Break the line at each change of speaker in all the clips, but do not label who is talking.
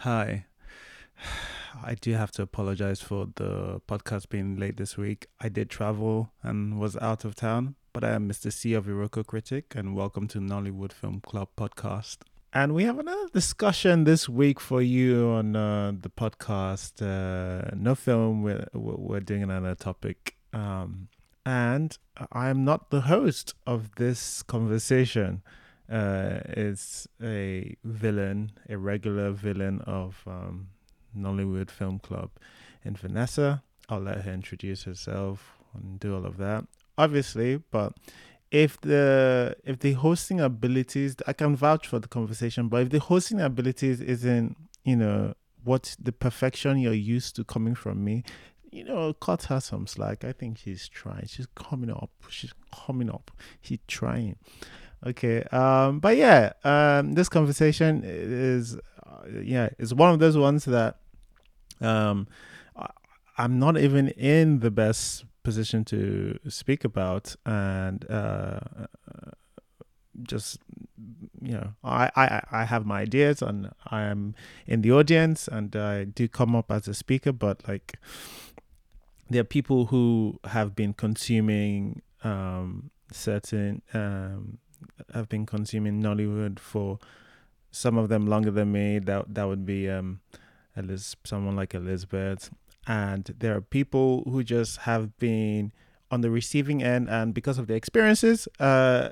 Hi. I do have to apologize for the podcast being late this week. I did travel and was out of town, but I am Mr. C of Iroko Critic, and welcome to Nollywood Film Club podcast. And we have another discussion this week for you on uh, the podcast. Uh, no film, we're, we're doing another topic. Um, and I am not the host of this conversation. Uh, it's a villain, a regular villain of um, Nollywood Film Club. And Vanessa, I'll let her introduce herself and do all of that, obviously. But if the if the hosting abilities, I can vouch for the conversation. But if the hosting abilities isn't, you know, what the perfection you're used to coming from me, you know, cut her some slack. I think she's trying. She's coming up. She's coming up. She's trying. Okay. Um. But yeah. Um. This conversation is, uh, yeah, it's one of those ones that, um, I, I'm not even in the best position to speak about, and uh, just you know, I, I I have my ideas, and I am in the audience, and I do come up as a speaker, but like there are people who have been consuming um, certain um, have been consuming Nollywood for some of them longer than me. That that would be um, Eliz- someone like Elizabeth, and there are people who just have been on the receiving end, and because of their experiences, uh,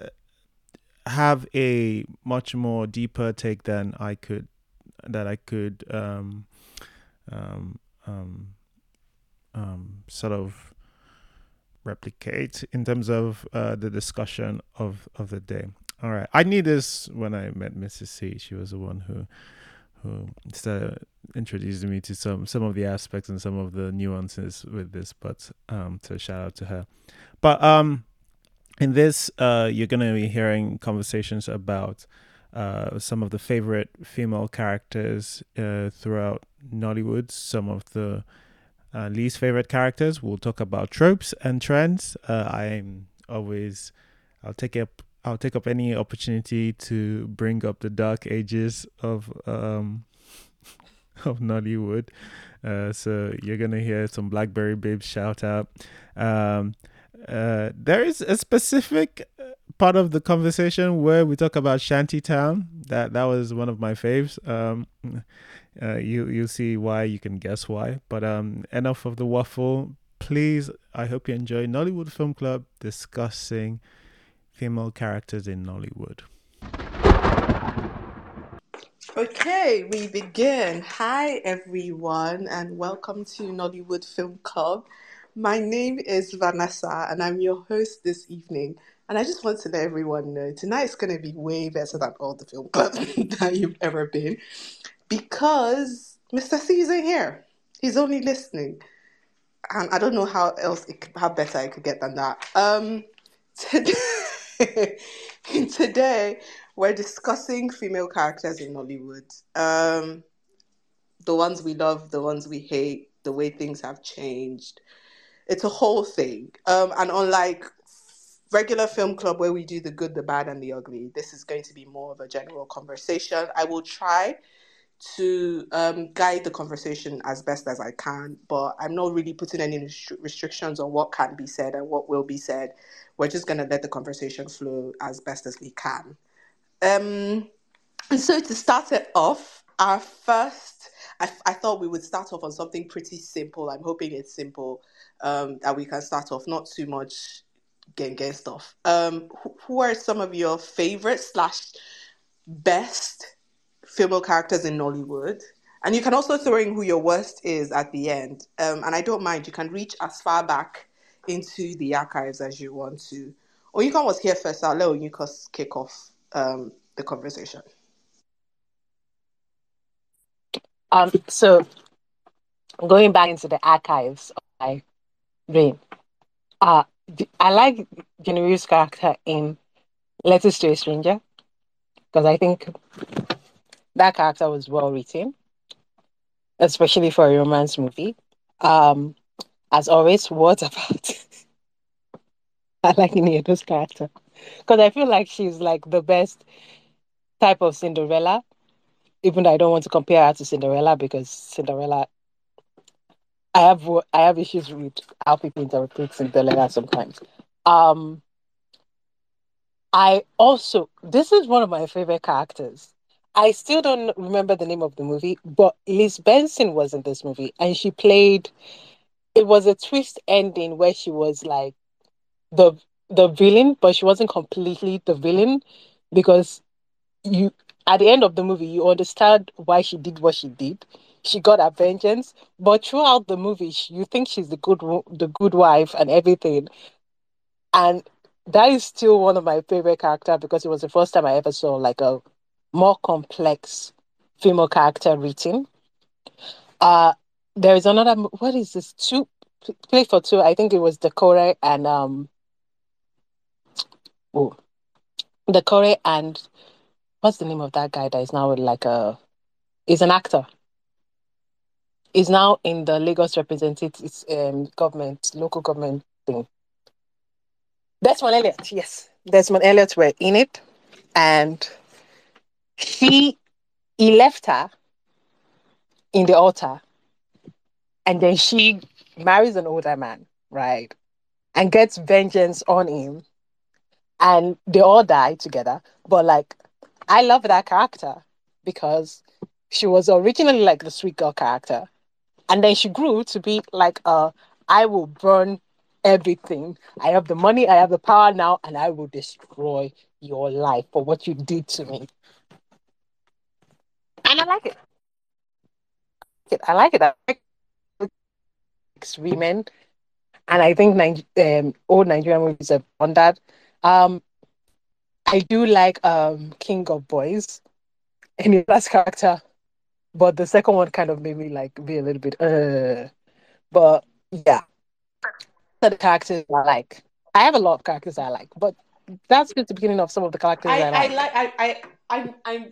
have a much more deeper take than I could that I could um, um, um, um, sort of replicate in terms of uh, the discussion of, of the day. All right, I knew this when I met Mrs. C. She was the one who who started introducing me to some some of the aspects and some of the nuances with this. But um, so shout out to her. But um, in this, uh, you're gonna be hearing conversations about uh, some of the favorite female characters uh, throughout Nollywood, some of the uh, least favorite characters. We'll talk about tropes and trends. Uh, I'm always, I'll take up, I'll take up any opportunity to bring up the dark ages of um of Nollywood. Uh, so you're gonna hear some Blackberry Babes shout out. Um, uh, there is a specific uh, part of the conversation where we talk about Shantytown. That that was one of my faves. Um, uh, you you'll see why. You can guess why. But um, enough of the waffle. Please, I hope you enjoy Nollywood Film Club discussing female characters in Nollywood.
Okay, we begin. Hi, everyone, and welcome to Nollywood Film Club. My name is Vanessa, and I'm your host this evening. And I just want to let everyone know tonight's going to be way better than all the film clubs that you've ever been because Mr. C isn't here. He's only listening. And I don't know how else, it, how better I could get than that. Um, today, today, we're discussing female characters in Nollywood. Um, the ones we love, the ones we hate, the way things have changed. It's a whole thing. Um, and unlike regular film club where we do the good, the bad, and the ugly, this is going to be more of a general conversation. I will try to um, guide the conversation as best as I can, but I'm not really putting any restri- restrictions on what can be said and what will be said. We're just going to let the conversation flow as best as we can. Um, and so to start it off, our first, I, I thought we would start off on something pretty simple. I'm hoping it's simple um, that we can start off, not too much gang stuff. Um, who, who are some of your favorite slash best female characters in Nollywood? And you can also throw in who your worst is at the end. Um, and I don't mind. You can reach as far back into the archives as you want to. Or you can was here first. I'll let Onyukos kick off um, the conversation.
Um, so going back into the archives of my brain, uh, I like Genevieve's character in Letters to a Stranger because I think that character was well written, especially for a romance movie. Um, as always, what about I like Ini Edo's character because I feel like she's like the best type of Cinderella even though I don't want to compare her to Cinderella because Cinderella, I have I have issues with how people interpret Cinderella sometimes. Um, I also this is one of my favorite characters. I still don't remember the name of the movie, but Liz Benson was in this movie, and she played. It was a twist ending where she was like the the villain, but she wasn't completely the villain because you at the end of the movie you understand why she did what she did. She got her vengeance, but throughout the movie, you think she's the good the good wife and everything, and that is still one of my favorite character because it was the first time I ever saw like a more complex female character written. Uh there is another what is this two play for two I think it was Dakore and um oh Dakore and what's the name of that guy that is now like a is an actor is now in the Lagos representative um, government local government thing Desmond Elliot, yes. Desmond Elliot were in it. And he he left her in the altar. And then she marries an older man, right? And gets vengeance on him. And they all die together. But like I love that character because she was originally like the sweet girl character. And then she grew to be like a I will burn everything. I have the money, I have the power now, and I will destroy your life for what you did to me. And I like it. I like it. I like women, and I think um, old Nigerian movies have done that. Um, I do like um, King of Boys, and his last character, but the second one kind of made me like be a little bit uh. But yeah, the characters I like. I have a lot of characters I like, but that's just the beginning of some of the characters I, I like.
I like. I, I, I, I'm,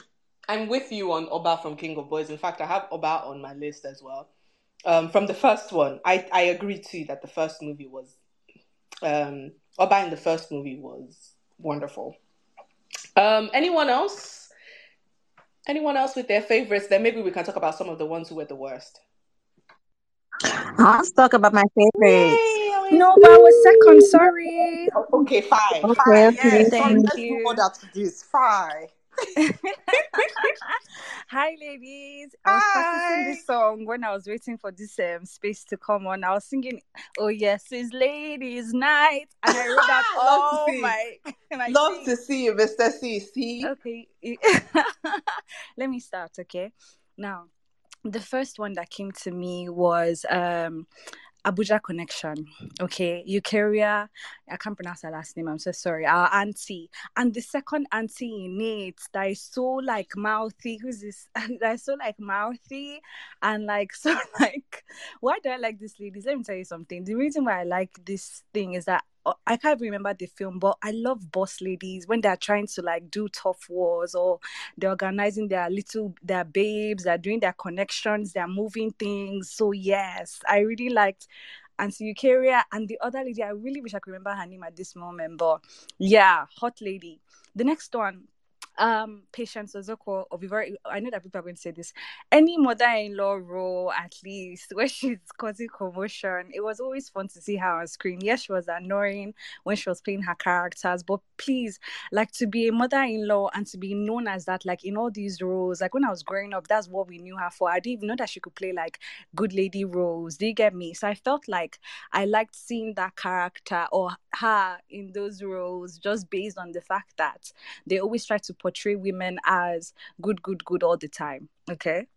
I'm with you on Oba from King of Boys. In fact, I have Oba on my list as well. Um, from the first one, I, I agree too that the first movie was, um, Oba in the first movie was wonderful. Um, anyone else? Anyone else with their favorites? Then maybe we can talk about some of the ones who were the worst.
I'll talk about my favorites.
No, but I was second. Sorry.
Okay, fine. Okay, fine. Okay, yes. Thank Sorry, you. Let's move on to this. Fine.
Hi, ladies. I was practicing this song when I was waiting for this um, space to come on. I was singing, "Oh yes, it's ladies' night," and I wrote that all my,
my. Love thing. to see you, Mister C. See.
Okay. Let me start. Okay. Now, the first one that came to me was um Abuja connection. Okay, Eukarya. I can't pronounce her last name. I'm so sorry. Our auntie, and the second auntie in it that is so like mouthy. Who's this? that is so like mouthy and like so like. Why do I like this ladies? Let me tell you something. The reason why I like this thing is that Uh, I can't remember the film, but I love boss ladies when they're trying to like do tough wars or they're organizing their little their babes, they're doing their connections, they're moving things. So yes, I really liked Auntie Eukarya and the other lady. I really wish I could remember her name at this moment, but yeah, hot lady. The next one, um Patience Ozokwor or be very I know that people are going to say this. Any mother-in-law role at least where she's causing commotion. It was always fun to see her on screen. Yes, she was annoying when she was playing her characters, but please, like to be a mother-in-law and to be known as that, like in all these roles, like when I was growing up, that's what we knew her for. I didn't even know that she could play like good lady roles. Do you get me? So I felt like I liked seeing that character or her in those roles just based on the fact that they always try to portray women as good, good, good all the time. Okay.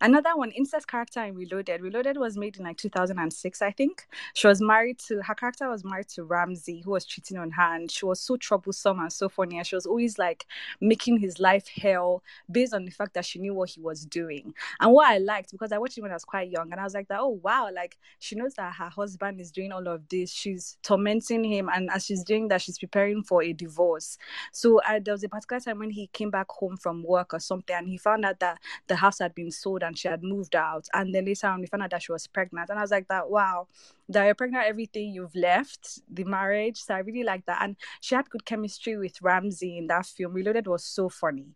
Another one, incest character in Reloaded. Reloaded was made in like 2006, I think. She was married to, her character was married to Ramsey, who was cheating on her. And she was so troublesome and so funny. And she was always like making his life hell based on the fact that she knew what he was doing. And what I liked, because I watched it when I was quite young, and I was like, that, oh, wow, like she knows that her husband is doing all of this. She's tormenting him. And as she's doing that, she's preparing for a divorce. So uh, there was a particular time when he came back home from work or something, and he found out that the house had been sold and she had moved out. And then later on, we found out that she was pregnant. And I was like, that wow, that you're pregnant, everything you've left, the marriage. So I really like that. And she had good chemistry with Ramsey in that film. Reloaded was so funny.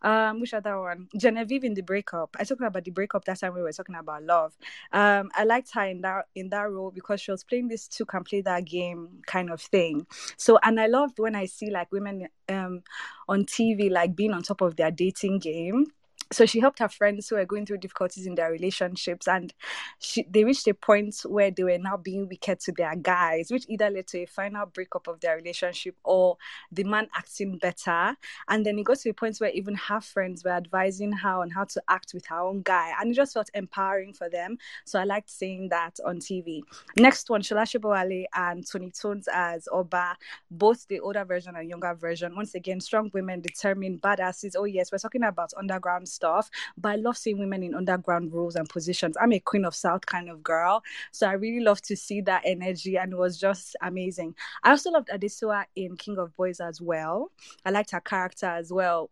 Um, which other one? Genevieve in the breakup. I talked about the breakup that time we were talking about love. Um, I liked her in that in that role because she was playing this two can play that game kind of thing. So and I loved when I see like women um on TV like being on top of their dating game so she helped her friends who were going through difficulties in their relationships and she, they reached a point where they were now being wicked to their guys which either led to a final breakup of their relationship or the man acting better. And then it got to a point where even her friends were advising her on how to act with her own guy and it just felt empowering for them. So i liked seeing that on tv next one shola sobowale and toni tones as oba both the older version and younger version. Once again strong women determined badasses. Oh yes we're talking about underground stuff. But I love seeing women in underground roles and positions. I'm a Queen of South kind of girl. So I really love to see that energy and it was just amazing. I also loved Adesua in King of Boys as well. I liked her character as well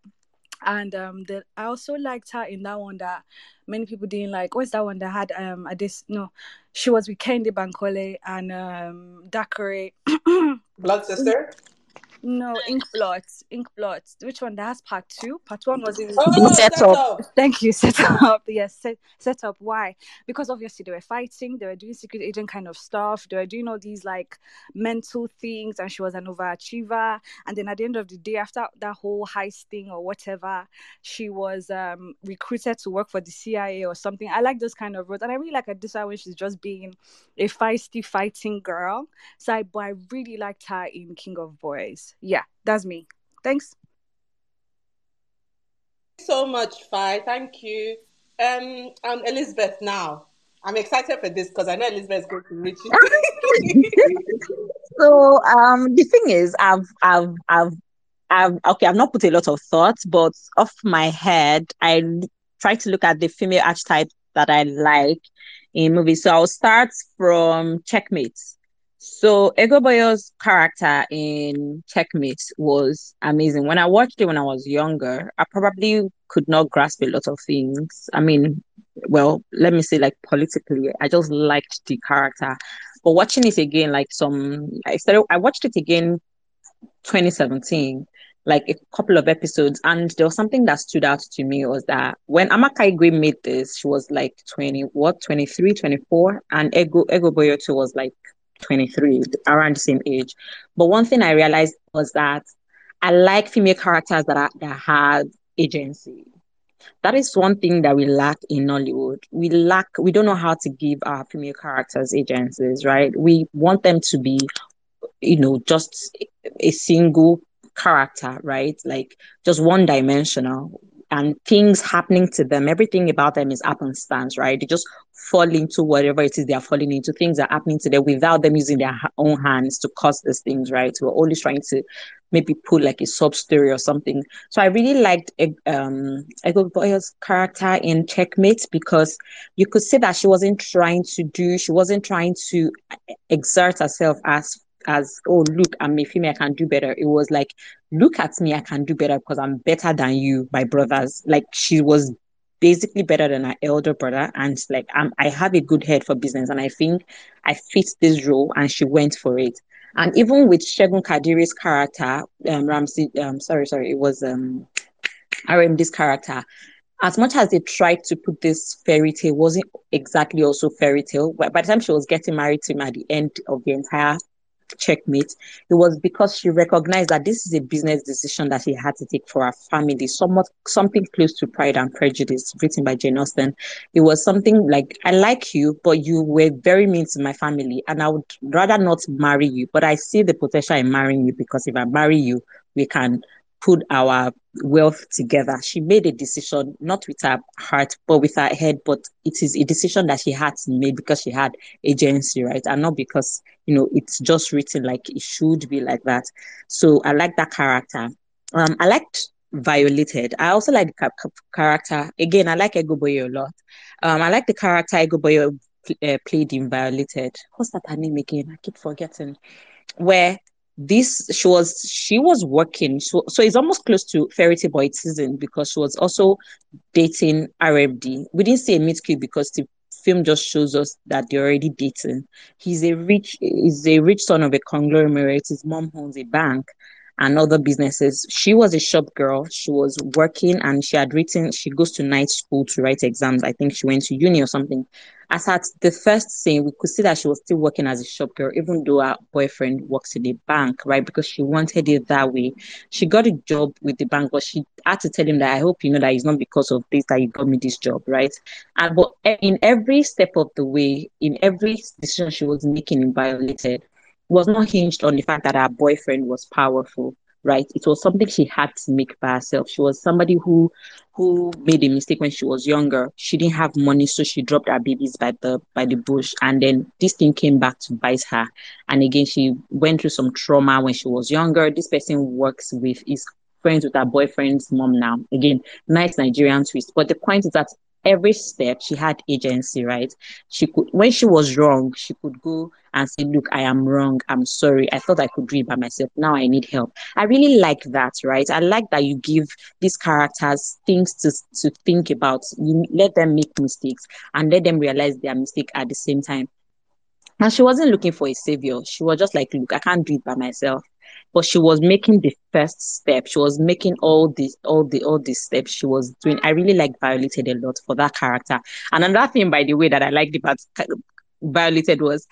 and um the, I also liked her in that one that many people didn't like. What's that one that had um this no, she was with Kehinde Bankole and um Dakore.
Blood sister.
No, Ink Blot. Ink Blot. Which one? That has part two. Part one was in.
Oh,
Set
up.
Thank you. Set up. Yes, set, set up. Why? Because obviously they were fighting. They were doing secret agent kind of stuff. They were doing all these like mental things, and she was an overachiever. And then at the end of the day, after that whole heist thing or whatever, she was um recruited to work for the CIA or something. I like those kind of roles, and I really like Adesua when she's just being a feisty fighting girl. So I, but I really liked her in King of Boys yeah, that's me. Thanks.
so much, Fi. Thank you. Um, I'm Elizabeth now. I'm excited for this because I know Elizabeth is going to reach you.
so um the thing is I've I've I've I've okay, I've not put a lot of thoughts, but off my head, I try to look at the female archetype that I like in movies. So I'll start from Checkmate. So Ego Boyo's character in Checkmate was amazing. When I watched it when I was younger, I probably could not grasp a lot of things. I mean, well, let me say like politically, I just liked the character. But watching it again, like some I started I watched it again 2017, like a couple of episodes, and there was something that stood out to me was that when Amaka Igwe made this, she was like 20, what, 23, 24, and Ego Eggoboyo too was like 23, around the same age. But one thing I realized was that I like female characters that are, that have agency. That is one thing that we lack in Nollywood. We lack, we don't know how to give our female characters agencies, right? We want them to be, you know, just a single character, right? Like just one dimensional and things happening to them. Everything about them is happenstance, right? They just fall into whatever it is they are falling into. Things are happening to them without them using their own hands to cause these things, right? We're always trying to maybe put like a sub story or something. So I really liked um Ego Boyo's character in Checkmate because you could see that she wasn't trying to do, she wasn't trying to exert herself as as oh look i'm a female i can do better it was like look at me i can do better because i'm better than you my brothers like she was basically better than her elder brother. And like I'm, i have a good head for business and i think i fit this role and she went for it. And even with Segun Kadiri's character um ramsey um sorry sorry it was um rmd's character as much as they tried to put this fairy tale wasn't exactly also fairy tale. But by the time she was getting married to him at the end of the entire checkmate, it was because she recognized that this is a business decision that she had to take for her family, somewhat something close to Pride and Prejudice, written by Jane Austen. It was something like, I like you, but you were very mean to my family, and I would rather not marry you. But I see the potential in marrying you because if I marry you, we can put our wealth together. She made a decision, not with her heart, but with her head. But it is a decision that she had to make because she had agency, right? And not because, you know, it's just written like it should be like that. So I like that character. Um, I liked Violated. I also like the ca- character. Again, I like Ego Boyo a lot. Um, I like the character Ego Boyo uh, played in Violated. What's that her name again? I keep forgetting. Where this she was she was working so, so it's almost close to fairy tale boy season because she was also dating RMD. We didn't see a meet cute because the film just shows us that they're already dating. He's a rich he's a rich son of a conglomerate. His mom owns a bank and other businesses. She was a shop girl. She was working and she had written, she goes to night school to write exams. I think she went to uni or something. As at the first scene, we could see that she was still working as a shop girl, even though her boyfriend works in the bank, right? Because she wanted it that way. She got a job with the bank, but she had to tell him that I hope you know that it's not because of this that you got me this job, right? And but in every step of the way, in every decision she was making in Violated, was not hinged on the fact that her boyfriend was powerful right? It was something she had to make by herself. She was somebody who who made a mistake when she was younger. She didn't have money so she dropped her babies by the by the bush. And then this thing came back to bite her. And again she went through some trauma when she was younger. This person works with is friends with her boyfriend's mom now. Again nice nigerian twist. But the point is that every step she had agency right? She could when she was wrong she could go and say look i am wrong. I'm sorry. I thought i could do it by myself. Now i need help. I really like that right? I like that you give these characters things to, to think about. You let them make mistakes and let them realize their mistake at the same time. And she wasn't looking for a savior. She was just like look i can't do it by myself but she was making the first step. She was making all these, all the, all these steps she was doing. I really like Violated a lot for that character. And another thing, by the way, that I liked about Violated was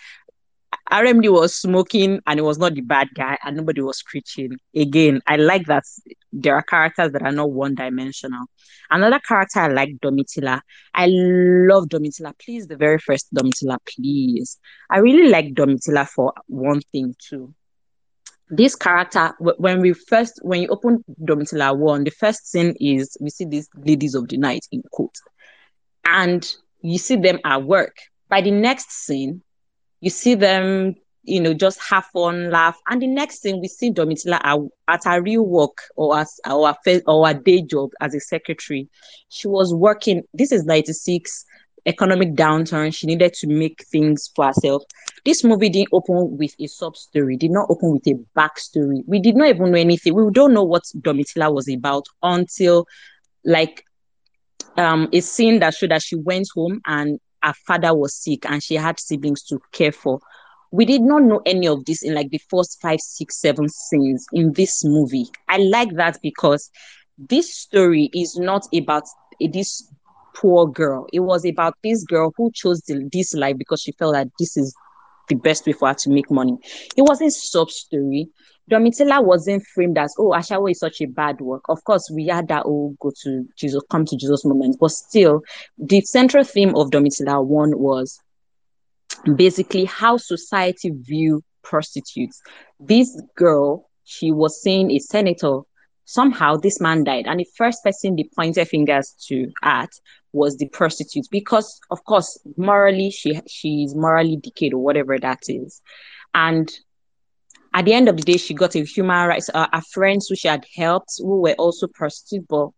RMD was smoking and it was not the bad guy and nobody was screeching. Again, I like that there are characters that are not one dimensional. Another character I like Domitilla. I love Domitilla. Please, the very first Domitilla, please. I really like Domitilla for one thing too this character when we first when you open Domitilla one, the first scene is we see these ladies of the night in court, and you see them at work. By the next scene, you see them, you know, just have fun, laugh, and the next scene we see Domitilla at, her real work or as our or a day job as a secretary. She was working. This is ninety six economic downturn. She needed to make things for herself. This movie didn't open with a sub story, did not open with a backstory. We did not even know anything. We don't know what Domitilla was about until like um a scene that showed that she went home and her father was sick and she had siblings to care for. We did not know any of this in like the first five, six, seven scenes in this movie. I like that because this story is not about this poor girl. It was about this girl who chose the, this life because she felt that this is the best way for her to make money. It wasn't sub story. Domitilla wasn't framed as, oh, Ashawo is such a bad work. Of course, we had that, oh, go to Jesus, come to Jesus moment. But still, the central theme of Domitilla 1 was basically how society view prostitutes. This girl, she was saying a senator somehow this man died. And the first person they pointed fingers to at was the prostitute because of course morally she she's morally decayed or whatever that is. And at the end of the day she got a human rights uh, her friends who she had helped who were also prostitutes but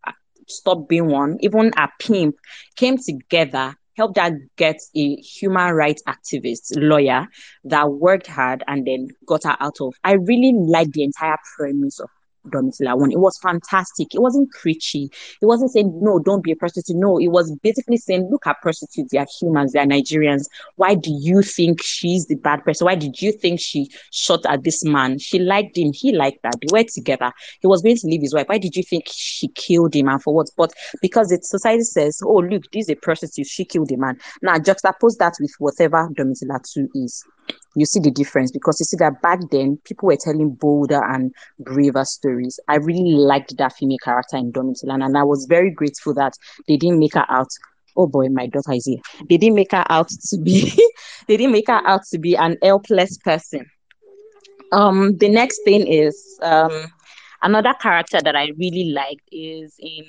stopped being one. Even a pimp came together helped her get a human rights activist lawyer that worked hard and then got her out of. I really like the entire premise of Domitilla one. It was fantastic. It wasn't preachy. It wasn't saying, no, don't be a prostitute. No, it was basically saying, look at prostitutes. They are humans. They are Nigerians. Why do you think she's the bad person? Why did you think she shot at this man? She liked him. He liked that. They were together. He was going to leave his wife. Why did you think she killed him and for what? But because the society says, oh, look, this is a prostitute. She killed the man. Now juxtapose that with whatever Domitilla 2 is you see the difference because you see that back then people were telling bolder and braver stories. I really liked that female character in Domitilla, and I was very grateful that they didn't make her out. Oh boy, my daughter is here. They didn't make her out to be. they didn't make her out to be an helpless person. Um, the next thing is um, another character that I really liked is in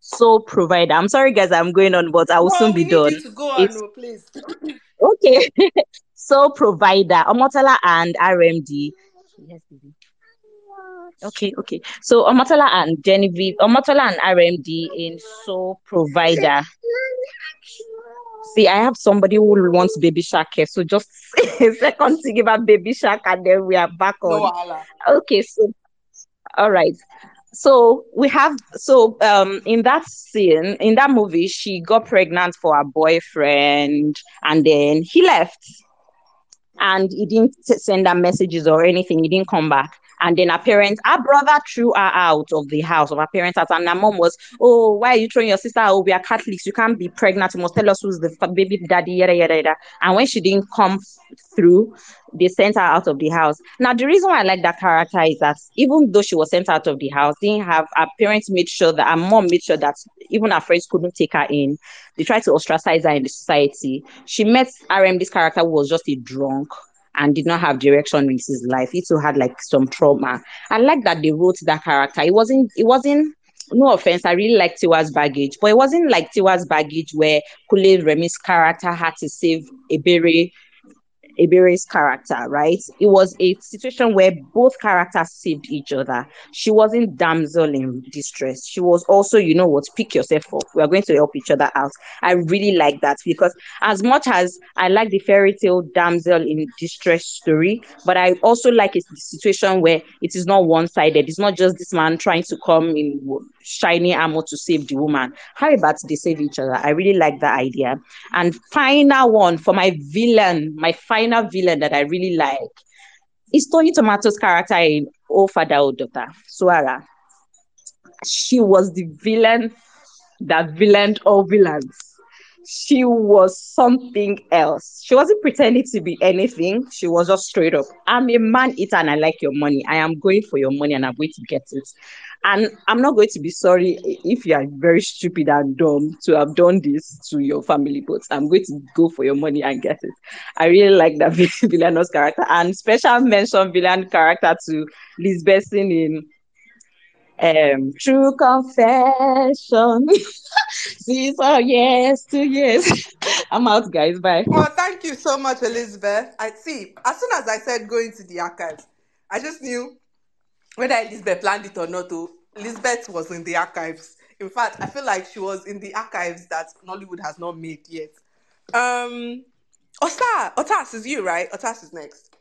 Soul Provider. I'm sorry, guys, I'm going on, but I will soon be done.
to go on, no, please.
okay. sole provider, Omotola and RMD. Yes, baby. Okay, okay. So Omotola and Genevieve, Omotola and RMD in sole provider. See, I have somebody who wants baby shark here. So just a second to give up baby shark and then we are back on.
No,
okay, so all right. So we have so um in that scene, in that movie, she got pregnant for her boyfriend and then he left and he didn't send her messages or anything. He didn't come back. And then her parents, her brother threw her out of the house of her parents' house. And her mom was, Oh, why are you throwing your sister? Oh, we are Catholics. You can't be pregnant. You must tell us who's the baby daddy, yada, yada, yada. And when she didn't come through, they sent her out of the house. Now, the reason why I like that character is that even though she was sent out of the house, didn't have her parents made sure that her mom made sure that even her friends couldn't take her in. They tried to ostracize her in the society. She met RM, this character who was just a drunk and did not have direction in his life. He too had like some trauma. I like that they wrote that character. It wasn't, it wasn't no offense, I really like Tiwa's baggage, but it wasn't like Tiwa's baggage where Kunle Remi's character had to save Ebere Ebere's character, right? It was a situation where both characters saved each other. She wasn't damsel in distress. She was also, you know what, pick yourself up. We are going to help each other out. I really like that because as much as I like the fairy tale damsel in distress story, but I also like a situation where it is not one-sided. It's not just this man trying to come in shiny armor to save the woman. How about they save each other? I really like that idea. And final one for my villain, my final villain that I really like is Tony Tomato's character in Oh Father, Oh Daughter, Suara. She was the villain that villained all villains she was something else. She wasn't pretending to be anything. She was just straight up. I'm a man eater and I like your money. I am going for your money and I'm going to get it. And I'm not going to be sorry if you are very stupid and dumb to have done this to your family, but I'm going to go for your money and get it. I really like that villainous character and special mention villain character to Liz Benson in um true confession. Caesar, yes to yes i'm out guys. Bye.
Well thank you so much elizabeth. I see as soon as i said going to the archives i just knew whether elizabeth planned it or not oh, elizabeth was in the archives. In fact i feel like she was in the archives that nollywood has not made yet. Um Osa, Otas is you, right? Otas is next.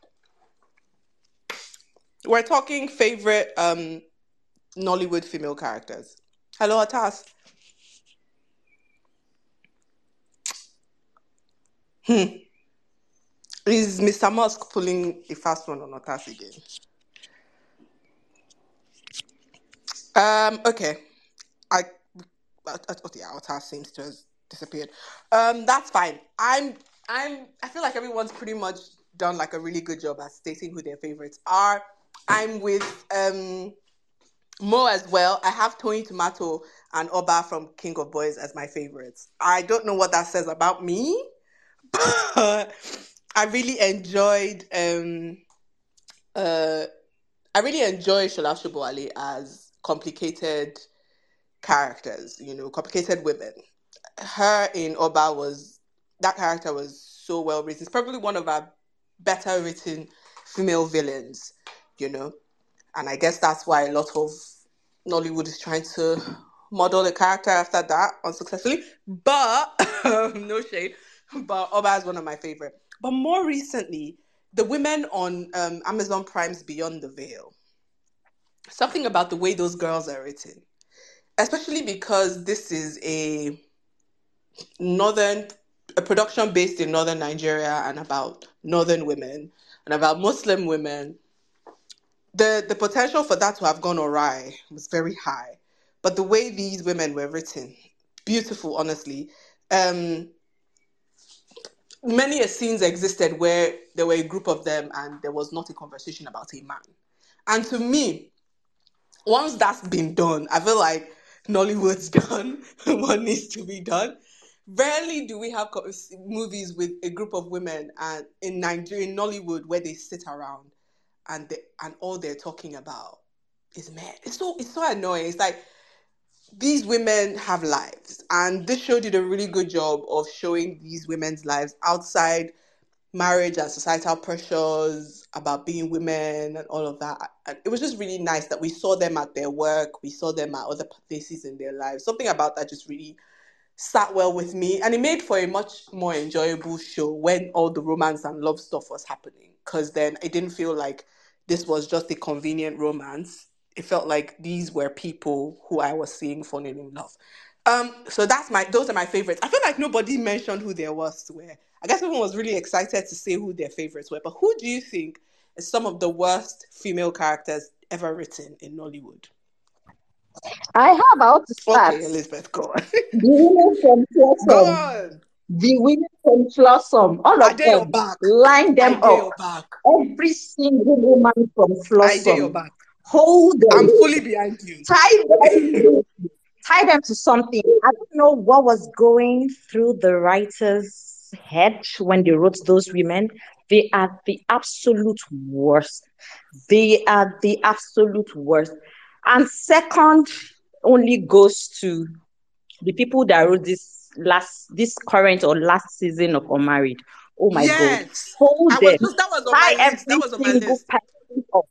We're talking favorite um Nollywood female characters. Hello, Atas. Hmm. Is Mr. Musk pulling a fast one on Otas again? Um, okay. I, I, I yeah, Otas seems to have disappeared. Um, that's fine. I'm I'm I feel like everyone's pretty much done like a really good job at stating who their favorites are. I'm with um more as well. I have Tony Tomato and Oba from King of Boys as my favorites. I don't know what that says about me, but I really enjoyed um uh I really enjoy Shola Sobowale as complicated characters, you know, complicated women. Her in Oba was that character was so well written. It's probably one of our better written female villains, you know and I guess that's why a lot of Nollywood is trying to model the character after that unsuccessfully. But no shade, but Oba is one of my favorite. But more recently, the women on um, Amazon Prime's Beyond the Veil. Something about the way those girls are written, especially because this is a northern a production based in northern Nigeria and about northern women and about Muslim women the the potential for that to have gone awry was very high. But the way these women were written beautiful honestly. Um many scenes existed where there were a group of them and there was not a conversation about a man. And to me once that's been done i feel like nollywood's done what needs to be done. Rarely do we have movies with a group of women and in nigeria in nollywood where they sit around and they, and all they're talking about is men. It's so it's so annoying. It's like these women have lives, and this show did a really good job of showing these women's lives outside marriage and societal pressures about being women and all of that. And it was just really nice that we saw them at their work, we saw them at other places in their lives. Something about that just really sat well with me and it made for a much more enjoyable show when all the romance and love stuff was happening because then it didn't feel like this was just a convenient romance. It felt like these were people who i was seeing falling in love. Um so that's my those are my favorites. I feel like nobody mentioned who their worst were. I guess everyone was really excited to say who their favorites were but who do you think is some of the worst female characters ever written in nollywood?
I have how to start.
okay elizabeth go on.
The women from
go on
the women from Flawsome, all of them, line them up.
back
Every single woman from
Flawsome, dare your
Blossom,
back
hold
i'm fully behind you
tie them, tie them to something. I don't know what was going through the writer's head when they wrote those women. They are the absolute worst. They are the absolute worst. And second only goes to the people that wrote this last, this current or last season of Unmarried. Oh my God. Hold
was
them.
that was on
Tie
my list that
every
was on my
single
list
person up.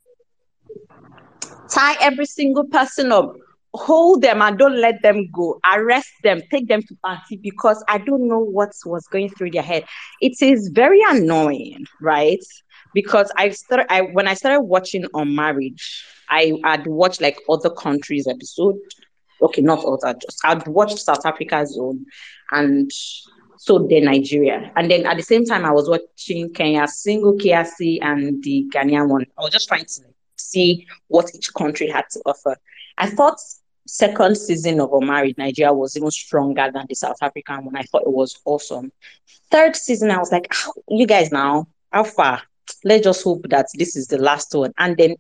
Tie every single person up. Hold them and don't let them go. Arrest them. Take them to party because I don't know what was going through their head. It is very annoying, right? Because I started I when I started watching on marriage, I had watched like other countries episode. Okay, not other, just I'd watched South Africa's own and so then Nigeria. And then at the same time, I was watching Kenya's Single Kiasi and the Ghanaian one. I was just trying to see what each country had to offer. I thought second season of Unmarried Nigeria was even stronger than the South African one. I thought it was awesome. Third season, I was like, how, you guys now, how far? Let's just hope that this is the last one. And then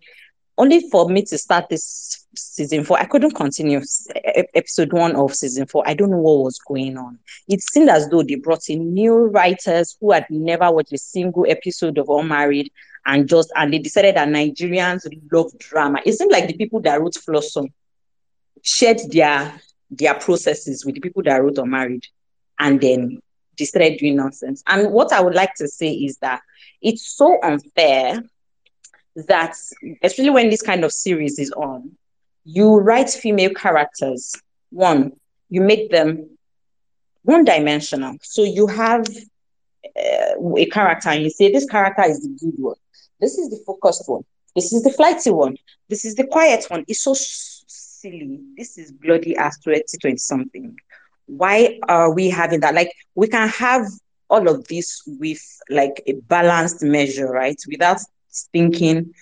only for me to start this season four, I couldn't continue episode one of season four. I don't know what was going on. It seemed as though they brought in new writers who had never watched a single episode of Unmarried and just and they decided that Nigerians love drama. It seemed like the people that wrote Flawsome shared their their processes with the people that wrote Unmarried, and then they started doing nonsense. And what I would like to say is that it's so unfair that especially when this kind of series is on, you write female characters. One, you make them one dimensional. So you have uh, a character and you say this character is the good one. This is the focused one. This is the flighty one. This is the quiet one. It's so silly. This is bloody ass 2020 something. Why are we having that? Like we can have all of this with like a balanced measure, right? Without thinking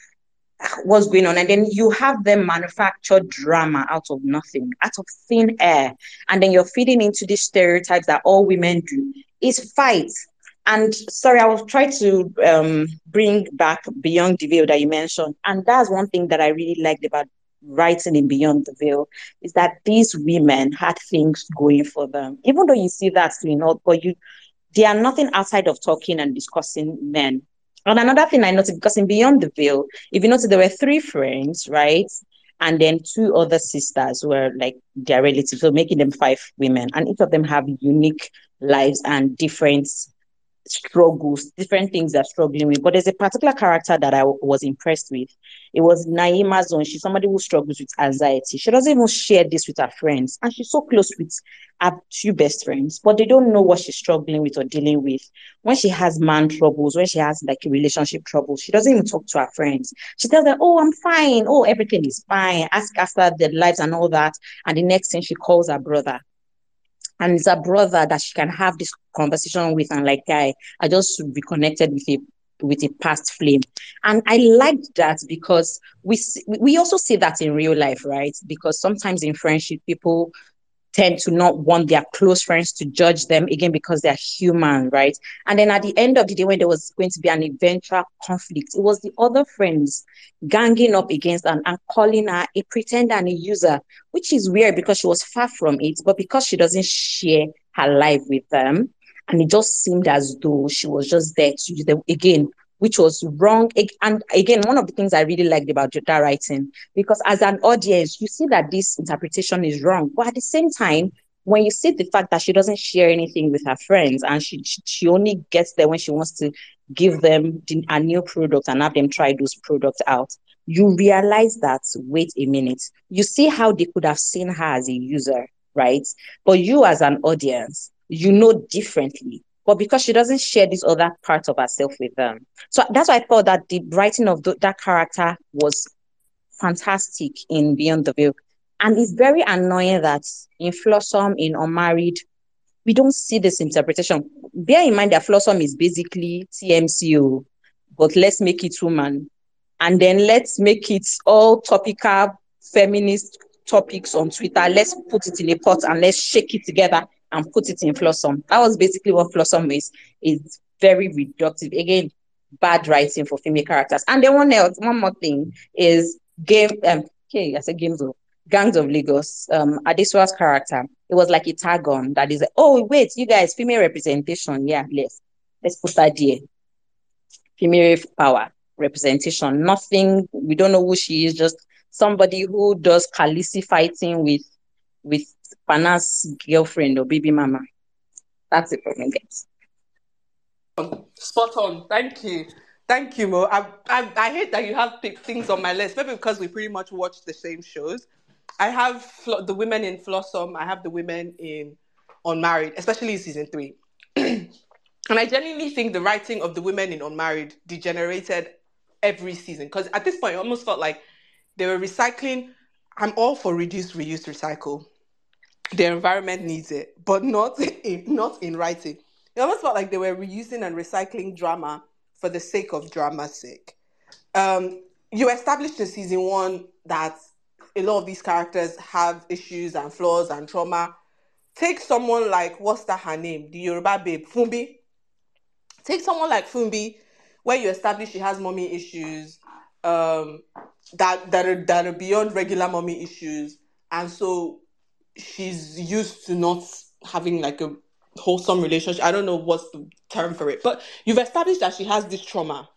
what's going on? And then you have them manufacture drama out of nothing out of thin air. And then you're feeding into these stereotypes that all women do. Is fight. And sorry i will try to um, bring back beyond the veil that you mentioned. And that's one thing that i really liked about writing in beyond the veil is that these women had things going for them. Even though you see that you know, but you they are nothing outside of talking and discussing men and another thing I noticed, because in Beyond the Veil, if you notice, there were three friends, right? And then two other sisters were like their relatives, so making them five women. And each of them have unique lives and different struggles, different things they're struggling with. But there's a particular character that I w- was impressed with. It was Naima Zone. She's somebody who struggles with anxiety. She doesn't even share this with her friends. And she's so close with her two best friends, but they don't know what she's struggling with or dealing with. When she has man troubles, when she has like relationship troubles, she doesn't even talk to her friends. She tells them, Oh, I'm fine. Oh, everything is fine. Ask after their lives and all that. And the next thing she calls her brother and it's a brother that she can have this conversation with and like guy i just reconnected with a with a past flame. And i liked that because we we also see that in real life right? Because sometimes in friendship people tend to not want their close friends to judge them again because they're human right? And then at the end of the day when there was going to be an eventual conflict it was the other friends ganging up against her and calling her a pretender and a user which is weird because she was far from it, but because she doesn't share her life with them, and it just seemed as though she was just there to use them again, which was wrong. And again, one of the things I really liked about Jota writing, because as an audience, you see that this interpretation is wrong, but at the same time, when you see the fact that she doesn't share anything with her friends and she she- she only gets there when she wants to give them the, a new product and have them try those products out you realize that wait a minute you see how they could have seen her as a user right? But you as an audience, you know differently. But because she doesn't share this other part of herself with them. So that's why I thought that the writing of the, that character was fantastic in Beyond the Veil. And it's very annoying that in Flawsome, in Unmarried, we don't see this interpretation. Bear in mind that Flawsome is basically TMCO, but let's make it woman. And then let's make it all topical feminist topics on Twitter. Let's put it in a pot and let's shake it together and put it in Flawsome. That was basically what Flawsome is. It's very reductive. Again, bad writing for female characters. And then one else, one more thing is game um okay, I said games of Gangs of Lagos, um Adesua's character. It was like a tag on that is like, oh wait, you guys, female representation. Yeah, let's let's put that there. Female power representation. Nothing, we don't know who she is, just somebody who does Khaleesi fighting with with Pana's girlfriend or baby mama. That's it for me, guys.
Spot on. Thank you. Thank you, Mo. I, I, I hate that you have things on my list, maybe because we pretty much watch the same shows. I have fl- the women in Flawsome, I have the women in Unmarried, especially season three. and I genuinely think the writing of the women in Unmarried degenerated every season because at this point, it almost felt like they were recycling. I'm all for reduce, reuse, recycle. The environment needs it, but not in, not in writing. It almost felt like they were reusing and recycling drama for the sake of drama's sake. Um, you established in season one that a lot of these characters have issues and flaws and trauma. Take someone like what's that her name, the Yoruba babe, Fumbi. Take someone like Fumbi, where you establish she has mommy issues, um, that that are that are beyond regular mommy issues, and so she's used to not having like a wholesome relationship. I don't know what's the term for it, but you've established that she has this trauma,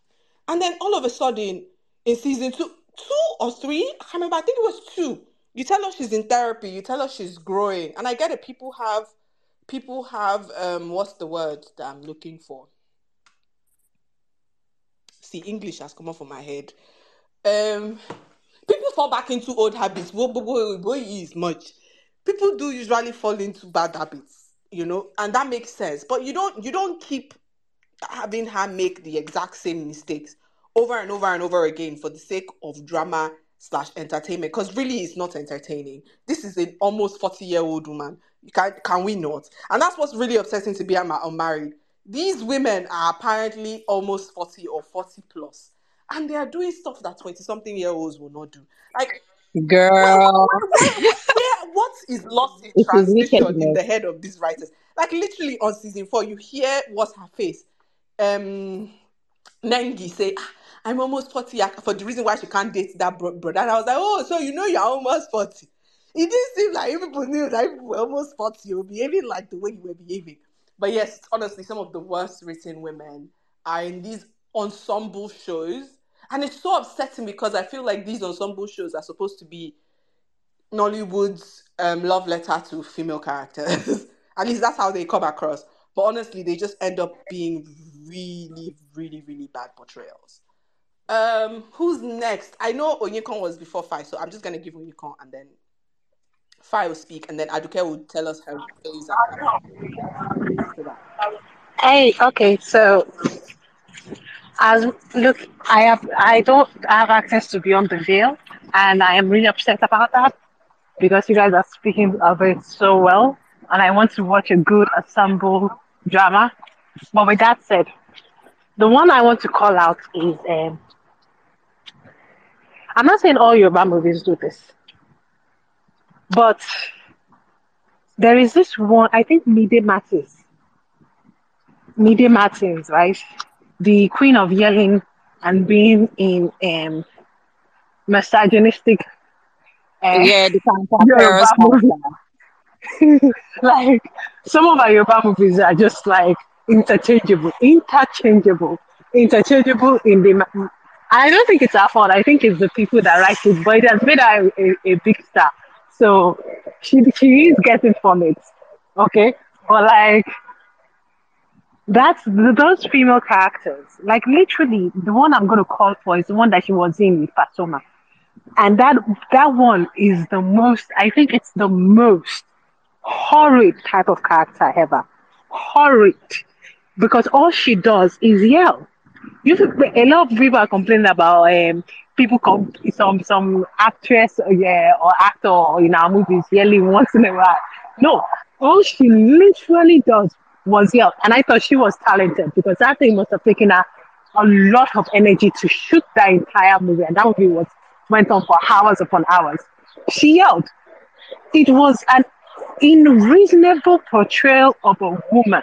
and then all of a sudden in season two, two or three, I can't remember. I think it was two. You tell her she's in therapy. You tell her she's growing, and I get it. People have, people have, um, what's the word that I'm looking for? See, English has come off of my head. Um, people fall back into old habits. Boy, boy, boy, is much. People do usually fall into bad habits you know, and that makes sense. But you don't you don't keep having her make the exact same mistakes over and over and over again for the sake of drama slash entertainment because really it's not entertaining. This is an almost 40 year old woman can, can we not? And that's what's really upsetting to be unmarried these women are apparently almost 40 or 40 plus and they are doing stuff that 20 something year olds will not do. Like
girl
what is lost in it's translation in the head of these writers? Like literally on season four, you hear what's her face. Um, Nengi say, ah, "I'm almost forty for the reason why she can't date that bro- brother." And I was like, "Oh, so you know you're almost 40. It didn't seem like people knew that you were almost forty. You were behaving like the way you were behaving." But yes, honestly, some of the worst written women are in these ensemble shows. And it's so upsetting because I feel like these ensemble shows are supposed to be Nollywood's um, love letter to female characters. At least that's how they come across. But honestly, they just end up being really, really, really bad portrayals. Um, who's next? I know Onyekon was before Five, so I'm just gonna give Onyekon and then Five will speak, and then Aduke will tell us days
Hey, okay, so as look, I have I don't have access to Beyond the Veil, and I am really upset about that because you guys are speaking of it so well, and I want to watch a good ensemble drama. But with that said, the one I want to call out is um, I'm not saying all Yoruba movies do this, but there is this one, I think Mide Martins. Mide Martins, right? The queen of yelling and being in um, misogynistic
uh, yeah, the
like some of our Yoruba movies are just like interchangeable, interchangeable, interchangeable in the. I don't think it's our fault. I think it's the people that write it, but it has made her a, a, a big star. So she she is getting from it, okay. But like that's those female characters. Like literally, the one I'm gonna call for is the one that she was in with and that that one is the most i think it's the most horrid type of character ever. Horrid. Because all she does is yell. You a lot of people are complaining about um, people come some some actress uh, yeah, or actor in our movies yelling once in a while. No, all she literally does was yell. And I thought she was talented because that thing must have taken her a lot of energy to shoot that entire movie. And that movie was went on for hours upon hours. She yelled. It was an unreasonable portrayal of a woman,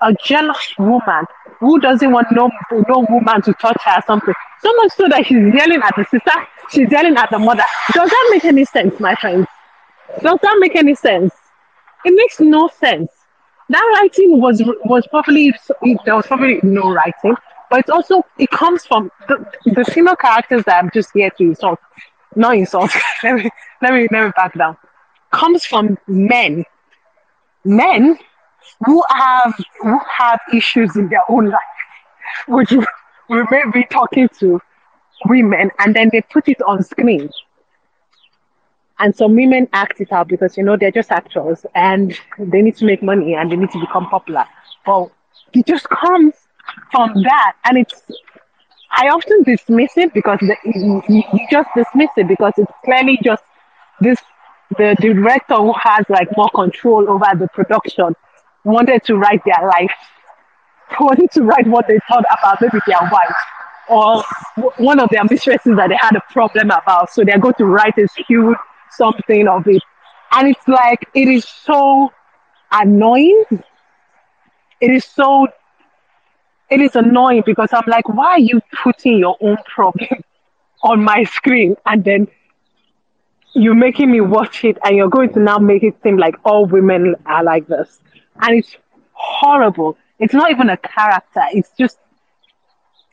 a jealous woman who doesn't want no, no woman to touch her or something. So much so that she's yelling at the sister, she's yelling at the mother. Does that make any sense, my friends? Does that make any sense? It makes no sense. That writing was was probably there was probably no writing, but it's also it comes from the, the female characters that I'm just here to insult, not insult. let me let me let me back down. Comes from men, men who have who have issues in their own life, which we may be talking to women, and then they put it on screen. And some women act it out because you know they're just actors and they need to make money and they need to become popular. But it just comes from that, and it's I often dismiss it because the, you, just dismiss it because it's clearly just this the director who has like more control over the production wanted to write their life, wanted to write what they thought about maybe their wife or one of their mistresses that they had a problem about. So they're going to write a huge something of it. And it's like, it is so annoying. It is so, it is annoying because I'm like, why are you putting your own problem on my screen and then you're making me watch it and you're going to now make it seem like all women are like this and it's horrible. It's not even a character. It's just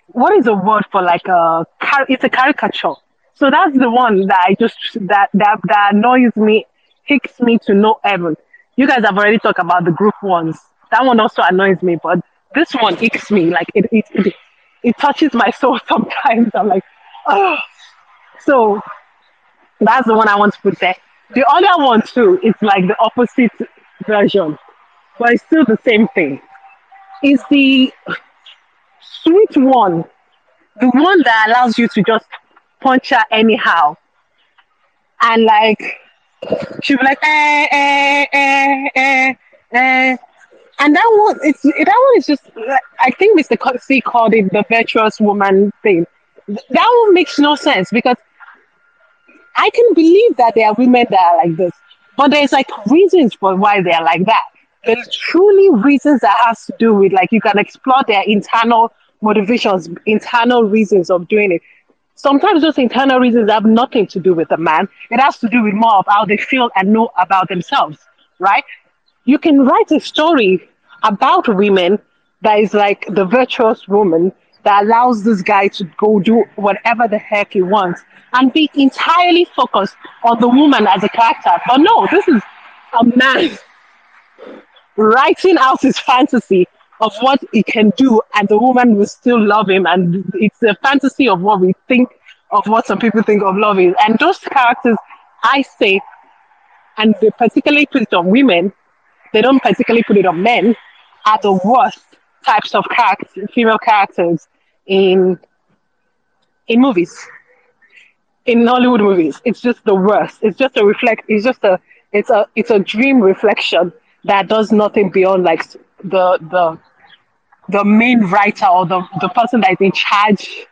what is a word for like a it's a caricature. So that's the one that I just that that that annoys me, hicks me to no heaven. You guys have already talked about the group ones. That one also annoys me, but this one hicks me. Like it it it, it touches my soul sometimes. I'm like, oh. So that's the one I want to put there. The other one too is like the opposite version but it's still the same thing. It's the sweet one, the one that allows you to just punch her anyhow. And like, she'll be like, eh, eh, eh, eh, eh. And that one, it's that one is just. I think Mr. C called it the virtuous woman thing. That one makes no sense because I can believe that there are women that are like this, but there's like reasons for why they are like that there's truly reasons that has to do with like you can explore their internal motivations, internal reasons of doing it. Sometimes those internal reasons have nothing to do with the man. It has to do with more of how they feel and know about themselves, right? You can write a story about women that is like the virtuous woman that allows this guy to go do whatever the heck he wants and be entirely focused on the woman as a character. But no, this is a man writing out his fantasy of what he can do, and the woman will still love him. And it's a fantasy of what we think of what some people think of love is. And those characters, I say, and they particularly put it on women, they don't particularly put it on men, are the worst types of characters, female characters in in movies, in Hollywood movies. It's just the worst. It's just a reflect. It's just a. It's a. It's a dream reflection that does nothing beyond like the the the main writer or the, the person that is in charge,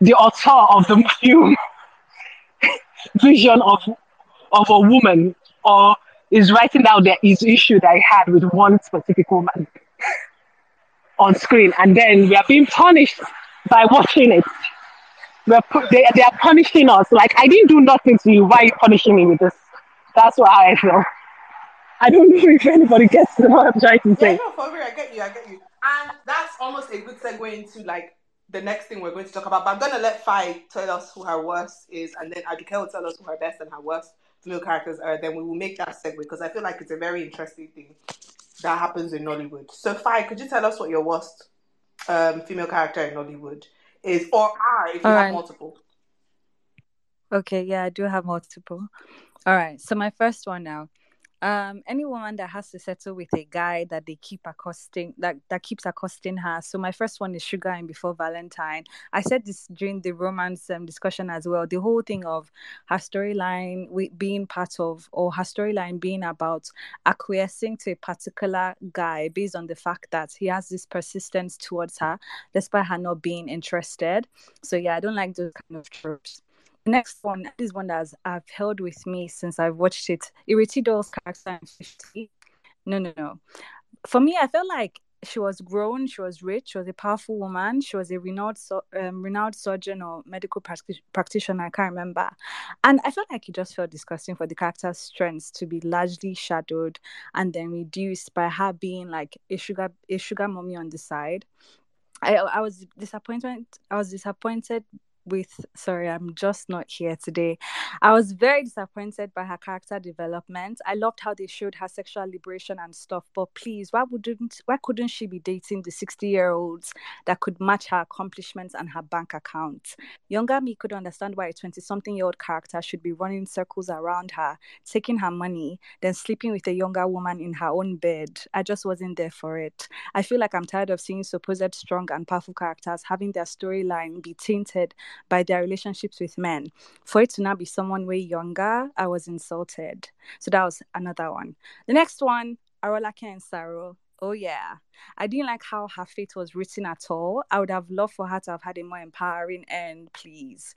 the author of the film vision of of a woman or is writing down the his issue that he had with one specific woman on screen and then we are being punished by watching it. We're pu- they, they are punishing us. Like I didn't do nothing to you. Why are you punishing me with this? That's what I feel. I don't know if anybody gets what I'm trying to say.
Yeah, no, for real, I get you, I get you. And that's almost a good segue into like the next thing we're going to talk about. But I'm gonna let Fi tell us who her worst is, and then Aduke will tell us who her best and her worst female characters are. Then we will make that segue because I feel like it's a very interesting thing that happens in Nollywood. So, Fi, could you tell us what your worst um, female character in Nollywood is, or are if you
All
have
right.
multiple?
Okay, yeah, I do have multiple. All right, so my first one now. Um any woman that has to settle with a guy that they keep accosting that that keeps accosting her. So my first one is sugar and before valentine. I said this during the romance um, discussion as well the whole thing of her storyline being part of or her storyline being about acquiescing to a particular guy based on the fact that he has this persistence towards her despite her not being interested. So yeah i don't like those kind of tropes next one is one that I've held with me since I've watched it. Ireti Doyle's character in 50. No, no, no. For me, I felt like she was grown, she was rich, she was a powerful woman, she was a renowned um, renowned surgeon or medical practitioner, I can't remember. And I felt like it just felt disgusting for the character's strengths to be largely shadowed and then reduced by her being like a sugar a sugar mommy on the side. I I was disappointed I was disappointed with sorry i'm just not here today. I was very disappointed by her character development. I loved how they showed her sexual liberation and stuff but please why wouldn't why couldn't she be dating the 60 year olds that could match her accomplishments and her bank account? Younger me could understand why a 20 something year old character should be running circles around her taking her money then sleeping with a younger woman in her own bed. I just wasn't there for it. I feel like i'm tired of seeing supposed strong and powerful characters having their storyline be tainted by their relationships with men. For it to now be someone way younger, I was insulted. So that was another one. The next one, Arolake and Saro. Oh yeah. I didn't like how her fate was written at all. I would have loved for her to have had a more empowering end, please.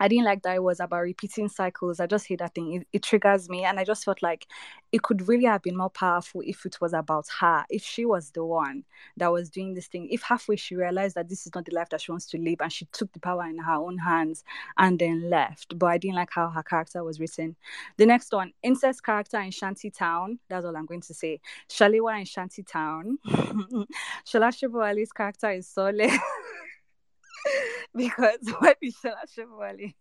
I didn't like that it was about repeating cycles. I just hate that thing. It, it, triggers me. And I just felt like it could really have been more powerful if it was about her, if she was the one that was doing this thing. If halfway she realized that this is not the life that she wants to live and she took the power in her own hands and then left. But I didn't like how her character was written. The next one, incest character in Shanty Town. That's all I'm going to say. Shalewa in Shanty Town. Shola Shobowale's character is Sole. because why did Shola Shobowale?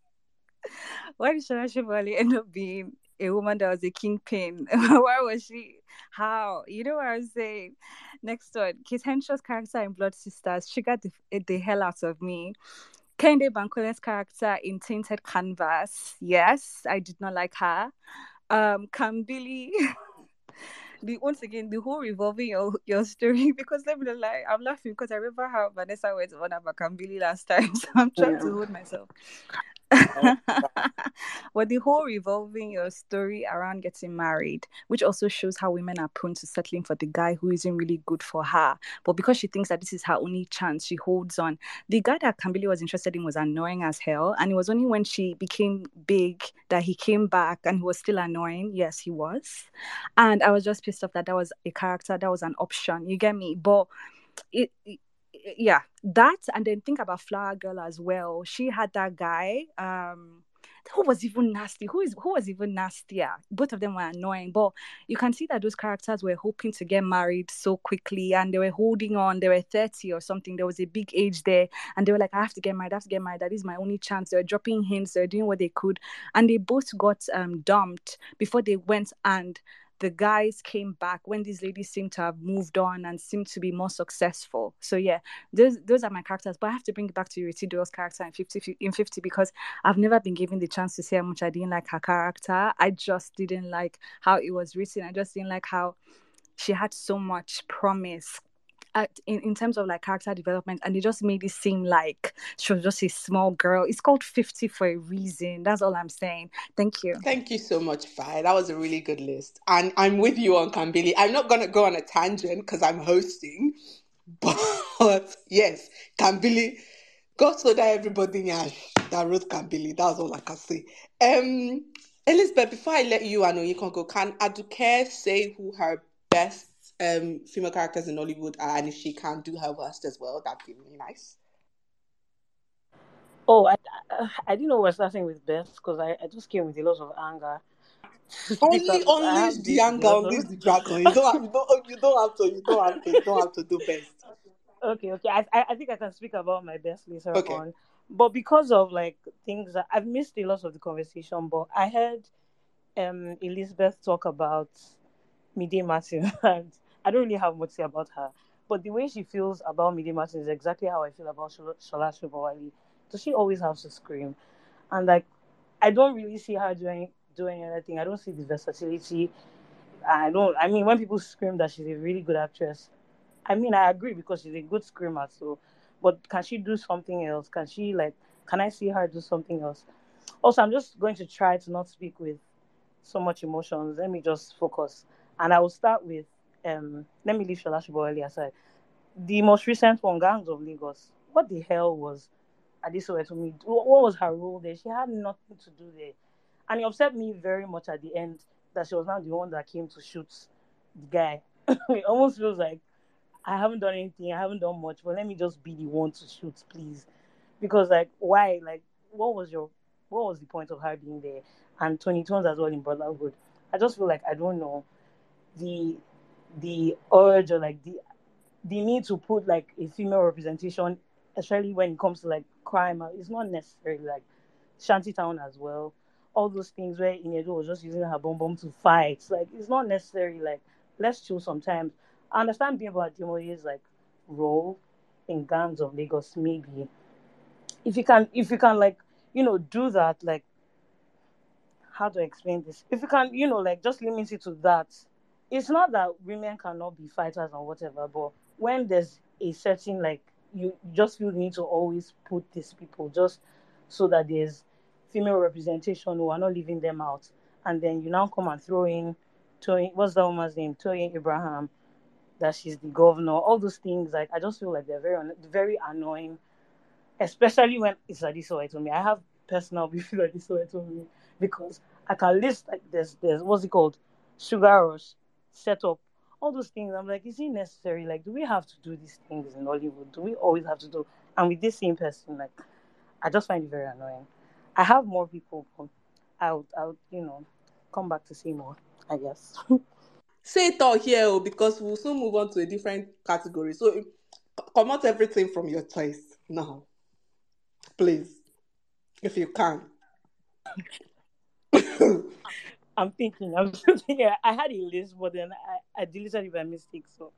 Why Shola Shobowale end up being a woman that was a kingpin? Why was she? How? You know what I'm saying? Next one, Kate Henshaw's character in Blood Sisters, she got the, the hell out of me. Kehinde Bankole's character in Tainted Canvas, yes, I did not like her. Um, Kambili. the once again the whole revolving your your story because let me lie, I'm laughing because I remember how Vanessa went on about Kambili last time, so I'm trying yeah. to hold myself. Oh, but the whole revolving your story around getting married, which also shows how women are prone to settling for the guy who isn't really good for her. But because she thinks that this is her only chance, she holds on. The guy that Kambili was interested in was annoying as hell. And it was only when she became big that he came back and he was still annoying. Yes, he was. And I was just pissed off that that was a character, that was an option. You get me? But it, it yeah, that and then think about Flower Girl as well. She had that guy. Um, who was even nasty? Who is who was even nastier? Both of them were annoying, but you can see that those characters were hoping to get married so quickly, and they were holding on. They were thirty or something. There was a big age there, and they were like, "I have to get married. I have to get married. That is my only chance." They were dropping hints. They were doing what they could, and they both got um, dumped before they went and the guys came back when these ladies seem to have moved on and seem to be more successful. So yeah, those those are my characters. But I have to bring it back to Duo's character in 50 in 50 because I've never been given the chance to say how much I didn't like her character. I just didn't like how it was written. I just didn't like how she had so much promise at, in, in terms of like character development and it just made it seem like she was just a small girl. It's called 50 for a reason. That's all i'm saying. Thank you.
Thank you so much Fi. that was a really good list. And i'm with you on kambili. I'm not going to go on a tangent because i'm hosting but yes kambili god so that everybody that wrote kambili. That's all i can say. Um elizabeth before i let you and you can go can aduke say who her best um, female characters in Nollywood are, and if she can do her worst as well, that'd be really nice.
Oh, I, I, didn't know we're starting with Beth because I, I just came with a lot of anger.
Only unleash the anger, unleash the dragon. You don't have, you don't, you don't have to, you don't have to, you don't have to do best.
Okay, okay. I, I think I can speak about my best later okay. on. But because of like things that I've missed a lot of the conversation, but I heard um Elizabeth talk about Mide Martin and I don't really have much to say about her. But the way she feels about Mide Martin is exactly how I feel about Shola Shobowale. Does she always have to scream? And like, I don't really see her doing doing anything. I don't see the versatility. I don't. I mean, when people scream that she's a really good actress, I mean, I agree because she's a good screamer. So, but can she do something else? Can she like? Can I see her do something else? Also, I'm just going to try to not speak with so much emotions. Let me just focus, and I will start with. Um, let me leave Shola Sobowale aside. The most recent one, Gangs of Lagos. What the hell was Adesua me? What was her role there? She had nothing to do there, and it upset me very much at the end that she was not the one that came to shoot the guy. it almost feels like I haven't done anything, I haven't done much, but let me just be the one to shoot, please. Because like why? Like what was your what was the point of her being there? And Toni Tones as well in Brotherhood. I just feel like I don't know the the urge or like the the need to put like a female representation, especially when it comes to like crime, uh, it's not necessarily like Shantytown as well all those things where Ini Edo was just using her bomb bomb to fight. Like it's not necessary. Like let's chill sometimes. I understand about Ademoye's like role in gangs of Lagos. Maybe if you can, if you can like you know do that, like how to explain this? If you can, you know, like just limit it to that. It's not that women cannot be fighters or whatever, but when there's a certain like you just feel the need to always put these people just so that there's female representation who are not leaving them out. And then you now come and throw in, Toyin, what's that woman's name? Toyin Abraham, that she's the governor. All those things, like I just feel like they're very, very annoying, especially when it's Adesua Etomi. I have personal beef with Adesua Etomi because I can list like there's, there's what's it called, sugar rush, setup, all those things. I'm like, is it necessary? Like, do we have to do these things in Hollywood? Do we always have to do? And with this same person, like, I just find it very annoying. I have more people. I'll, I'll, you know, come back to see more. I guess.
Say it all here, oh, because we'll soon move on to a different category. So, come out everything from your choice now, please, if you can.
I'm thinking. I'm thinking. I had a list, but then I, I deleted it by mistake, so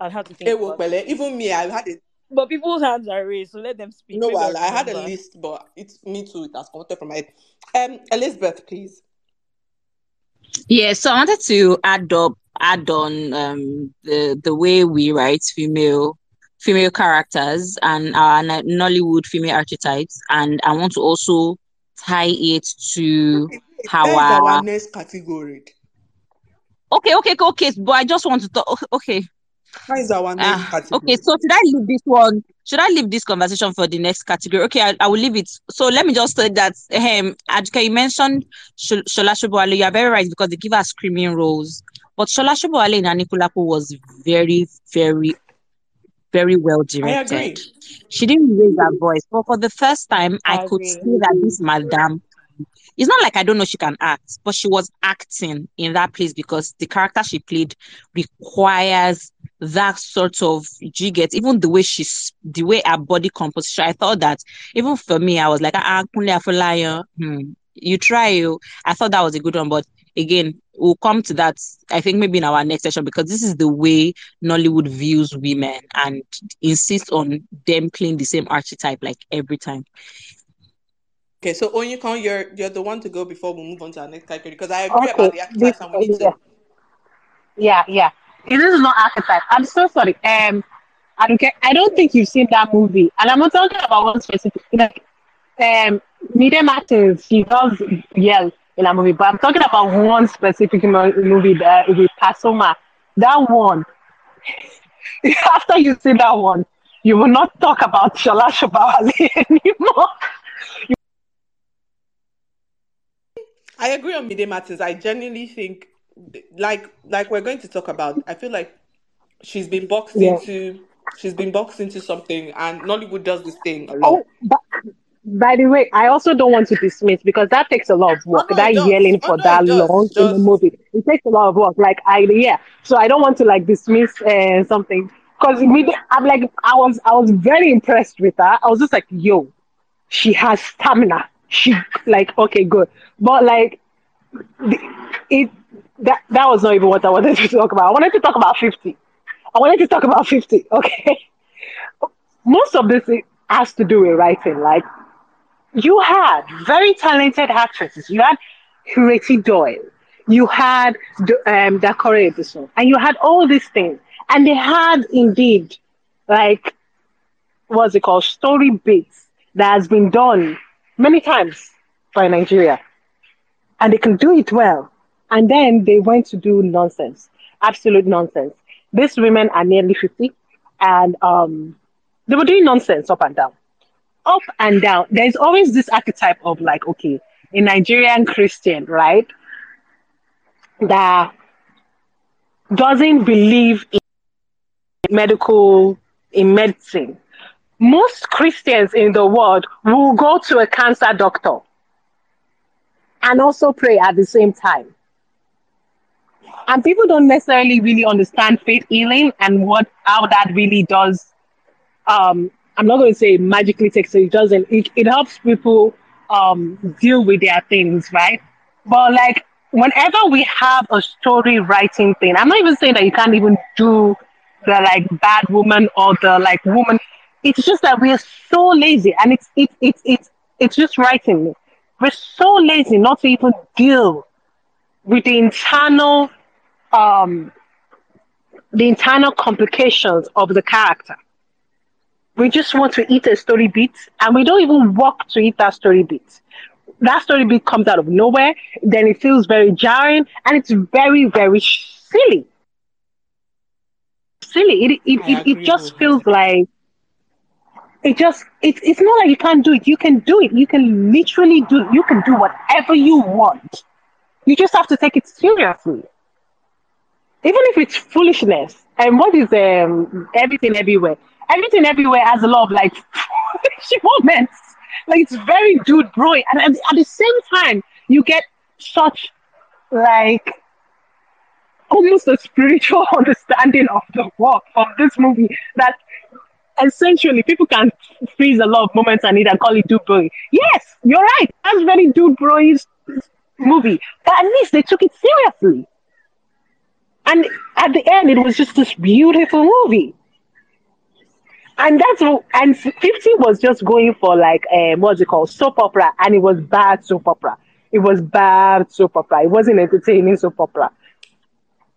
I'll have to think.
Hey, well, even me, I had it
but people's hands are raised, so let them speak.
No, well, I had a list, but it's me too. It has come from my head. Um, Elizabeth, please.
Yeah, so I wanted to add up, add on um the the way we write female female characters and our Nollywood female archetypes, and I want to also tie it to how our,
our next category.
Okay, okay, okay, but I just want to talk. Okay,
how is our next uh, category?
Okay, so should I leave this one? Should I leave this conversation for the next category? Okay, I, I will leave it. So let me just say that um Aduke, you mentioned Shola Sobowale. You are very right because they give us screaming roles. But Shola Sobowale in Anikulapo was very, very, very well directed. She didn't raise her voice, but for the first time, I, I could see that this madam it's not like I don't know she can act, but she was acting in that place because the character she played requires that sort of you get even the way she's the way her body composition. I thought that even for me, I was like, ah, ah hmm. you try you. I thought that was a good one, but again, we'll come to that. I think maybe in our next session because this is the way Nollywood views women and insists on them playing the same archetype like every time.
Okay, so Onyekon, you're you're the one to go before we move on to our next category because I agree okay. about the archetypes and we need
yeah.
to.
Yeah, yeah. This is not archetype. I'm so sorry. Um, I don't care. I don't think you've seen that movie, and I'm not talking about one specific. Like, um, Mide Martins, she does yell in a movie, but I'm talking about one specific movie that with Pasoma. That one. After you see that one, you will not talk about Shola Sobowale anymore.
I agree on Mide Martins. I genuinely think, like, like we're going to talk about. I feel like she's been boxed yeah. into, she's been boxed into something, and Nollywood does this thing a lot. Oh,
but, by the way, I also don't want to dismiss because that takes a lot of work. Oh, no, that yelling oh, for no, that long in the movie, it takes a lot of work. Like I, yeah. So I don't want to like dismiss uh, something because I'm like I was, I was very impressed with her. I was just like, yo, she has stamina she like okay good but like it that that was not even what i wanted to talk about i wanted to talk about 50 i wanted to talk about 50 okay most of this has to do with writing like you had very talented actresses. You had Ireti Doyle. You had um, Dakore Egbuson, and you had all these things, and they had indeed like what's it called? Story beats that has been done many times by Nigeria, and they can do it well. And then they went to do nonsense, absolute nonsense. These women are nearly fifty, and um, they were doing nonsense up and down, up and down. There's always this archetype of like, okay, a Nigerian Christian, right? that doesn't believe in medical in medicine most christians in the world will go to a cancer doctor and also pray at the same time and people don't necessarily really understand faith healing and what how that really does um i'm not going to say magically takes it doesn't it, it helps people um deal with their things right but like whenever we have a story writing thing, I'm not even saying that you can't even do the like bad woman or the like woman. It's just that we're so lazy, and it's it's it's it's it's just writing. We're so lazy not to even deal with the internal um the internal complications of the character. We just want to eat a story beat, and we don't even walk to eat that story beat that story beat comes out of nowhere, then it feels very jarring and it's very, very silly. Silly. It it, it, it just feels like it just it's it's not like you can't do it. You can do it. You can literally do you can do whatever you want. You just have to take it seriously. Even if it's foolishness. And what is um everything everywhere? Everything everywhere has a lot of like moments like it's very dude bro. And at, at the same time, you get such like almost a spiritual understanding of the work of this movie that essentially people can freeze a lot of moments and it and call it dude bro. Yes, you're right. That's very dude bro movie. But at least they took it seriously. And at the end, it was just this beautiful movie and that's and 50 was just going for like um what's it called? Soap opera and it was bad soap opera. It was bad soap opera. It wasn't entertaining soap opera.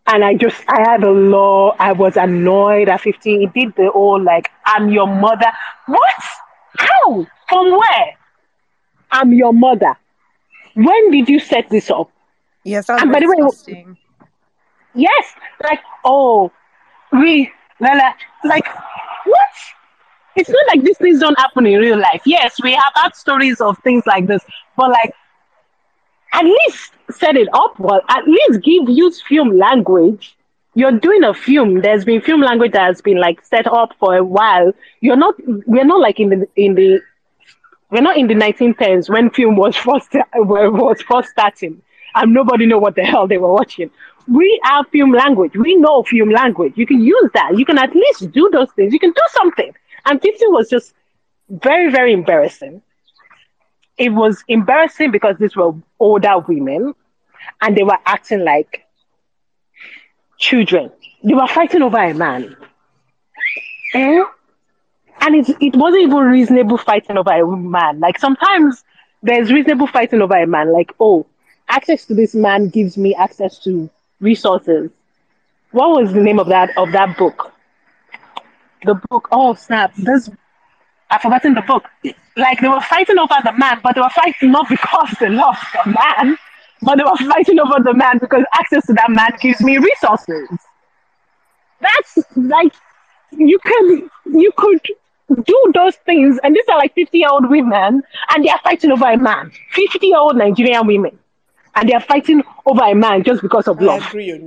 And i just i had a law i was annoyed at 50 it did the whole like i'm your mother. What? How? From where? I'm your mother. When did you set this up?
Yes and by the way
yes like oh we like what? It's not like these things don't happen in real life. Yes, we have had stories of things like this, but like at least set it up well. At least give use film language. You're doing a film. There's been film language that has been like set up for a while. You're not. We're not like in the in the. We're not in the 1910s when film was first was first starting, and nobody know what the hell they were watching we have film language. We know film language. You can use that. You can at least do those things. You can do something. And 50 was just very, very embarrassing. It was embarrassing because these were older women and they were acting like children. They were fighting over a man. Eh? And it, it wasn't even reasonable fighting over a man. Like sometimes there's reasonable fighting over a man. Like, oh, access to this man gives me access to resources. What was the name of that of that book? The book. Oh snap! This I've forgotten the book. Like they were fighting over the man, but they were fighting not because they lost the man, but they were fighting over the man because access to that man gives me resources. That's like you can you could do those things, and these are like fifty year old women, and they are fighting over a man. Fifty year old Nigerian women and they are fighting over a man just because of love.
Agree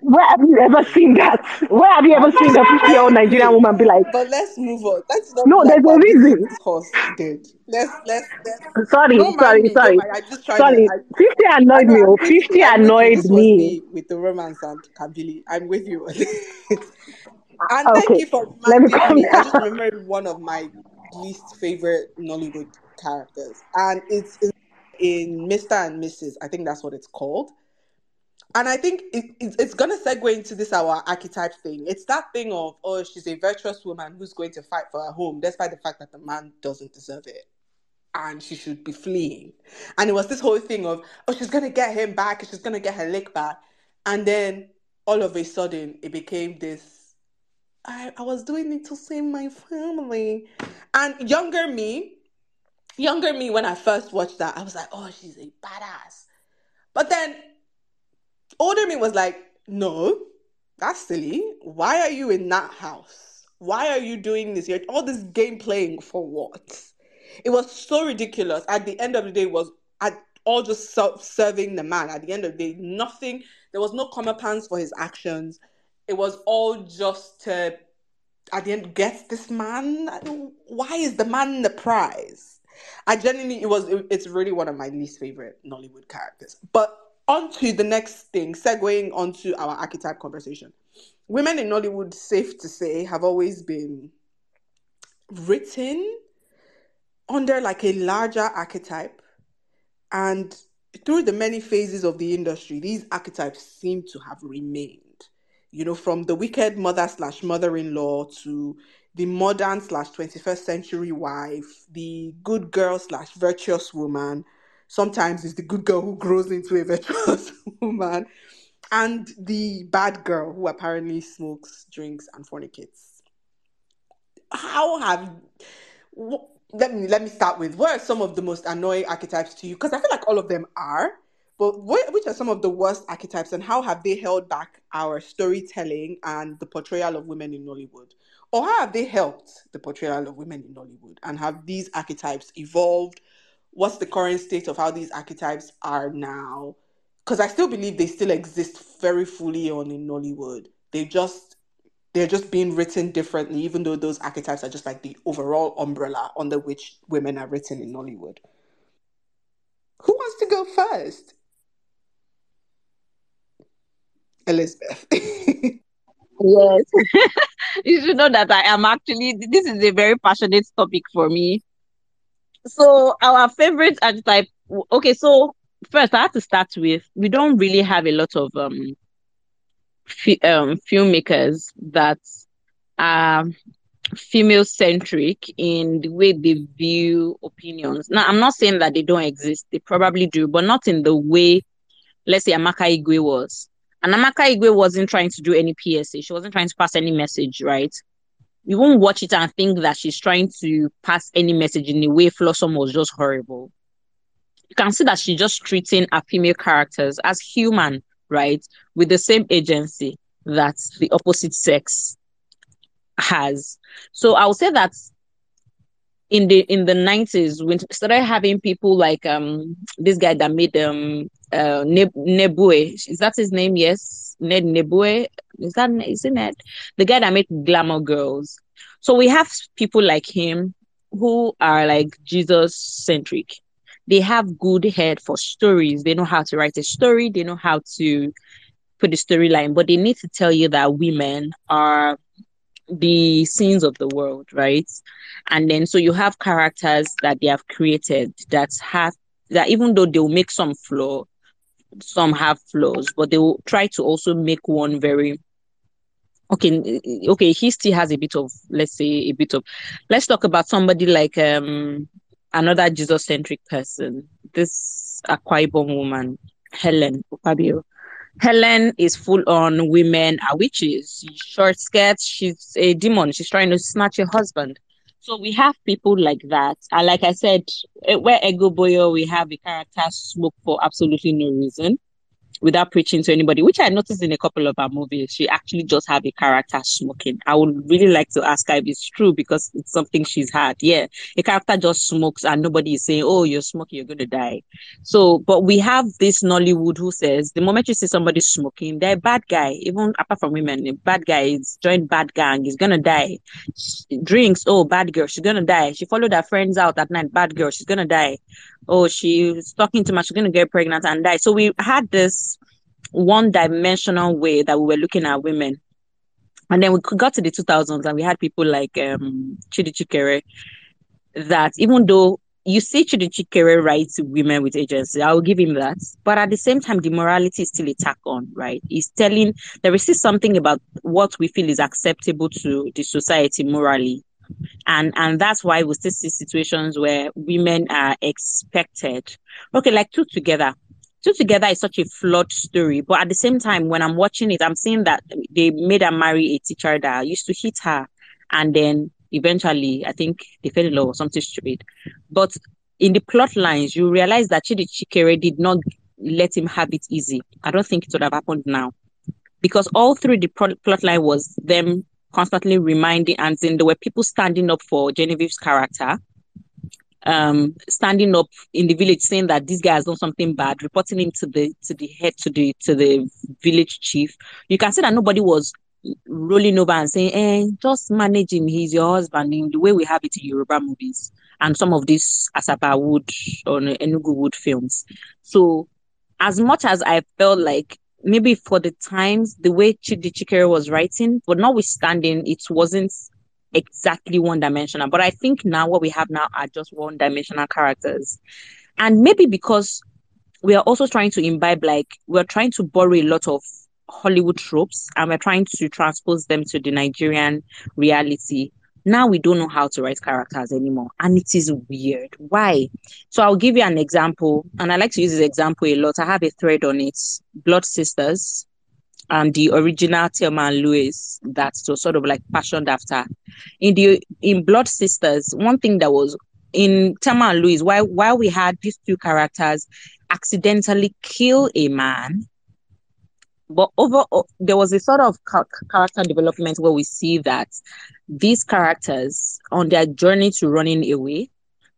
Where have you ever seen that? Where have you ever seen a 50 year old Nigerian woman be like,
But let's move on. Let's not
no, there's a reason.
Horse did. Let's, let's, let's.
Sorry, sorry,
me,
sorry. sorry. To, I, 50 annoyed me. 50, 50 annoyed me.
me. With the romance and Kambili. I'm with you. and
okay.
thank you for Let me, me. I just remembered one of my least favorite Nollywood characters. And it's, it's in Mr. and Mrs. I think that's what it's called. And I think it, it, it's going to segue into this our archetype thing. It's that thing of, oh, she's a virtuous woman who's going to fight for her home, despite the fact that the man doesn't deserve it. and she should be fleeing. And it was this whole thing of, oh, she's gonna get him back, she's gonna get her lick back. And then all of a sudden it became this I, I was doing it to save my family. And younger me, younger me, when I first watched that, I was like, oh, she's a badass. But then older me was like, no, that's silly. Why are you in that house? Why are you doing this? You're all this game playing for what? It was so ridiculous. At the end of the day, was at all just self serving the man. At the end of the day, nothing. There was no common pants for his actions. It was all just to, at the end, get this man. Why is the man the prize? I genuinely, it was. it's really one of my least favorite Nollywood characters. But on to the next thing, segueing onto our archetype conversation. Women in Nollywood, safe to say, have always been written under like a larger archetype. And through the many phases of the industry, these archetypes seem to have remained. You know, from the wicked mother slash mother in law to the modern slash 21st century wife, the good girl slash virtuous woman. Sometimes it's the good girl who grows into a virtuous woman, and the bad girl who apparently smokes, drinks, and fornicates. How have let me let me start with what are some of the most annoying archetypes to you? Because I feel like all of them are, but which are some of the worst archetypes, and how have they held back our storytelling and the portrayal of women in Nollywood? Or how have they helped the portrayal of women in Nollywood? And have these archetypes evolved? What's the current state of how these archetypes are now? Because I still believe they still exist very fully on in Nollywood. They just they're just being written differently, even though those archetypes are just like the overall umbrella under which women are written in Nollywood. Who wants to go first? Elizabeth.
yes. you should know that I am actually, this is a very passionate topic for me. So, our favorite archetype, okay, so first I have to start with we don't really have a lot of um um, filmmakers that are female centric in the way they view opinions. Now, I'm not saying that they don't exist, they probably do, but not in the way, let's say, Amaka Igwe was. And Amaka Igwe wasn't trying to do any PSA, she wasn't trying to pass any message, right? You won't watch it and think that she's trying to pass any message in a way Flawsome was just horrible. You can see that she's just treating her female characters as human right, with the same agency that the opposite sex has. So I would say that in the in the nineties, when started having people like um this guy that made um uh ne- Nnebue, is that his name? Yes, Ned Nnebue. Is that isn't it The guy that made Glamour Girls. So we have people like him who are like Jesus centric they have good head for stories. They know how to write a story. They know how to put a storyline, but they need to tell you that women are the scenes of the world, right? And then so you have characters that they have created that have that even though they'll make some flaw, some have flaws, but they will try to also make one very okay okay he still has a bit of let's say a bit of let's talk about somebody like um another Jesus centric person, this Akwa woman, Helen Ukpabio. Helen is full on women are witches, short skirts, she's a demon, she's trying to snatch your husband. So we have people like that. And like I said, eh, where Ego Boyo, we have a character smoke for absolutely no reason without preaching to anybody, which I noticed in a couple of our movies. She actually just have a character smoking. I would really like to ask her if it's true because it's something she's had. Yeah, a character just smokes and nobody is saying, "Oh, you're smoking, you're gonna die." So, but we have this Nollywood who says the moment you see somebody smoking, they're a bad guy. Even apart from women, a bad guy is joined bad gang, he's gonna die. She drinks, oh, bad girl, she's gonna die. She followed her friends out at night, bad girl, she's gonna die oh, she's talking too much, she's going to get pregnant and die. So we had this one dimensional way that we were looking at women. And then we got to the 2000s and we had people like um, Chidi Chikere that even though you see Chidi Chikere write women with agency, I'll give him that. But at the same time, the morality is still a tack on, right? He's telling there is still something about what we feel is acceptable to the society morally and and that's why we still see situations where women are expected. Okay like two together. Two together is such a flawed story but at the same time when i'm watching it i'm seeing that they made her marry a teacher that used to hit her and then eventually i think they fell in love or something stupid. But in the plot lines you realize that chidi chikere did not let him have it easy. I don't think it would have happened now. Because all through the plot line was them constantly reminding, and then there were people standing up for Genevieve's character, um, standing up in the village saying that this guy has done something bad, reporting him to the to the head to the to the village chief. You can see that nobody was rolling over and saying, "Eh, just manage him. He's your husband." In the way we have it in Yoruba movies and some of these Asaba Wood or Enugu Wood films. So, as much as I felt like maybe for the times, the way Chidi Chikere was writing, but notwithstanding, it wasn't exactly one dimensional. But I think now what we have now are just one dimensional characters. And maybe because we are also trying to imbibe, like, we're trying to borrow a lot of Hollywood tropes and we're trying to transpose them to the Nigerian reality. Now we don't know how to write characters anymore. And it is weird. Why? So I'll give you an example. And I like to use this example a lot. I have a thread on it Blood Sisters and the original Thelma and Louise that was sort of like fashioned after. In the in Blood Sisters, one thing that was in Thelma and Louise, while while we had these two characters accidentally kill a man, but overall, there was a sort of character development where we see that these characters on their journey to running away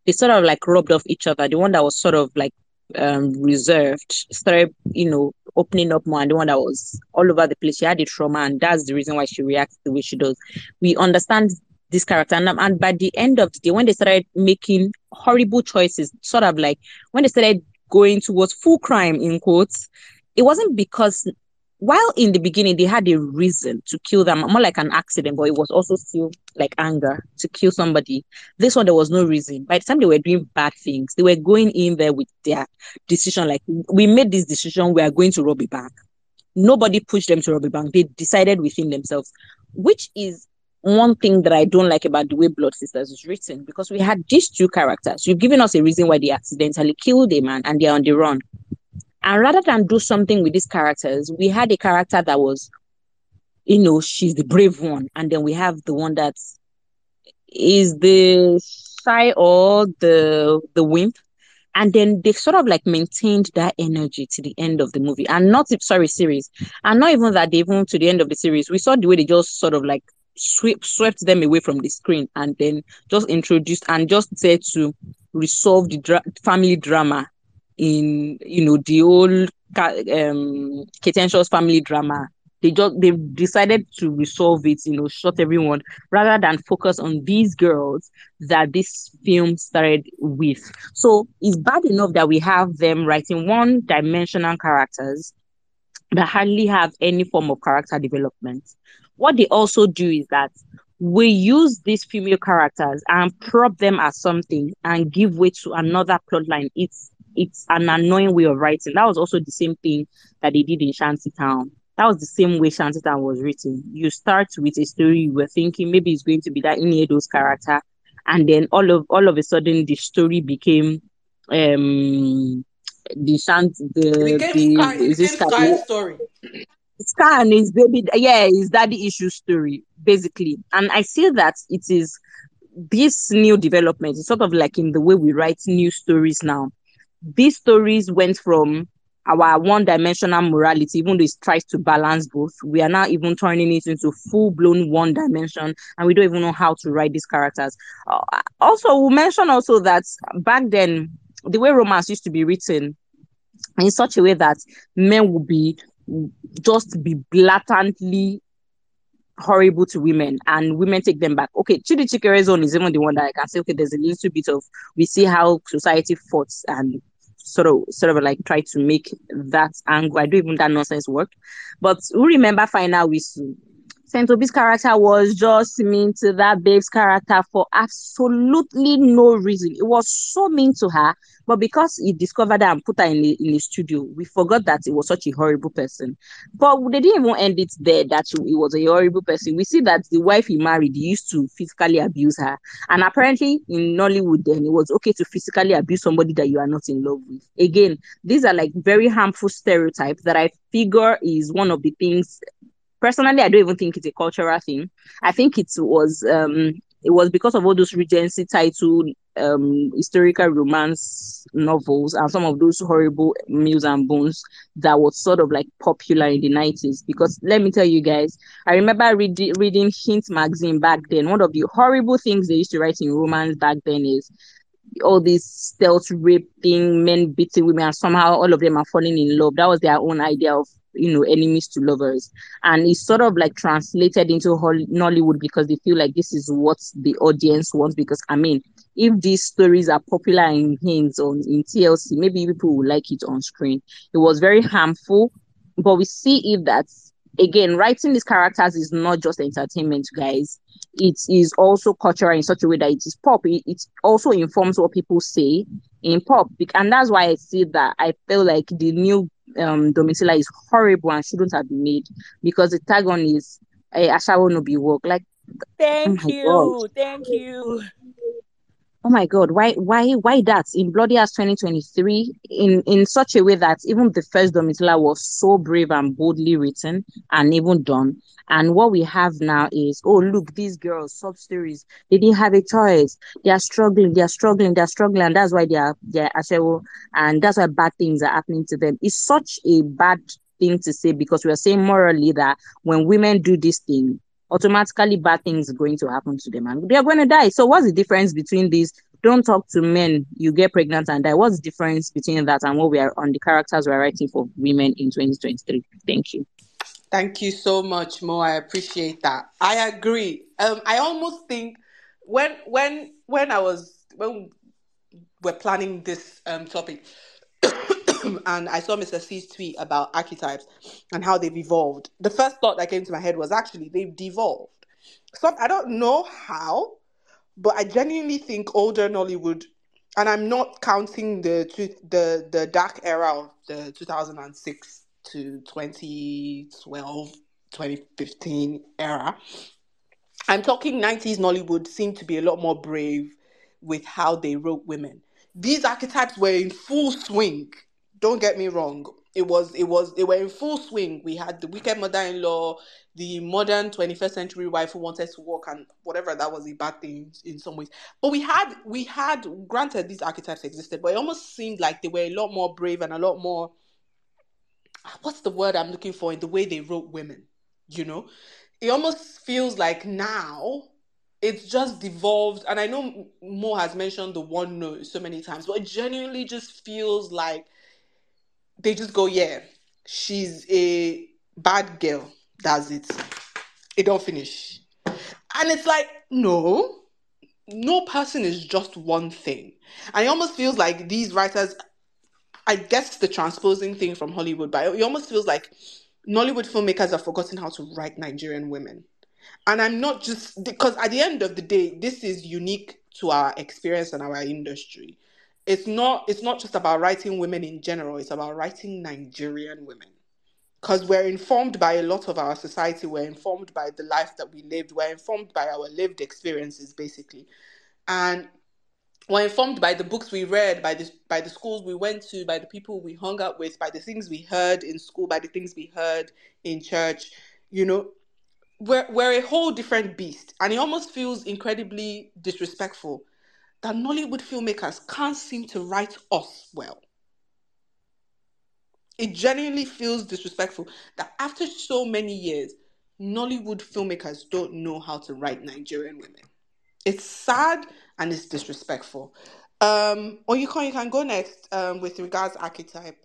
they sort of like rubbed off each other. The one that was sort of like um reserved started you know opening up more and the one that was all over the place she had a trauma and that's the reason why she reacts the way she does. We understand this character and, and by the end of the day when they started making horrible choices sort of like when they started going towards full crime in quotes it wasn't because while in the beginning they had a reason to kill them, more like an accident, but it was also still like anger to kill somebody. This one, there was no reason. By the time they were doing bad things, they were going in there with their decision like, we made this decision, we are going to rob a bank. Nobody pushed them to rob a bank. They decided within themselves, which is one thing that I don't like about the way Blood Sisters is written because we had these two characters. You've given us a reason why they accidentally killed a man and they're on the run. And rather than do something with these characters, we had a character that was, you know, she's the brave one. And then we have the one that is the shy or the the wimp. And then they sort of like maintained that energy to the end of the movie. And not sorry, series. And not even that they even to the end of the series. We saw the way they just sort of like swept swept them away from the screen and then just introduced and just said to resolve the dra- family drama in you know the old um Ketentious family drama. They just they decided to resolve it, you know, shut everyone rather than focus on these girls that this film started with. So it's bad enough that we have them writing one dimensional characters that hardly have any form of character development. What they also do is that we use these female characters and prop them as something and give way to another plotline. It's it's an annoying way of writing. That was also the same thing that they did in Shantytown. That was the same way Shantytown was written. You start with a story you were thinking maybe it's going to be that Ini Edo's character, and then all of all of a sudden the story became um the shant the, the
Sky, is this Sky story.
Sky and his baby, yeah, his daddy issue story, basically. And I see that it is this new development, it's sort of like in the way we write new stories now these stories went from our one dimensional morality, even though it tries to balance both, we are now even turning it into full blown one dimension, and we don't even know how to write these characters. Uh, also, we mention also that back then, the way romance used to be written in such a way that men would be just be blatantly horrible to women and women take them back. Okay, Chidi Chikere's own is even the one that I can say, okay, there's a little bit of we see how society fought and sort of sort of like try to make that angle. I do even that nonsense work. But who remember final whistle? Obi's character was just mean to that babe's character for absolutely no reason. It was so mean to her, but because he discovered her and put her in the, in the studio, we forgot that it was such a horrible person. But they didn't even end it there that he was a horrible person. We see that the wife he married used to physically abuse her. And apparently in Nollywood, then it was okay to physically abuse somebody that you are not in love with. Again, these are like very harmful stereotypes that I figure is one of the things personally, I don't even think it's a cultural thing. I think it was um it was because of all those Regency title um historical romance novels and some of those horrible Mills and Boons that was sort of like popular in the 90s. Because let me tell you guys, I remember reading reading Hint magazine back then. One of the horrible things they used to write in romance back then is all these stealth raping men beating women and somehow all of them are falling in love. That was their own idea of you know enemies to lovers. And it's sort of like translated into nollywood because they feel like this is what the audience wants because i mean if these stories are popular in hints on in tlc maybe people will like it on screen. It was very harmful but we see if that's again writing these characters is not just entertainment guys. It is also cultural in such a way that it is pop. It, it also informs what people say in pop. And that's why i see that i feel like the new um Domitilla is horrible and shouldn't have been made because the tag on is a eh, Ashawo no be work. Like
thank oh you, God. thank you
oh my god why why why that? In bloody ass 2023 in in such a way that even the first domitilla was so brave and boldly written and even done. And what we have now is oh look these girls sub stories. They didn't have a choice. They are struggling they are struggling they are struggling. And that's why they are they're ashewo and that's why bad things are happening to them. It's such a bad thing to say because we are saying morally that when women do this thing automatically bad things are going to happen to them and they are going to die. So what's the difference between these? Don't talk to men, you get pregnant and die. What's the difference between that and what we are on the characters we're writing for women in 2023? Thank you.
Thank you so much, Mo. I appreciate that. I agree. Um, I almost think when when when I was when we're planning this um topic, and I saw Mr. C's tweet about archetypes and how they've evolved. The first thought that came to my head was actually they've devolved. Some I don't know how, but I genuinely think older Nollywood, and I'm not counting the the the dark era of the 2006 to 2012, 2015 era. I'm talking 90s Nollywood seemed to be a lot more brave with how they wrote women. These archetypes were in full swing don't get me wrong it was it was they were in full swing. We had the wicked mother-in-law the modern 21st century wife who wanted to work and whatever that was a bad thing in some ways. But we had we had granted these archetypes existed but it almost seemed like they were a lot more brave and a lot more ah, what's the word i'm looking for in the way they wrote women you know? It almost feels like now it's just devolved and i know mo has mentioned the one no so many times but it genuinely just feels like they just go, yeah, she's a bad girl. That's it. It don't finish. And it's like, no, no person is just one thing. And it almost feels like these writers, I guess the transposing thing from Hollywood, but it almost feels like Nollywood filmmakers have forgotten how to write Nigerian women. And I'm not just because at the end of the day, this is unique to our experience and our industry it's not it's not just about writing women in general it's about writing nigerian women. Because we're informed by a lot of our society we're informed by the life that we lived we're informed by our lived experiences basically. And we're informed by the books we read by the by the schools we went to by the people we hung out with by the things we heard in school by the things we heard in church you know. We're, we're a whole different beast and it almost feels incredibly disrespectful that Nollywood filmmakers can't seem to write us well. It genuinely feels disrespectful that after so many years, Nollywood filmmakers don't know how to write Nigerian women. It's sad and it's disrespectful. Um, or you can you can go next um, with regards archetype.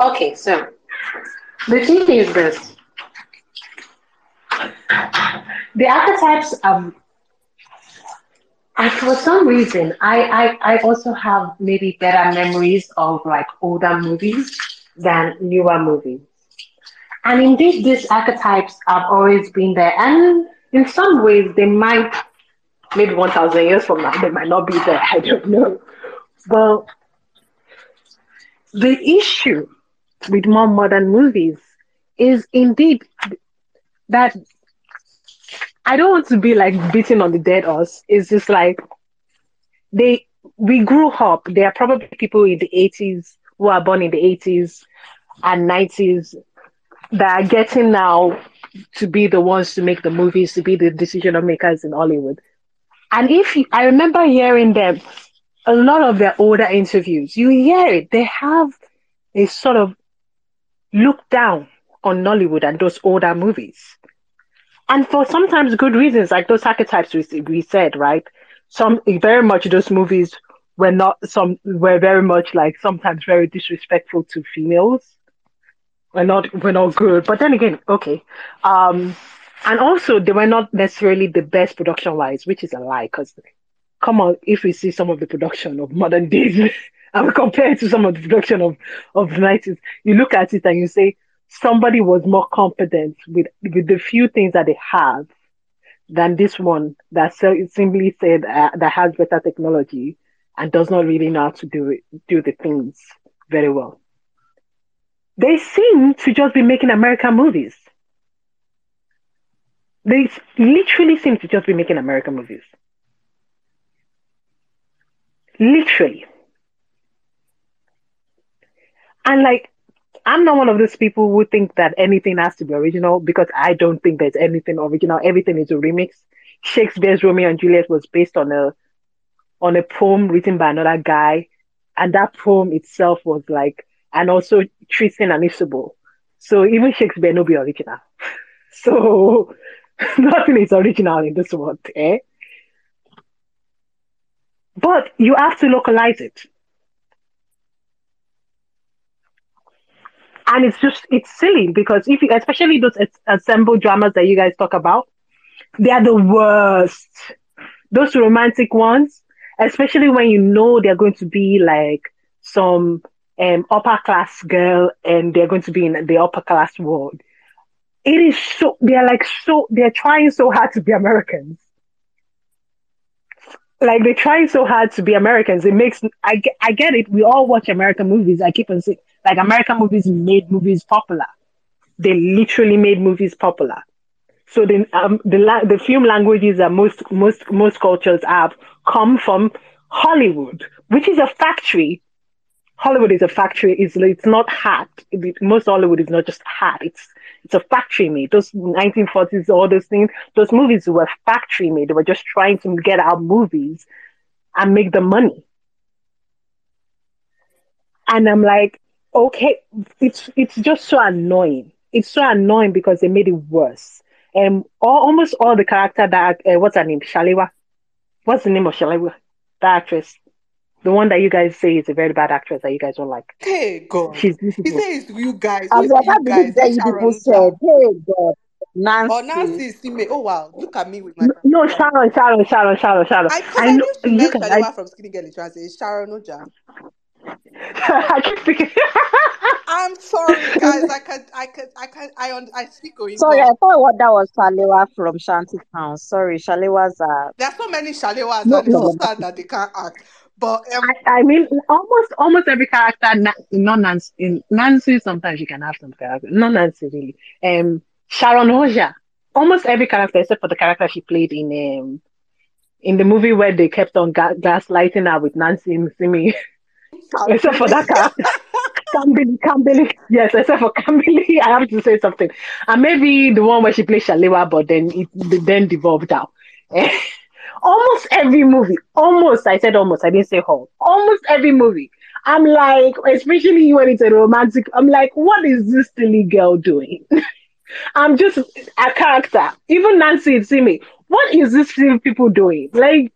Okay, so the thing is this the archetypes um and for some reason I, I i also have maybe better memories of like older movies than newer movies. And indeed, these archetypes have always been there. And in some ways, they might, maybe 1,000 years from now, they might not be there. I don't know. But the issue with more modern movies is indeed that I don't want to be like beating on the dead horse. It's just like they we grew up. There are probably people in the eighties who are born in the eighties and nineties that are getting now to be the ones to make the movies, to be the decision makers in Hollywood. And if you, I remember hearing them, a lot of their older interviews, you hear it. They have a sort of look down on Nollywood and those older movies. And for sometimes good reasons, like those archetypes we, we said, right? Some very much those movies were not some were very much like sometimes very disrespectful to females. We're not we're not good. But then again, okay. Um and also they were not necessarily the best production wise, which is a lie because come on, if we see some of the production of modern days and we compare it to some of the production of, of the 90s, you look at it and you say, somebody was more competent with, with the few things that they have than this one that simply said uh, that has better technology and does not really know how to do it, do the things very well. They seem to just be making American movies. They literally seem to just be making American movies. Literally. And like, I'm not one of those people who think that anything has to be original because I don't think there's anything original. Everything is a remix. Shakespeare's Romeo and Juliet was based on a on a poem written by another guy, and that poem itself was like, and also Tristan and Isobel. So even Shakespeare no be original. so nothing is original in this world, eh? But you have to localize it. And it's just, it's silly because if you, especially those ensemble dramas that you guys talk about, they are the worst. Those romantic ones, especially when you know they're going to be like some um, upper class girl and they're going to be in the upper class world. It is so, they're like so, they're trying so hard to be Americans like they're trying so hard to be Americans. It makes I I get it. We all watch American movies. I keep on saying like American movies made movies popular. They literally made movies popular. So the um, the the film languages that most most most cultures have come from Hollywood, which is a factory. Hollywood is a factory. It's it's not hat. Most Hollywood is not just hat. It's it's a factory made. Those 1940s, all those things, those movies were factory made. They were just trying to get out movies and make the money. And I'm like, okay, it's it's just so annoying. It's so annoying because they made it worse. And all, almost all the character that uh, what's her name, Shalewa, what's the name of Shalewa, the actress, the one that you guys say is a very bad actress that you guys don't like.
Hey God,
She's
he
beautiful.
says you guys.
I
Who's
was
you guys?
say
Is
you people said, hey God, Nancy.
Or Nancy Isime? Oh wow, look at me with my.
No, Sharon, Sharon, Sharon, Sharon, Sharon.
I, cause
I
I
know
knew
you
meant
can.
Shalewa
I,
from Skinny Girl in Transit. It's Sharon Ooja.
I keep thinking.
I'm sorry, guys. I can, I can, I can, I, un- I speak
Sorry, I thought what that was Shalewa from Shanty Town. Sorry, Shalewa's uh
There are so many Shalewas,
no,
and it's so
no.
sad that they can't act. But um,
I, I mean, almost almost every character, na- not Nancy. In Nancy, sometimes you can have some character. Not Nancy, really. Um, Sharon Ooja. Almost every character, except for the character she played in um in the movie where they kept on ga- gaslighting her with Nancy Isime. except for that character. Kambili, Kambili. Yes, except for Kambili, I have to say something. And maybe the one where she played Shalewa, but then it then devolved out. Eh, almost every movie, almost, I said almost, I didn't say whole. Almost every movie. I'm like, especially when it's a romantic, I'm like, what is this silly girl doing? I'm just a character. Even Nancy Isime. what is this silly people doing? Like,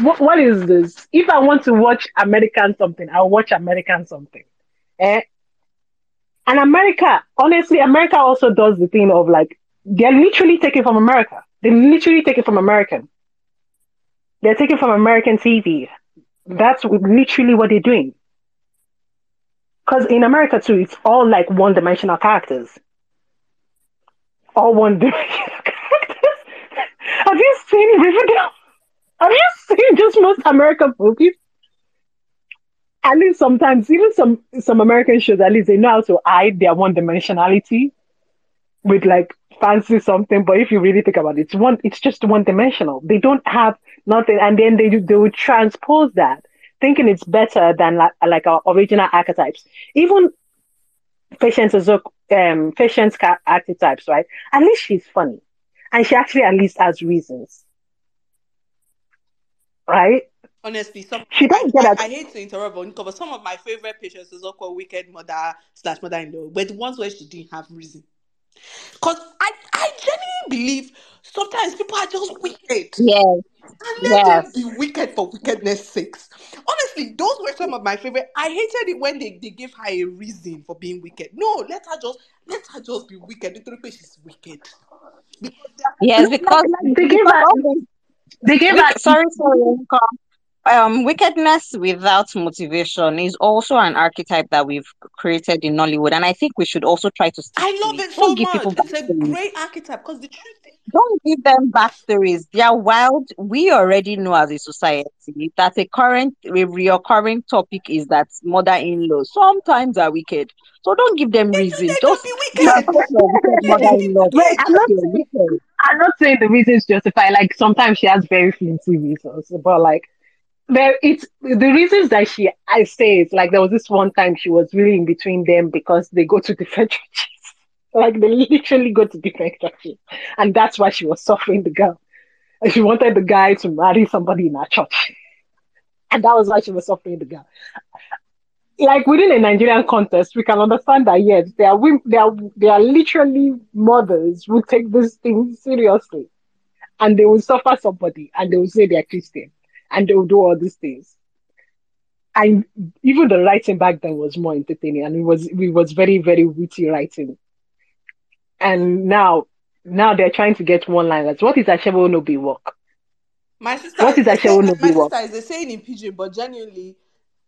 what, what is this? If I want to watch American something, I'll watch American something. Eh? And America, honestly, America also does the thing of like, they're literally taking from America. They literally take it from American. They're taking from American TV. That's literally what they're doing. because in America too, it's all like one dimensional characters. All one dimensional characters. Have you seen Riverdale? Have you seen just most American movies? At least sometimes, even some some American shows, at least they know how to hide their one dimensionality with like fancy something. But if you really think about it, it's one. It's just one dimensional. They don't have nothing, and then they they would transpose that thinking it's better than like, like our original archetypes. Even Patience as um archetypes, right? At least she's funny. And she actually at least has reasons. Right?
Honestly, some
she doesn't
I,
get
I, I hate to interrupt, but some of my favorite Patience is also wicked mother slash mother in law, but the ones where she didn't have reason. Because I, I genuinely believe sometimes people are just wicked.
Yes.
And let yes. them be wicked for wickedness sakes. Honestly, those were some of my favorite. I hated it when they, they gave her a reason for being wicked. No, let her just let her just be wicked. Because she's wicked.
Because yes, because
they gave her they gave her
sorry, sorry, um, wickedness without motivation is also an archetype that we've created in Nollywood, and I think we should also try to.
I love it so much. It's a great archetype because the truth. Is-
don't give them backstories. They are wild. We already know as a society that a current, a reoccurring topic is that mother-in-law sometimes are wicked. So don't give them reason. Just
be wicked.
mother-in-law.
I'm not, saying, I'm not saying the reasons justify. Like sometimes she has very flimsy reasons, but like there it's the reasons that she I say it's like there was this one time she was really in between them because they go to different churches. like they literally go to different churches. And that's why she was suffering the girl. And she wanted the guy to marry somebody in her church. And that was why she was suffering the girl. Like within a Nigerian context, we can understand that yes, they are they are they are literally mothers who take this thing seriously. And they will suffer somebody and they will say they're Christian and they'll do all these things. And even the writing back then was more entertaining, and it was it was very very witty writing. And now now they're trying to get one liners. What is Ashewo no be work?
My sister,
what is Ashewo no be work?
My sister is saying in pidgin, but genuinely,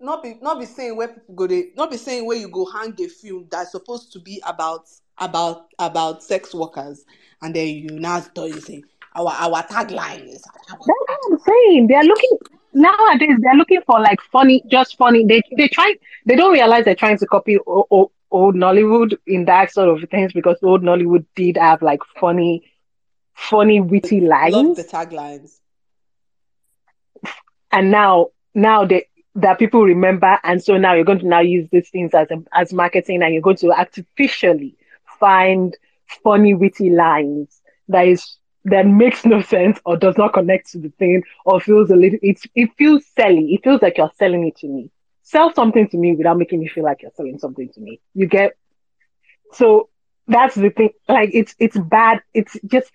not be not be saying where people go they not be saying where you go hang a film that's supposed to be about about about sex workers, and then you now start you say our our tagline is.
That's what I'm saying. They're looking nowadays. They're looking for like funny, just funny. They they try. They don't realize they're trying to copy old, old Nollywood in that sort of things because old Nollywood did have like funny, funny, witty lines.
Love the taglines.
And now, now they that people remember, and so now you're going to now use these things as as marketing, and you're going to artificially find funny, witty lines that is that makes no sense or does not connect to the thing or feels a little it's it feels selling. It feels like you're selling it to me. Sell something to me without making me feel like you're selling something to me. You get so that's the thing. Like it's it's bad. It's just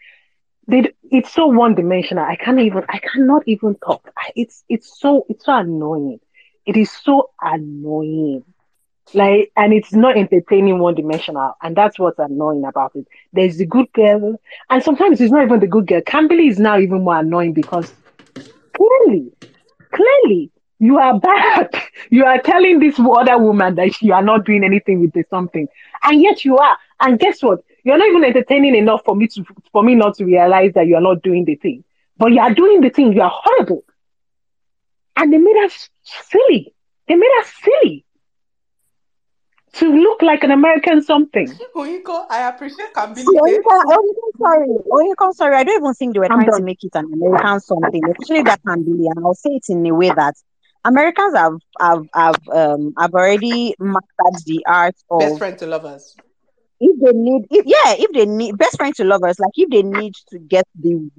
they it's so one dimensional. I can't even I cannot even talk. It's it's so it's so annoying. It is so annoying. Like, and it's not entertaining one dimensional. And that's what's annoying about it. There's the good girl, and sometimes it's not even the good girl. Kambili is now even more annoying because clearly, clearly, you are bad. You are telling this other woman that you are not doing anything with this something, and yet you are. And guess what? You're not even entertaining enough for me to for me not to realize that you are not doing the thing. But you are doing the thing. You are horrible, and they made us silly. They made us silly to look like an American something.
Oyinko, I appreciate Kambili.
Oyinko, sorry. Oyinko, sorry. I don't even think they were I'm trying done. to make it an American something, especially that Kambili. And I'll say it in a way that Americans have have have um have already mastered the art of
best friend to lovers.
If they need, if, yeah, if they need best friend to lovers, like if they need to get the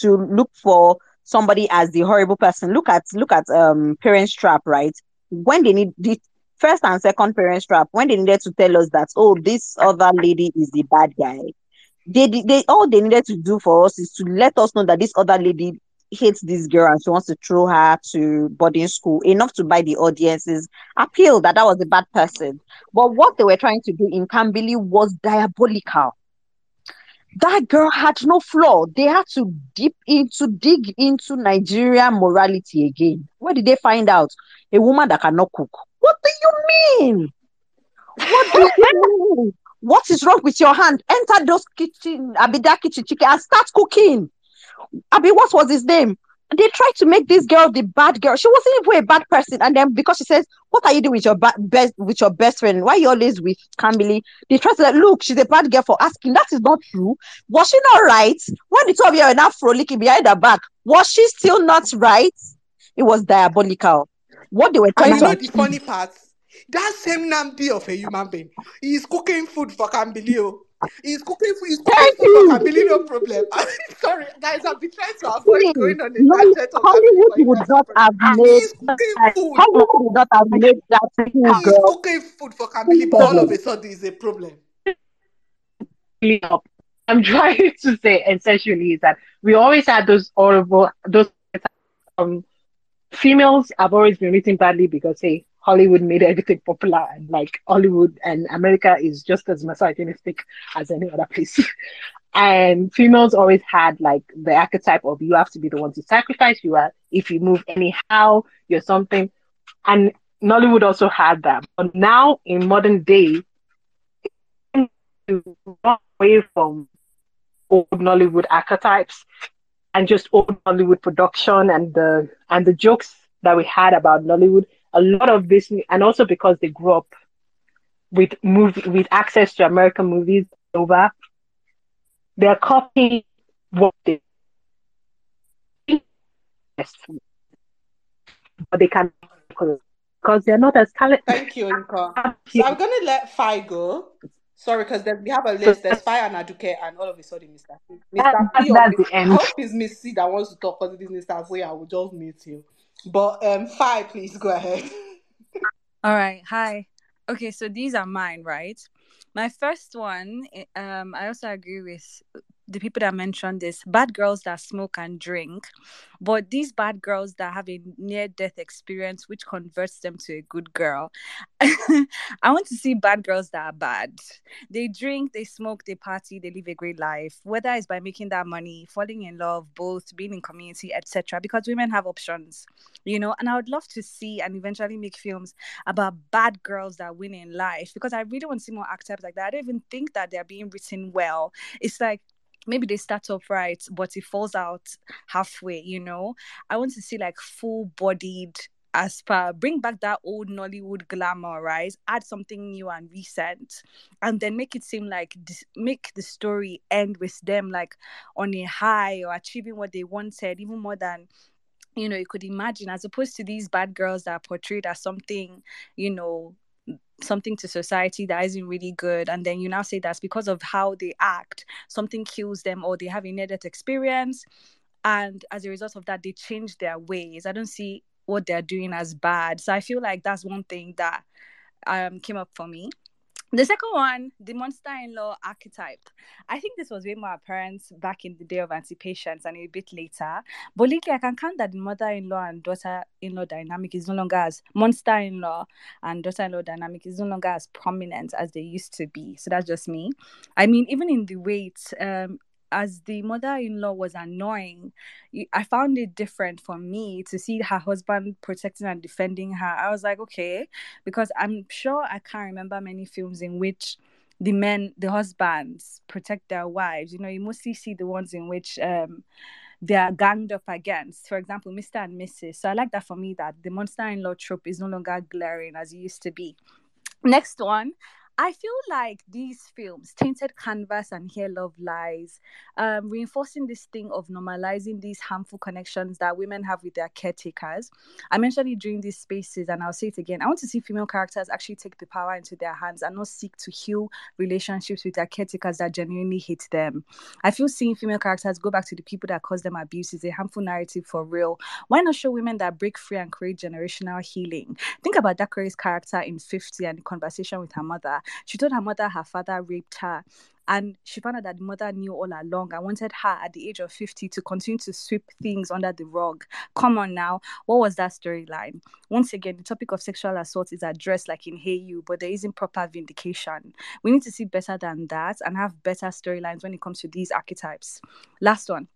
to look for somebody as the horrible person, look at look at um Parents Trap, right? When they need the first and second parents trap when they needed to tell us that oh this other lady is the bad guy they they all they needed to do for us is to let us know that this other lady hates this girl and she wants to throw her to boarding school enough to buy the audience's appeal that that was a bad person but what they were trying to do in Kambili was diabolical that girl had no flaw. They had to deep into dig into Nigerian morality again. Where did they find out? A woman that cannot cook What do you mean? What do you mean? What is wrong with your hand? Enter those kitchen, Abi that kitchen chicken and start cooking. Abi, what was his name? They tried to make this girl the bad girl. She wasn't even a bad person. And then because she says, "What are you doing with your ba- best with your best friend? Why are you always with Camille?" They try to like, look, she's a bad girl for asking. That is not true. Was she not right? When the two of you are now frolicking behind her back, was she still not right? It was diabolical. What they were trying
And you
to
know the funny part? That same Namdi of a human being, he's cooking food for Cambilio. He's cooking food, he's cooking
Thank
food
you.
for Cambilio, no problem. Sorry, guys, I've been trying to avoid
Please,
going on a
no,
tangent
Hollywood would
guys
not have made
He's cooking.
Hollywood would not have made that poor
He's
girl
cooking food for Cambilio, but all of a sudden it's a problem.
up. I'm trying to say essentially is that we always had those horrible those um females have always been written badly because hey Hollywood made everything popular and like Hollywood and America is just as misogynistic as any other place. and females always had like the archetype of you have to be the one to sacrifice, you are if you move anyhow, you're something. And Nollywood also had that. But now in modern day, away from old Nollywood archetypes and just old Nollywood production and the and the jokes that we had about Nollywood. A lot of this, and also because they grew up with movie with access to American movies over, they're copying what they but they can because they're not as talented.
Thank you, Inka. So I'm gonna let Fi go. Sorry, because we have a list. There's Fi and Aduke, and all of a sudden, Mr. P. Mr.
That-
P or
that's
Miss-
the
I
end.
hope it's Miss C that wants to talk because it is Mr. Foy. I will just meet you. But um, Fi, please go ahead.
All right. Hi. Okay, so these are mine, right? My first one, eh, um, I also agree with the people that mentioned this bad girls that smoke and drink, but these bad girls that have a near death experience, which converts them to a good girl. I want to see bad girls that are bad. They drink, they smoke, they party, they live a great life, whether it's by making that money, falling in love, both being in community, etc. Because women have options, you know. And I would love to see and eventually make films about bad girls that win in life because I really want to see more archetypes like that. I don't even think that they're being written well. It's like maybe they start off right, but it falls out halfway, you know. I want to see like full bodied as per bring back that old Nollywood glamour, right? Add something new and recent, and then make it seem like this, make the story end with them like on a high or achieving what they wanted, even more than you know you could imagine, as opposed to these bad girls that are portrayed as something, you know, something to society that isn't really good and then you now say that's because of how they act something kills them or they have a near-death experience and as a result of that they change their ways. I don't see what they're doing as bad. So i feel like that's one thing that um came up for me the second one, the monster-in-law archetype. I think this was way more apparent back in the day of Aunty Patience and a bit later. But lately, I can count that the mother-in-law and daughter-in-law dynamic is no longer as monster-in-law and daughter-in-law dynamic is no longer as prominent as they used to be. So that's just me. I mean, even in the it, um, as the mother-in-law was annoying, I found it different for me to see her husband protecting and defending her. I was like, okay, because I'm sure I can't remember many films in which the men, the husbands, protect their wives. You know, you mostly see the ones in which um they are ganged up against. For example, Mr. and Mrs. So I like that for me that the monster-in-law trope is no longer glaring as it used to be. Next one. I feel like these films, Tainted Canvas and Here Love Lies, um, reinforcing this thing of normalizing these harmful connections that women have with their caretakers. I mentioned it during these spaces, and I'll say it again. I want to see female characters actually take the power into their hands and not seek to heal relationships with their caretakers that genuinely hate them. I feel seeing female characters go back to the people that cause them abuse is a harmful narrative for real. Why not show women that break free and create generational healing? Think about Dakore's character in 50 and the conversation with her mother. She told her mother her father raped her. And she found out that the mother knew all along and wanted her at the age of 50 to continue to sweep things under the rug. Come on now. What was that storyline? Once again, the topic of sexual assault is addressed like in Hey You, but there isn't proper vindication. We need to see better than that and have better storylines when it comes to these archetypes. Last one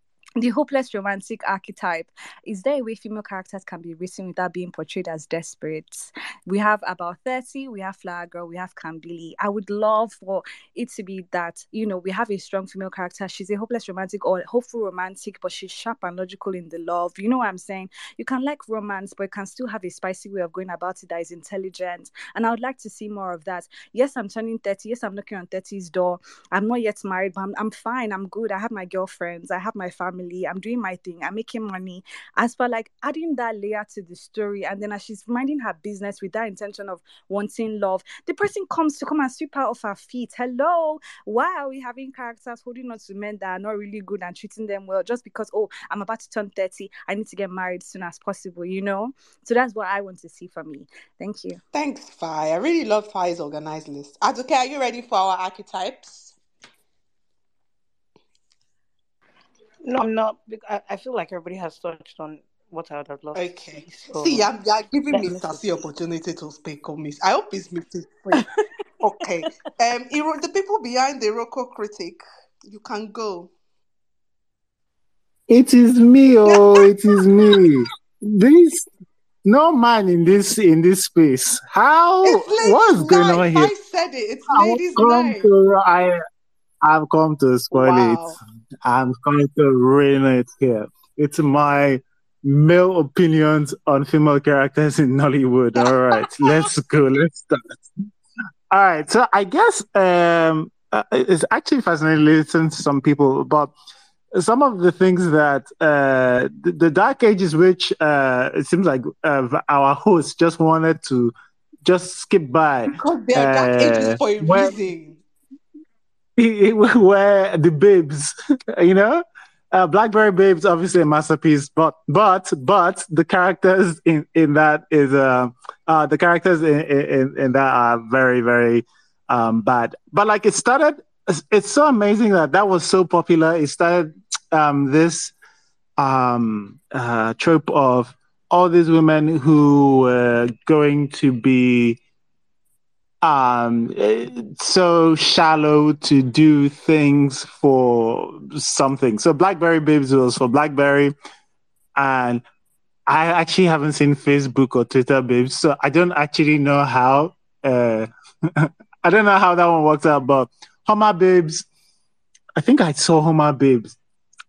the hopeless romantic archetype is there a way female characters can be written without being portrayed as desperate? We have about 30 we have flower girl we have Kambili i would love for it to be that you know we have a strong female character. She's a hopeless romantic or hopeful romantic but she's sharp and logical in the love. You know what i'm saying? You can like romance but you can still have a spicy way of going about it that is intelligent. And i would like to see more of that. Yes i'm turning 30 yes i'm knocking on 30's door. I'm not yet married but I'm, I'm fine. I'm good. I have my girlfriends. I have my family I'm doing my thing. I'm making money. As for like adding that layer to the story, and then as she's minding her business with that intention of wanting love, the person comes to come and sweep her off her feet. Hello, why are we having characters holding on to men that are not really good and treating them well just because oh I'm about to turn 30, I need to get married as soon as possible, you know? So that's what I want to see for me. Thank you.
Thanks, Fi. I really love Fi's organized list. Okay, are you ready for our archetypes?
No, I'm not. I, I feel like everybody has touched on what I would have loved.
Okay. So see, I'm, you're giving Mr. C opportunity to speak on this. I hope it's Mr. okay. Um, the people behind the Iroko critic, you can go.
It is me, oh, it is me. This no man in this in this space. How what's going on here? I
said it. It's ladies' night.
To, I I've come to spoil wow. it. I'm going to ruin it here. It's my male opinions on female characters in Nollywood. All right, let's go. Let's start. All right, so I guess um, uh, it's actually fascinating listening to some people about some of the things that uh, the, the, dark ages, which uh, it seems like uh, our host just wanted to just skip by.
Because they're dark ages for a uh, reason
where the babes, you know, uh, Blackberry Babes obviously a masterpiece, but but but the characters in in that is uh, uh the characters in, in in that are very very um bad. But like it started, it's so amazing that that was so popular. It started um this um uh trope of all these women who were going to be um so shallow to do things for something. So blackberry babes was for blackberry. And i actually haven't seen facebook or twitter babes so i don't actually know how uh i don't know how that one works out but homer babes i think i saw homer babes.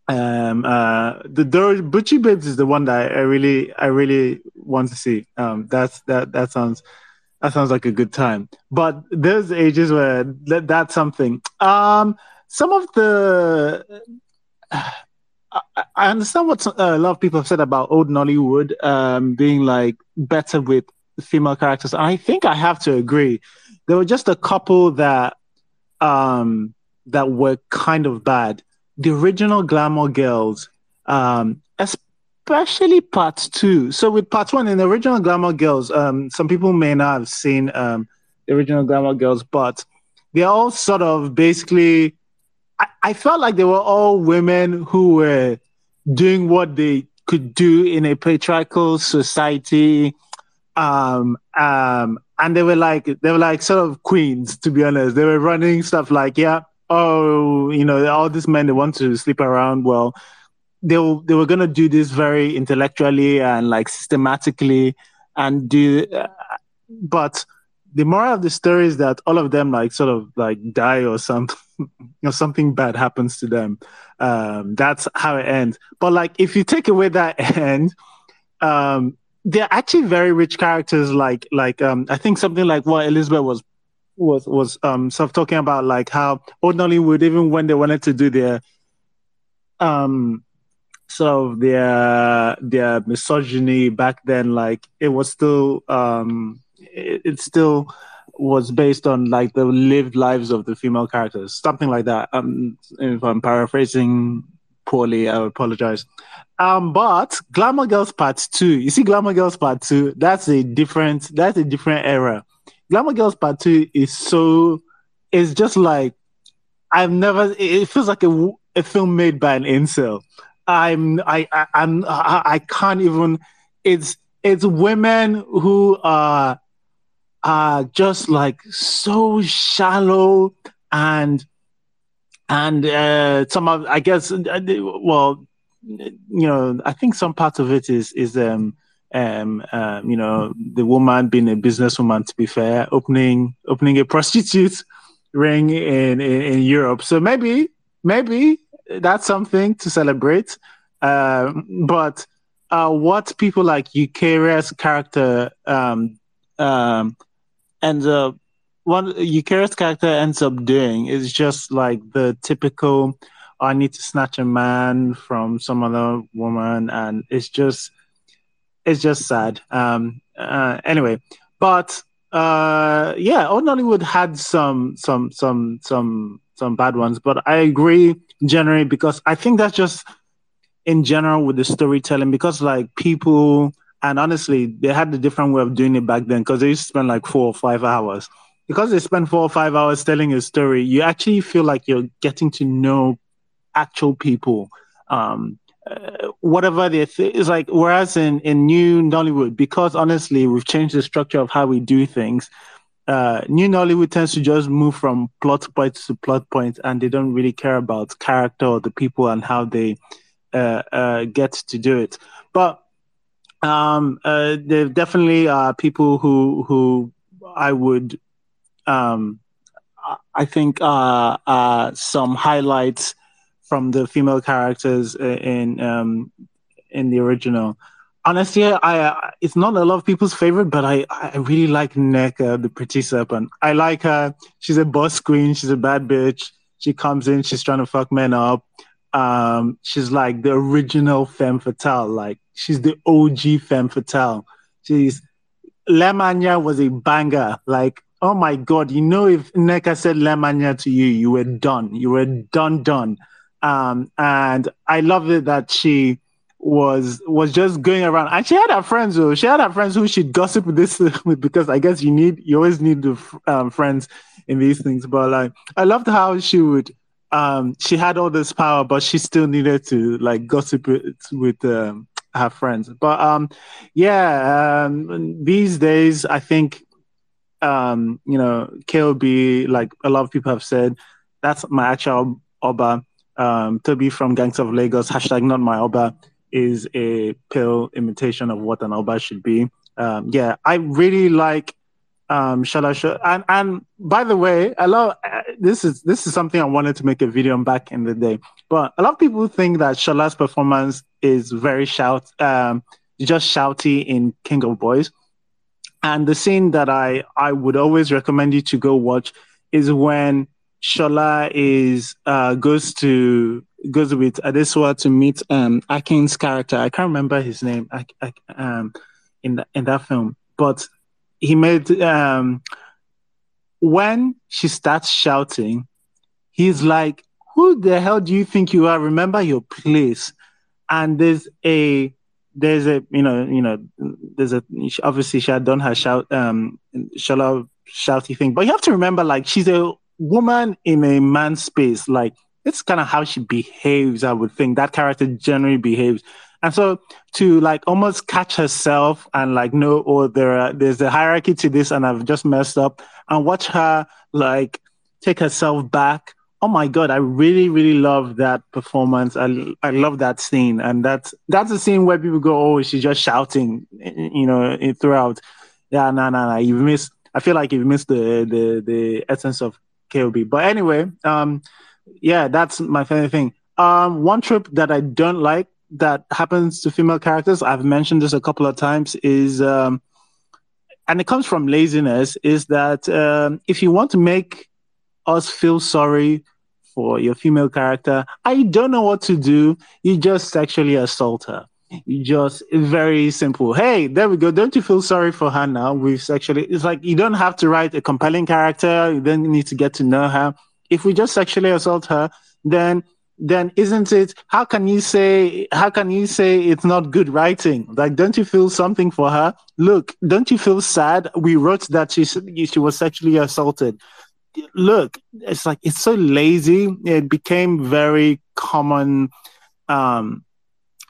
Um uh the Dor- butchie babes is the one that i really i really want to see. Um that's that that sounds that sounds like a good time. But there's ages where that, that's something. Um, some of the I, understand what a lot of people have said about old Nollywood um, being like better with female characters. And I think I have to agree. There were just a couple that um, that were kind of bad. The original Glamour Girls, um, especially part two. So with part one in the original Glamour Girls, um, some people may not have seen um, the original Glamour Girls, but they're all sort of basically. I, I felt like they were all women who were doing what they could do in a patriarchal society, um, um, and they were like they were like sort of queens. To be honest, they were running stuff like, yeah, oh, you know, all these men they want to sleep around. Well, they were, they were going to do this very intellectually and like systematically and do uh, but the moral of the story is that all of them like sort of like die or something or something bad happens to them. Um that's how it ends. But like if you take away that end um they're actually very rich characters like like um i think something like what elizabeth was was was um sort of talking about like how old Nollywood even when they wanted to do their um sort of their their misogyny back then like it was still um it, it, still was based on like the lived lives of the female characters something like that. Um if i'm paraphrasing poorly i apologize. Um but glamour girls part two you see glamour girls part two? That's a different that's a different era. Glamour girls part two is so it's just like i've never it feels like a, a film made by an incel I'm I, I I'm I, I can't even. It's it's women who are are just like so shallow and and uh, some of I guess uh, well you know, I think some part of it is is um um, um, you know, the woman being a businesswoman, to be fair, opening opening a prostitute ring in, in, in Europe. So maybe maybe that's something to celebrate. Um, but uh, what people like Eucharia's character um, um, ends up, what Eucharia's character ends up doing is just like the typical, I need to snatch a man from some other woman, and it's just, it's just sad. Um, uh, anyway, but uh, yeah, Old Nollywood had some, some, some, some, some bad ones, but I agree generally because I think that's just in general with the storytelling because like people and honestly they had a different way of doing it back then because they used to spend like four or five hours. Because they spend four or five hours telling a story you actually feel like you're getting to know actual people. Um, uh, whatever they th- is like whereas in in new nollywood because honestly we've changed the structure of how we do things uh, new Nollywood tends to just move from plot point to plot point, and they don't really care about character or the people and how they uh, uh, get to do it. But um, uh, there definitely are people who who I would um, I think uh, uh, some highlights from the female characters in um, in the original. Honestly, I it's not a lot of people's favorite, but I I really like Nneka, the pretty serpent. I like her. She's a boss queen. She's a bad bitch. She comes in. She's trying to fuck men up um, she's like the original femme fatale. Like she's the OG femme fatale. She's Lemanya was a banger. Like, oh my god, you know if Nneka said Lemanya to you, you were done. You were done, done. Um, and I love it that she was was just going around and she had her friends though. She had her friends who she'd gossip with this with because I guess you need you always need the um, friends in these things. But like I loved how she would um, she had all this power, but she still needed to like gossip with, with um, her friends. But um, yeah, um, these days I think um, you know KOB, like a lot of people have said, that's my actual Oba. Um, Toby from Gangs of Lagos hashtag not my Oba is a pale imitation of what an Oba should be. Um, yeah, I really like um Shola and and by the way, a lot uh, this is this is something I wanted to make a video on back in the day. But a lot of people think that Shola's performance is very shout um just shouty in King of Boys. And the scene that I I would always recommend you to go watch is when Shola is uh goes to goes with Adesua to meet um Akin's character. I can't remember his name I, I, um in the, in that film, but he made um, when she starts shouting, he's like, "Who the hell do you think you are? Remember your place." And there's a there's a you know you know there's a obviously she had done her shout um Shola shouty thing, but you have to remember like she's a woman in a man's space. Like it's kind of how she behaves. I would think that character generally behaves. And so to like almost catch herself and like know, oh, there are, there's a hierarchy to this and I've just messed up and watch her like take herself back. Oh my God, I really, really love that performance. I, I love that scene. And that's, that's a scene where people go, oh, she's just shouting, you know, throughout. Yeah, no, no, no. You've missed, I feel like you've missed the, the, the essence of KOB. But anyway, um, yeah, that's my favorite thing. Um, one trope that I don't like that happens to female characters, I've mentioned this a couple of times, is um, and it comes from laziness, is that um, if you want to make us feel sorry for your female character, I don't know what to do. You just sexually assault her. You just very simple. Hey, there we go. Don't you feel sorry for her now? We've sexually. It's like you don't have to write a compelling character. You don't need to get to know her. If we just sexually assault her, then then isn't it how can you say how can you say it's not good writing? Like don't you feel something for her? Look don't you feel sad? We wrote that she she was sexually assaulted. Look it's like it's so lazy. It became very common um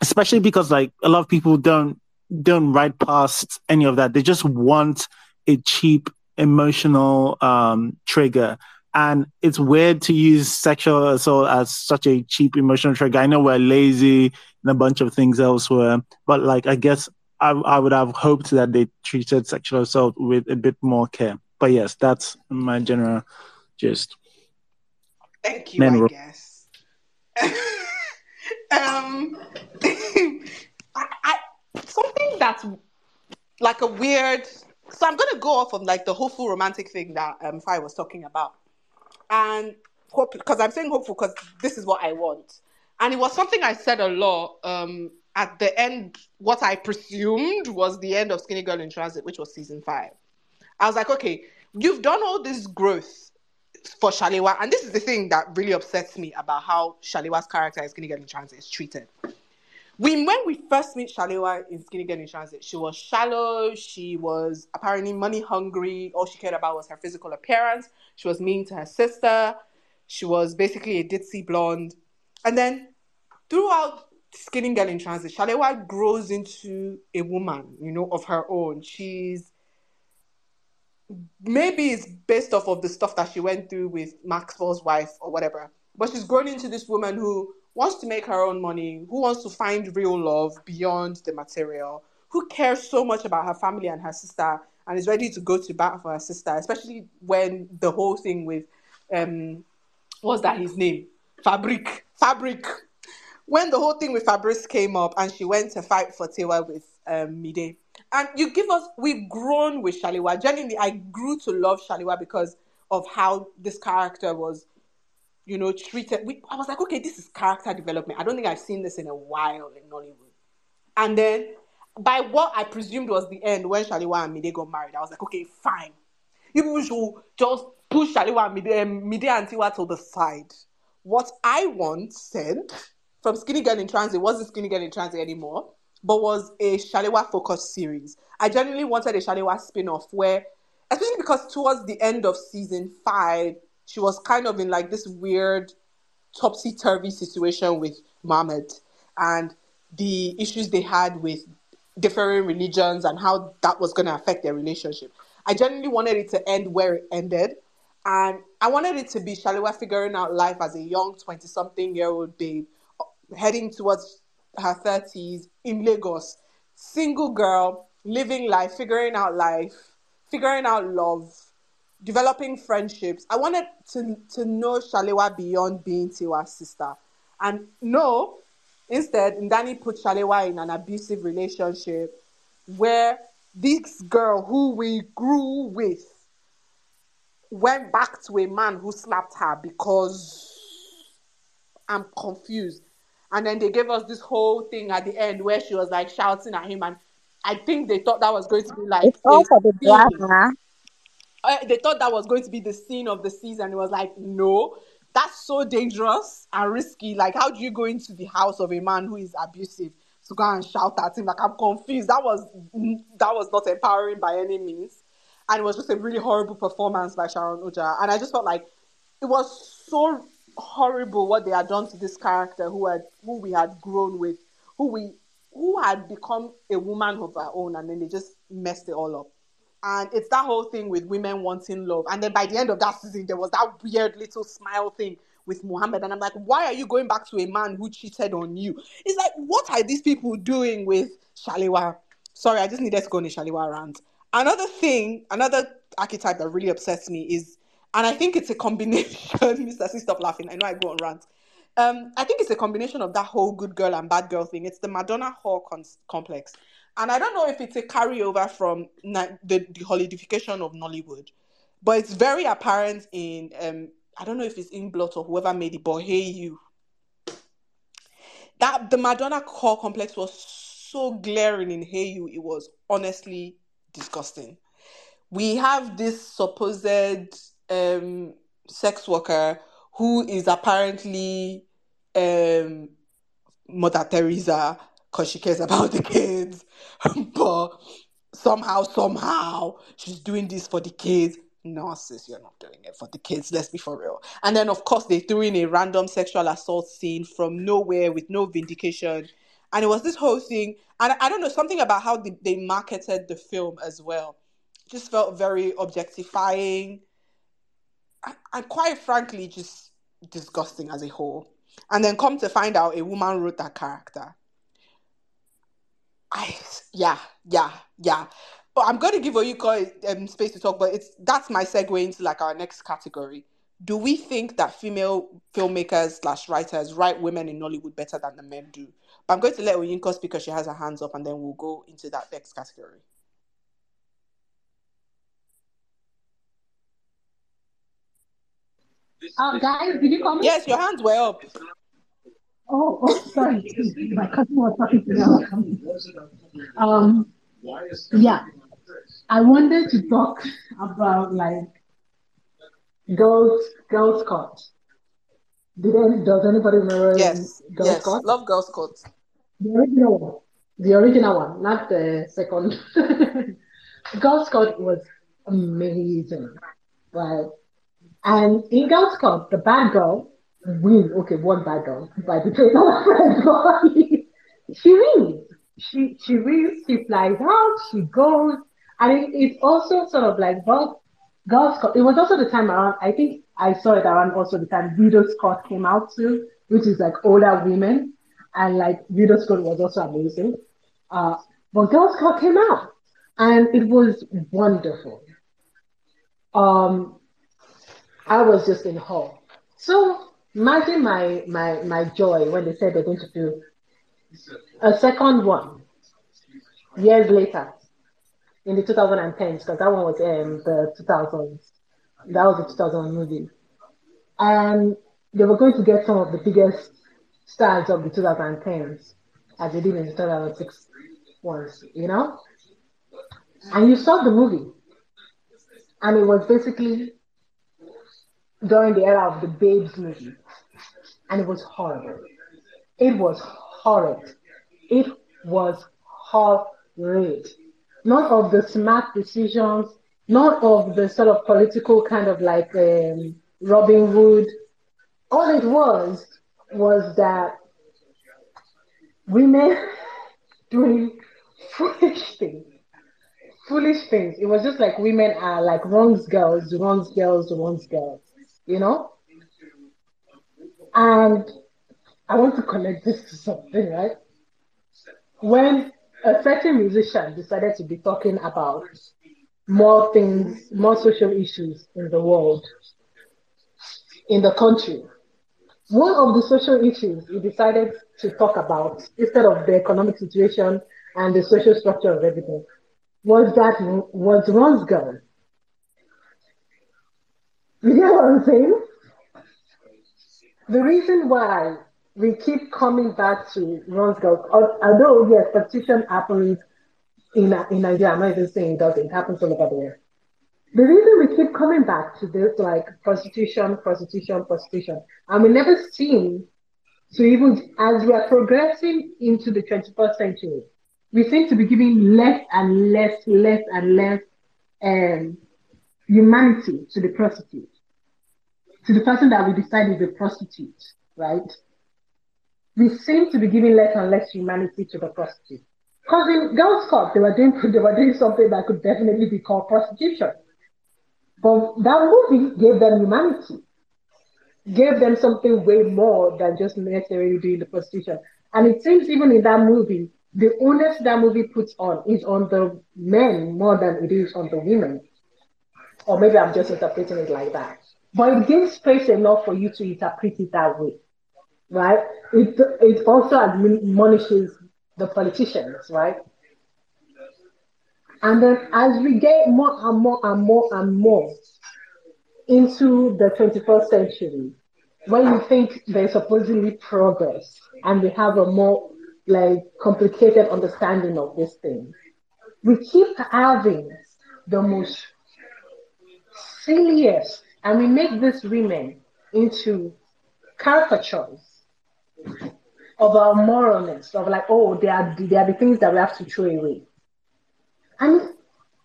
especially because like a lot of people don't don't write past any of that. They just want a cheap emotional um trigger And it's weird to use sexual assault as such a cheap emotional trigger. I know we're lazy and a bunch of things elsewhere, but like I guess I, I would have hoped that they treated sexual assault with a bit more care. But yes, that's my general gist.
Thank you, Men I guess. um, I, I, something that's like a weird. So I'm gonna go off on like the hopeful romantic thing that um Fai was talking about, and hope because I'm saying hopeful because this is what I want, and it was something I said a lot um at the end. What I presumed was the end of Skinny Girl in Transit, which was season five. I was like, okay, you've done all this growth for Shalewa, and this is the thing that really upsets me about how Shalewa's character in Skinny Girl in Transit is treated. We when we first meet Shalewa in Skinny Girl in Transit, she was shallow. She was apparently money hungry. All she cared about was her physical appearance. She was mean to her sister. She was basically a ditzy blonde. And then throughout Skinny Girl in Transit, Shalewa grows into a woman, you know, of her own. She's maybe it's based off of the stuff that she went through with Maxwell's wife or whatever. But she's grown into this woman who wants to make her own money, who wants to find real love beyond the material, who cares so much about her family and her sister and is ready to go to bat for her sister, especially when the whole thing with um what's that his name? Fabric. Fabric. When the whole thing with Fabrice came up and she went to fight for Tiwa with um, Mide and you give us, we've grown with Shalewa. Genuinely, I grew to love Shalewa because of how this character was, you know, treated. We, I was like, okay, this is character development. I don't think I've seen this in a while in Nollywood. And then, by what I presumed was the end, when Shalewa and Mide got married, I was like, okay, fine. You people should just push Shalewa and Mide, um, Mide and Tiwa to the side. What I said from Skinny Girl in Transit wasn't Skinny Girl in Transit anymore but was a Shalewa focused series. I genuinely wanted a Shalewa spin off where, especially because towards the end of season five, she was kind of in like this weird topsy turvy situation with Mohammed and the issues they had with differing religions and how that was going to affect their relationship. I genuinely wanted it to end where it ended. And I wanted it to be Shalewa figuring out life as a young 20 something year old babe heading towards her 30s in Lagos, single girl, living life, figuring out life, figuring out love, developing friendships. I wanted to, to know Shalewa beyond being Tiwa's sister. And no, instead, Ndani put Shalewa in an abusive relationship where this girl who we grew with went back to a man who slapped her because I'm confused. And then they gave us this whole thing at the end where she was like shouting at him, and I think they thought that was going to be like
it's all for the drama.
Uh, they thought that was going to be the scene of the season. It was like, no, that's so dangerous and risky. Like, how do you go into the house of a man who is abusive to go and shout at him? Like, I'm confused. That was that was not empowering by any means, and it was just a really horrible performance by Sharon Ooja. And I just felt like it was so horrible what they had done to this character who had who we had grown with, who we who had become a woman of her own, and then they just messed it all up. And it's that whole thing with women wanting love. And then by the end of that season, there was that weird little smile thing with Muhammad. And I'm like, why are you going back to a man who cheated on you? It's like, what are these people doing with Shalewa? Sorry, I just needed to go on a Shalewa rant. Another thing, another archetype that really upsets me is and I think it's a combination. Mr. C, stop laughing. I know I go on rant. Um, I think it's a combination of that whole good girl and bad girl thing. It's the Madonna whore con- complex. And I don't know if it's a carryover from na- the, the Hollywoodification of Nollywood, but it's very apparent in, um, I don't know if it's in Blot or whoever made it, but Hey You. That the Madonna whore complex was so glaring in Hey You, it was honestly disgusting. We have this supposed um, sex worker who is apparently um, Mother Teresa because she cares about the kids, but somehow, somehow, she's doing this for the kids. No, sis, you're not doing it for the kids. Let's be for real. And then, of course, they threw in a random sexual assault scene from nowhere with no vindication. And it was this whole thing. And I don't know, something about how they, they marketed the film as well just felt very objectifying and quite frankly, just disgusting as a whole. And then come to find out a woman wrote that character. I yeah, yeah, yeah. But I'm going to give Oyuko um, space to talk, but it's that's my segue into like our next category. Do we think that female filmmakers slash writers write women in Nollywood better than the men do? But I'm going to let Oyinko speak because she has her hands up, and then we'll go into that next category.
Uh, guys, did you come?
Yes, your hands were up.
Oh, oh sorry. My cousin was talking to me. Um, yeah. I wanted to talk about like girls, Girls Cot. Did any, does anybody remember?
Yes, Girl yes, Scott? love Girls Cot.
The original one, the original one, not the second. Girls Cot was amazing, right? And in Girls Cot, the bad girl wins. Okay, one bad girl by betraying her friend. she wins. She she wins. She flies out. She goes, and it, it's also sort of like both girls. It was also the time around. I think I saw it around also the time Widows Cot came out too, which is like older women, and like Widows Cot was also amazing. Uh, but Girls Cot came out, and it was wonderful. Um, I was just in awe. So imagine my my my joy when they said they're going to do a second one years later in the 2010s because that one was um the 2000s. That was the 2000 movie, and they were going to get some of the biggest stars of the 2010s as they did in the 2006 ones, you know. And you saw the movie, and it was basically during the era of the Babes movie, and it was horrible. It was horrid. It was horrid. None of the smart decisions, none of the sort of political kind of like um, Robin Hood. All it was was that women doing foolish things. Foolish things. It was just like women are like runs girls, runs girls, runs girls you know? And I want to connect this to something, right? When a certain musician decided to be talking about more things, more social issues in the world, in the country, one of the social issues he decided to talk about, instead of the economic situation and the social structure of everything, was that was runs girl you get what I'm saying? The reason why we keep coming back to runs girls, although yes, petition happens in in Nigeria, I'm not even saying it doesn't, it happens all over the world. The reason we keep coming back to this like prostitution, prostitution, prostitution, and we never seem to even as we are progressing into the 21st century, we seem to be giving less and less, less and less um, humanity to the prostitute, to the person that we decide is a prostitute, right? We seem to be giving less and less humanity to the prostitute. Because in Girls' Scouts, they were doing they were doing something that could definitely be called prostitution. But that movie gave them humanity, gave them something way more than just necessarily doing the prostitution. And it seems even in that movie, the onus that movie puts on is on the men more than it is on the women. Or maybe I'm just interpreting it like that. But it gives space enough for you to interpret it that way, right? It, it also admonishes the politicians, right? And then as we get more and more and more and more into the 21st century, when you think there's supposedly progress and we have a more like complicated understanding of this thing, we keep having the most silliest, and we make these women into caricatures of our moralness, of like, oh, they are, they are the things that we have to throw away. And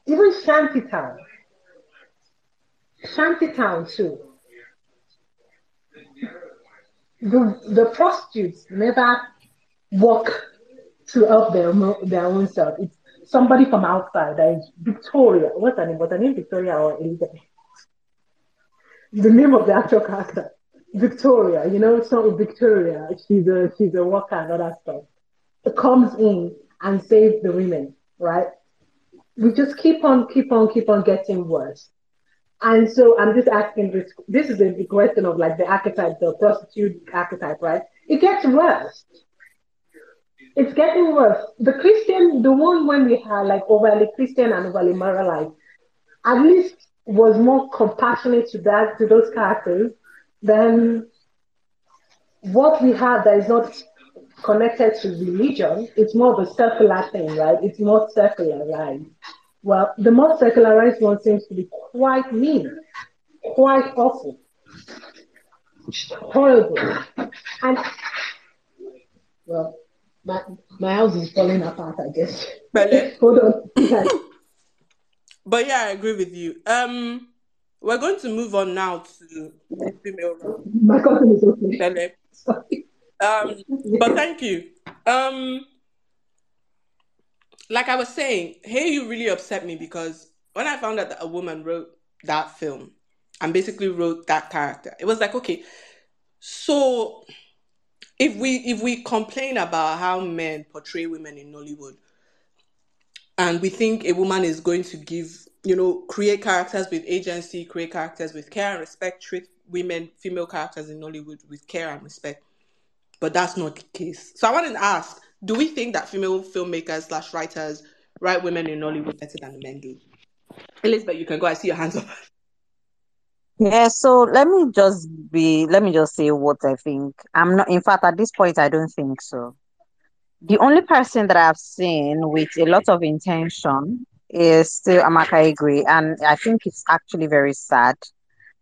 even Shantytown, Shantytown too. The, the prostitutes never walk to help their, their own self. It's somebody from outside that is Victoria. What's her name? What's her name? Victoria or Elizabeth? The name of the actual character, Victoria. You know, it's not Victoria. She's a she's a worker and other stuff. It comes in and saves the women, right? We just keep on, keep on, keep on getting worse. And so I'm just asking this. This is a question of like the archetype, the prostitute archetype, right? It gets worse. It's getting worse. The Christian, the one when we had like overly Christian and overly moralized, at least was more compassionate to that to those characters than what we have that is not connected to religion. It's more of a circular thing, right? It's more secularized. Well, the more circularized one seems to be quite mean, quite awful, horrible, and well, my my house is falling apart. I guess. Hold on.
But yeah, I agree with you. Um, we're going to move on now to the female role.
my cousin is okay. Sorry.
Um, but thank you. Um, like I was saying, Hey You really upset me because when I found out that a woman wrote that film and basically wrote that character, it was like, okay, so if we if we complain about how men portray women in Nollywood, and we think a woman is going to give, you know, create characters with agency, create characters with care and respect, treat women, female characters in Nollywood with care and respect. But that's not the case. So I wanted to ask, do we think that female filmmakers slash writers write women in Nollywood better than the men do? Elizabeth, you can go. I see your hands up.
Yeah, so let me just be, let me just say what I think. I'm not, in fact, at this point, I don't think so. The only person that I've seen with a lot of intention is still Amaka Igwe, and I think it's actually very sad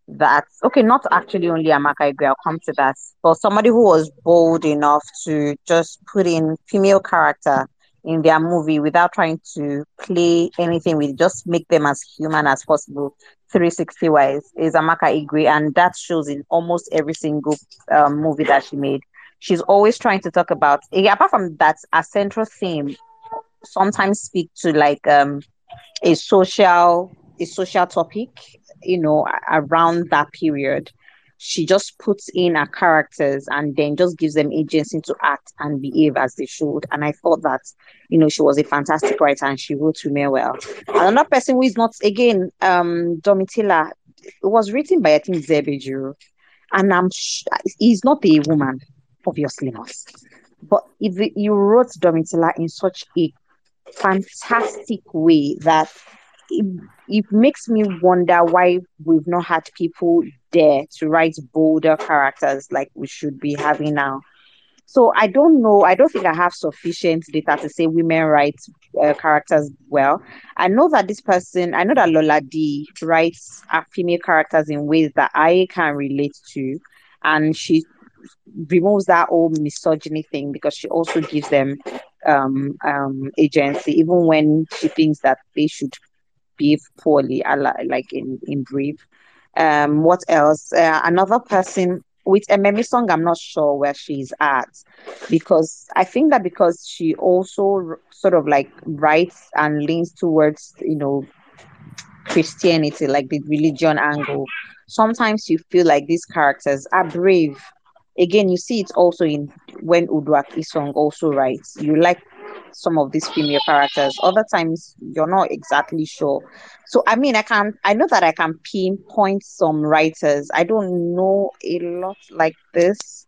that, okay, not actually only Amaka Igwe, I'll come to that, but somebody who was bold enough to just put in female character in their movie without trying to play anything with, just make them as human as possible 360 wise is Amaka Igwe, and that shows in almost every single um, movie that she made. She's always trying to talk about, eh, apart from that, a central theme. Sometimes speak to like um, a social a social topic, you know, around that period. She just puts in her characters and then just gives them agency to act and behave as they should. And I thought that, you know, she was a fantastic writer and she wrote to me well. Another person who is not again, um, Domitilla, it was written by I think Zeb Ejiro, and I'm sh- he's not a woman, obviously not. But if you wrote Domitilla in such a fantastic way that it, it makes me wonder why we've not had people there to write bolder characters like we should be having now. So I don't know. I don't think I have sufficient data to say women write uh, characters well. I know that this person, I know that Lola D writes female characters in ways that I can relate to, and she removes that old misogyny thing because she also gives them um, um, agency, even when she thinks that they should behave poorly, a like in in brief. Um, what else? Uh, another person with Emem Isong, I'm not sure where she's at because I think that because she also sort of like writes and leans towards you know Christianity, like the religion angle. Sometimes you feel like these characters are brave. Again, you see it also in when Uduak Isong also writes. You like some of these female characters. Other times you're not exactly sure. So I mean, I can I know that I can pinpoint some writers. I don't know a lot like this,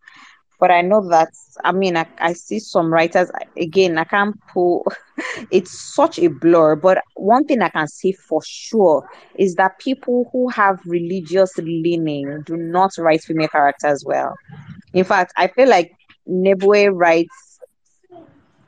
but I know that I mean I, I see some writers again. I can't pull. It's such a blur. But one thing I can say for sure is that people who have religious leaning do not write female characters well. In fact, I feel like Nnebue writes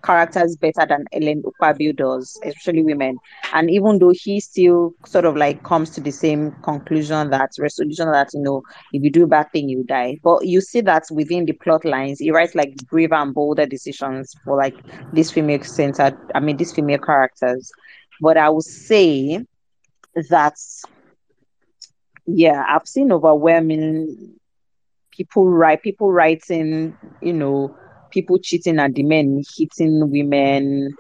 characters better than Helen Ukpabio does, especially women. And even though he still sort of like comes to the same conclusion that resolution that you know, if you do a bad thing, you die. But you see that within the plot lines, he writes like braver and bolder decisions for like these female centered, I mean, these female characters. But I would say that yeah, I've seen overwhelming people write people writing, you know, people cheating at the men, hitting women.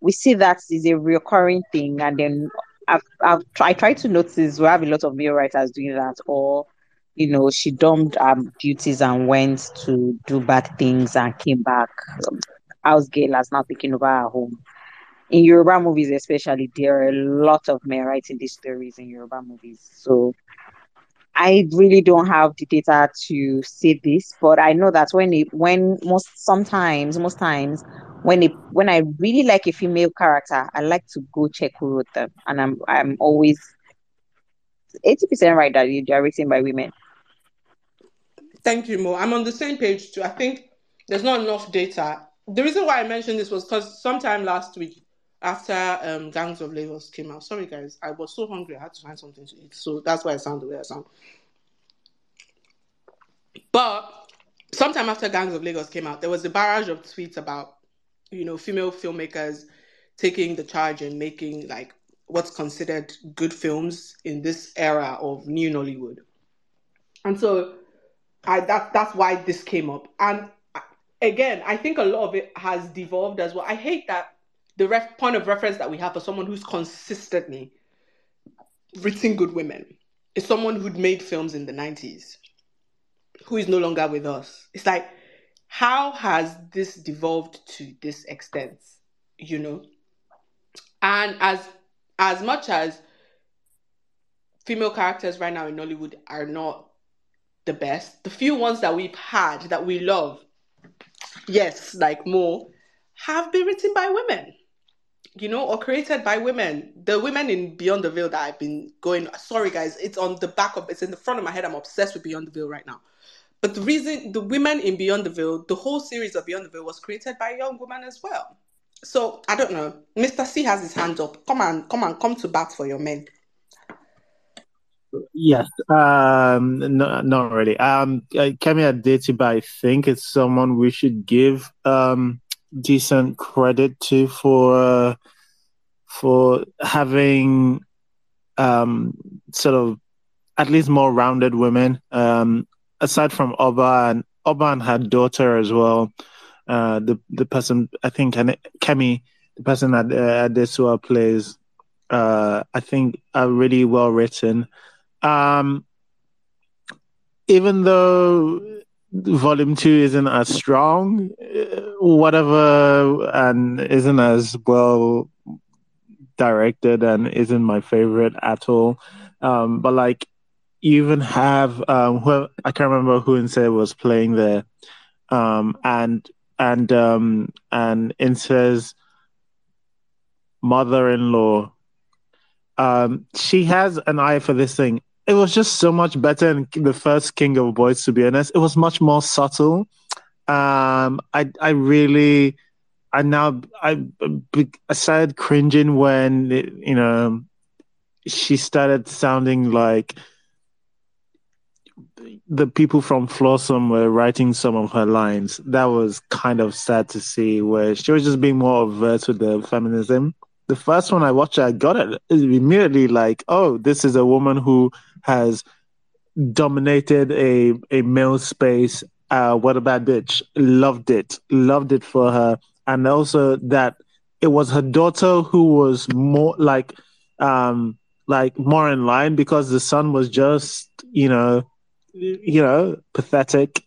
We see that is a recurring thing, and then I've, I've I try to notice we have a lot of male writers doing that, or you know, she dumped her duties and went to do bad things and came back. House girl has now taken over her home. In Yoruba movies, especially, there are a lot of men writing these stories in Yoruba movies. So I really don't have the data to say this, but I know that when it when most sometimes, most times when it when I really like a female character, I like to go check who wrote them. And I'm I'm always 80% right that they are written by women.
Thank you, Mo. I'm on the same page too. I think there's not enough data. The reason why I mentioned this was because sometime last week, after um, Gangs of Lagos came out, sorry guys, I was so hungry, I had to find something to eat. So that's why I sound the way I sound. But sometime after Gangs of Lagos came out, there was a barrage of tweets about, you know, female filmmakers taking the charge and making like what's considered good films in this era of new Nollywood. And so I that that's why this came up. And again, I think a lot of it has devolved as well. I hate that the ref, point of reference that we have for someone who's consistently written good women is someone who'd made films in the 90s who is no longer with us. It's like, how has this devolved to this extent? You know? And as as much as female characters right now in Nollywood are not the best. The few ones that we've had that we love, yes, like more, have been written by women, you know, or created by women. The women in Beyond the Veil that I've been going, sorry guys, it's on the back of, it's in the front of my head. I'm obsessed with Beyond the Veil right now. But the reason, the women in Beyond the Veil, the whole series of Beyond the Veil was created by young woman as well. So I don't know. Mr. C has his hand up. Come on, come on, come to bat for your men.
Yes, um, no, not really. Um, Kemi Adetiba, I think it's someone we should give um decent credit to for uh, for having um sort of at least more rounded women. Um, aside from Oba and Oba and her daughter as well. Uh, the the person I think Kemi, the person that uh, Adesua plays, uh, I think are really well written. Um, even though volume two isn't as strong, uh, whatever, and isn't as well directed and isn't my favorite at all. Um, but like, you even have um, who I can't remember who Inse was playing there, um, and and um, and Inse's mother-in-law. Um, she has an eye for this thing it was just so much better in the first King of Boys. To be honest, it was much more subtle. Um, I I really, I now I I started cringing when you know she started sounding like the people from Flawsome were writing some of her lines. That was kind of sad to see, where she was just being more overt with the feminism. The first one I watched, I got it immediately like, oh, this is a woman who has dominated a a male space. Uh, what about bitch? Loved it, loved it for her, and also that it was her daughter who was more like, um, like more in line because the son was just, you know, you know, pathetic.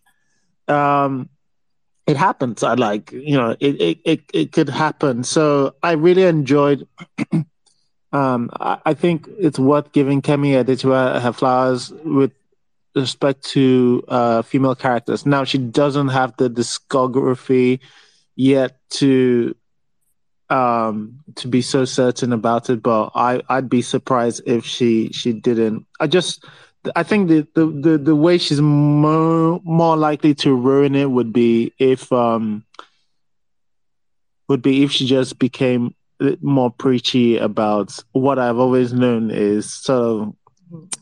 Um, it happens. I like, you know, it, it, it, it could happen. So I really enjoyed um, I, I, think it's worth giving Kemi Adetiba her flowers with respect to uh, female characters. Now she doesn't have the discography yet to um, to be so certain about it, but I I'd be surprised if she she didn't. I just I think the the the, the way she's more more likely to ruin it would be if um would be if she just became more preachy about what I've always known is sort of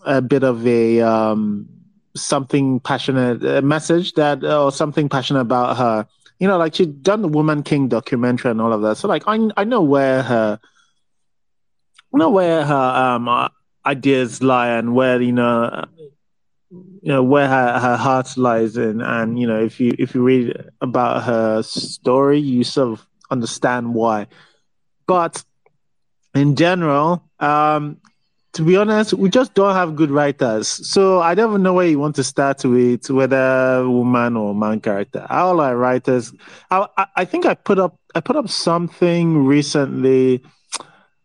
a bit of a um, something passionate a message that or something passionate about her. You know, like she'd done the Woman King documentary and all of that. So like I I know where her I know where her um ideas lie and where you know you know where her, her heart lies in and you know if you if you read about her story you sort of understand why but in general, um, to be honest, we just don't have good writers. So I don't even know where you want to start with, whether woman or man character. All our writers, I, I think I put up I put up something recently.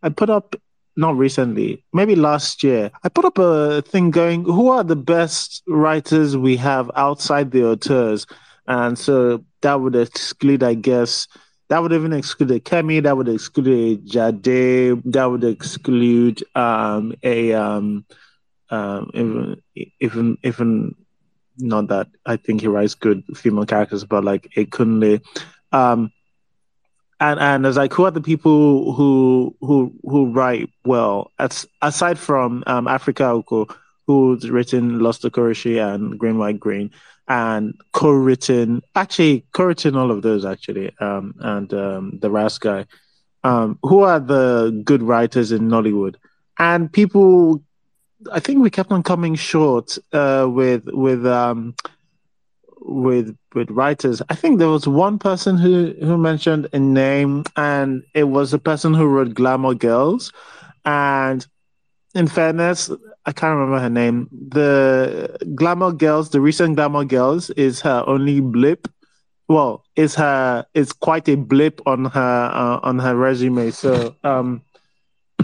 I put up not recently, maybe last year. I put up a thing going, who are the best writers we have outside the auteurs? And so that would exclude, I guess, that would even exclude a Kemi, that would exclude a Jade, that would exclude um, a um, um, even even even not that I think he writes good female characters, but like a Kunle. Um, and and as like who are the people who who who write well as, aside from um, Africa Ukoh, who's written Lost Okoroshi and Green White Green and co-written actually co-written all of those actually um, and um, the Ras guy um, who are the good writers in Nollywood and people I think we kept on coming short uh, with with um, with with writers. I think there was one person who who mentioned a name, and it was the person who wrote Glamour Girls. And in fairness, I can't remember her name. The Glamour Girls, the recent Glamour Girls, is her only blip. Well, is her is quite a blip on her uh, on her resume. So um,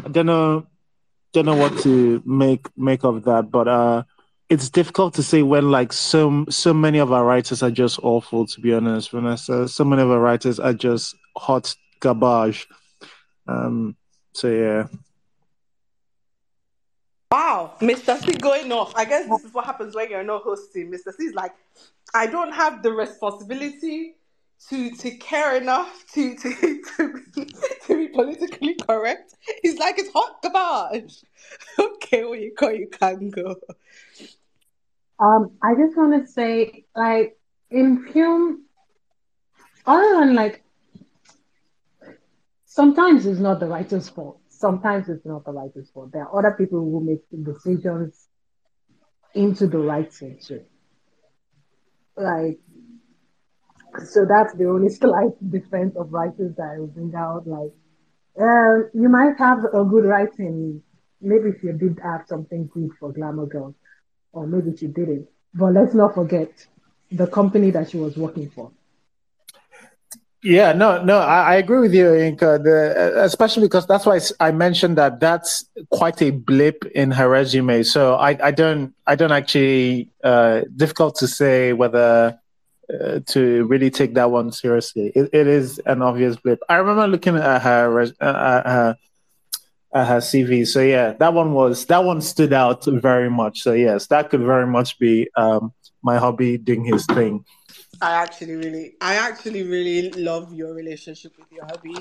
I don't know, don't know what to make make of that, but uh it's difficult to say when like so so many of our writers are just awful to be honest vanessa so many of our writers are just hot garbage um so yeah
mr c going off. I guess this is what happens when you're not hosting. Mr c is like i don't have the responsibility to to care enough to to to be, to be politically correct. He's like it's hot garbage. Okay well you go you can go.
Um, I just want to say, like, in film, other than like, sometimes it's not the writer's fault. Sometimes it's not the writer's fault. There are other people who make decisions into the writing too. Like, so that's the only slight defense of writers that I will bring out. Like, um, you might have a good writing, maybe if you did have something good for Glamour Girls, or maybe she didn't. But let's not forget the company that she was working for.
Yeah, no, no, I, I agree with you, Inka. The, especially because that's why I mentioned that that's quite a blip in her resume. So I, I don't, I don't actually uh, difficult to say whether uh, to really take that one seriously. It, it is an obvious blip. I remember looking at her, uh, at her uh, her CV. So yeah, that one was that one stood out very much. So yes, that could very much be um, my hobby doing his thing.
I actually really, I actually really love your relationship with your hubby.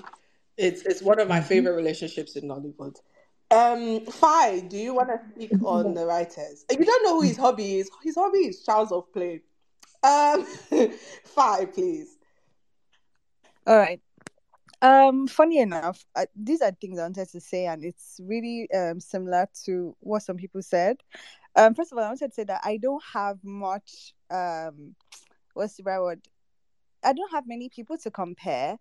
It's it's one of my mm-hmm. favorite relationships in Nollywood. Um, Fi, do you want to speak on the writers? If you don't know who his hobby is, his hobby is Child's of Play. Um, Fi, please.
All right. Um, funny enough, uh, these are things I wanted to say, and it's really um similar to what some people said. Um, first of all, I wanted to say that I don't have much um, what's the right word? I don't have many people to compare,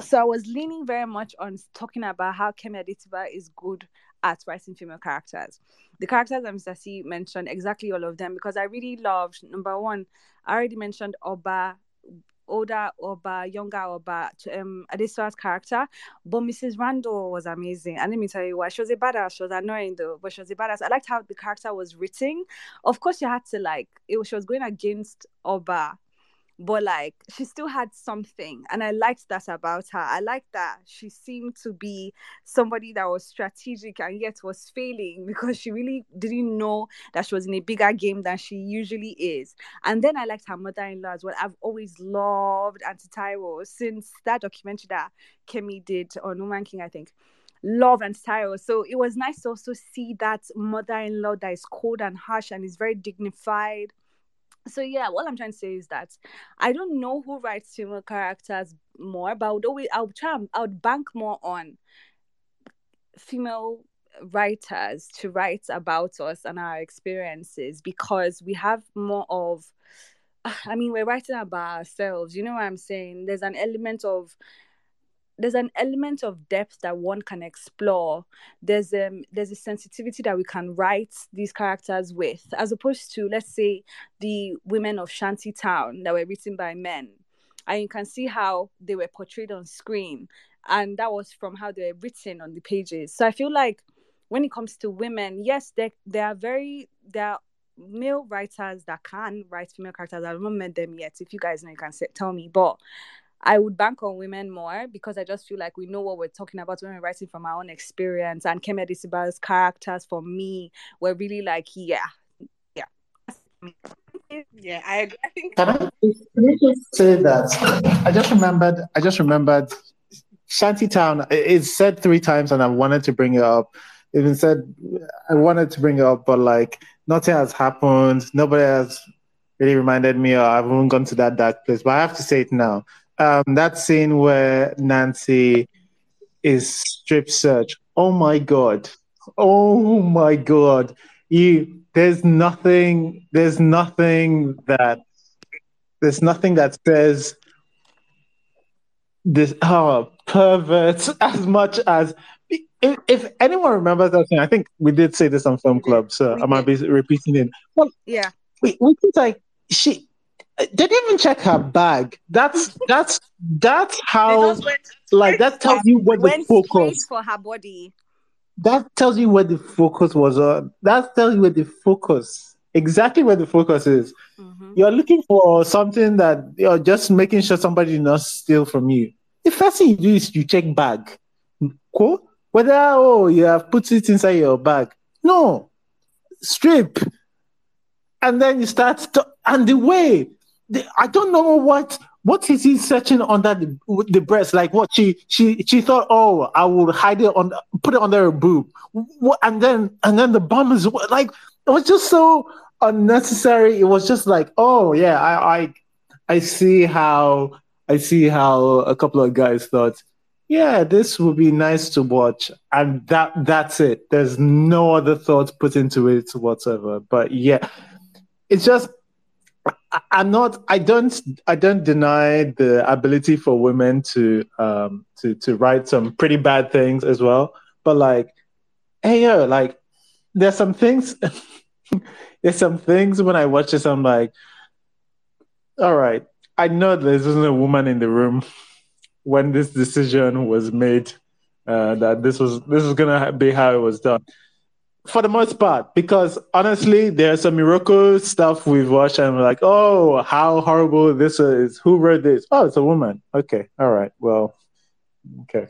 so I was leaning very much on talking about how Kemi Adetiba is good at writing female characters. The characters that Mr. C mentioned, exactly all of them, because I really loved number one. I already mentioned Oba older Oba, younger Oba, um character. But Mrs. Randall was amazing. And let me tell you why. She was a badass. She was annoying though, but she was a badass. I liked how the character was written. Of course, you had to like it she was going against Oba but like she still had something and i liked that about her. I liked that she seemed to be somebody that was strategic and yet was failing because she really didn't know that she was in a bigger game than she usually is. And then i liked her mother-in-law as well. I've always loved auntie Taiwo since that documentary that kemi did on woman king i think. Love and style. So it was nice to also see that mother-in-law that is cold and harsh and is very dignified so yeah what i'm trying to say is that i don't know who writes female characters more but i would always i would try i would bank more on female writers to write about us and our experiences because we have more of i mean we're writing about ourselves you know what i'm saying? There's an element of there's an element of depth that one can explore. There's um there's a sensitivity that we can write these characters with as opposed to let's say the women of shanty town that were written by men. And you can see how they were portrayed on screen and that was from how they were written on the pages. So i feel like when it comes to women yes they, they are very there are male writers that can write female characters. I've not met them yet if you guys know you can say, tell me. But I would bank on women more because I just feel like we know what we're talking about when we're writing from our own experience. And Kemi Adetiba's characters for me were really like, yeah, yeah.
Yeah, I agree. I think
Can I, can I just say that I just remembered I just remembered Shantytown is said three times and I wanted to bring it up. Even said I wanted to bring it up, but like nothing has happened. Nobody has really reminded me or I haven't gone to that dark place. But I have to say it now um, that scene where Nancy is strip search. Oh my god! Oh my god! You there's nothing. There's nothing that there's nothing that says this oh perverts as much as if, if anyone remembers that thing, I think we did say this on Film Club, so I might be repeating it.
Well, yeah,
we, we like she they didn't even check her bag. That's that's that's how like that tells you where the focus
for her body.
That tells you where the focus was on. That tells you where the focus exactly where the focus is. Mm-hmm. You're looking for something that you're just making sure somebody did not steal from you. The first thing you do is you check bag. Cool? Whether oh you have put it inside your bag. No. Strip. And then you start to, and the way I don't know what what is he searching under the, the breast? Like what she she she thought, oh, I will hide it on, put it under her boob, what, and then and then the bum is like it was just so unnecessary. It was just like, oh yeah, I I I see how I see how a couple of guys thought, yeah, this would be nice to watch, and that that's it. There's no other thoughts put into it whatsoever. But yeah, it's just I'm not. I don't. I don't deny the ability for women to um to to write some pretty bad things as well. But like, hey yo, like, there's some things. there's some things when I watch this, I'm like, all right. I know there isn't a woman in the room when this decision was made uh, that this was this was gonna be how it was done for the most part, because honestly, there's some Iroko stuff we've watched and we're like, oh, how horrible this is. Who wrote this? Oh, it's a woman. Okay, all right, well, okay.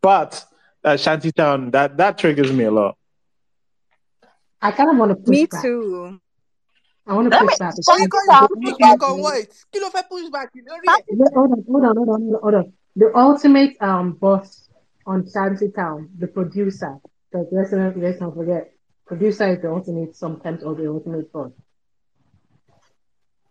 But uh, Shantytown, that that triggers me a lot.
I kind of want to push
Me
back.
too.
I want to push back.
So you can push back on what? Kilo fẹ́ push back. You know,
Hold on, hold on, hold on, hold on. The ultimate um boss on Shantytown, the producer. Because let's not let's not forget, producer is the ultimate sometimes or the ultimate boss.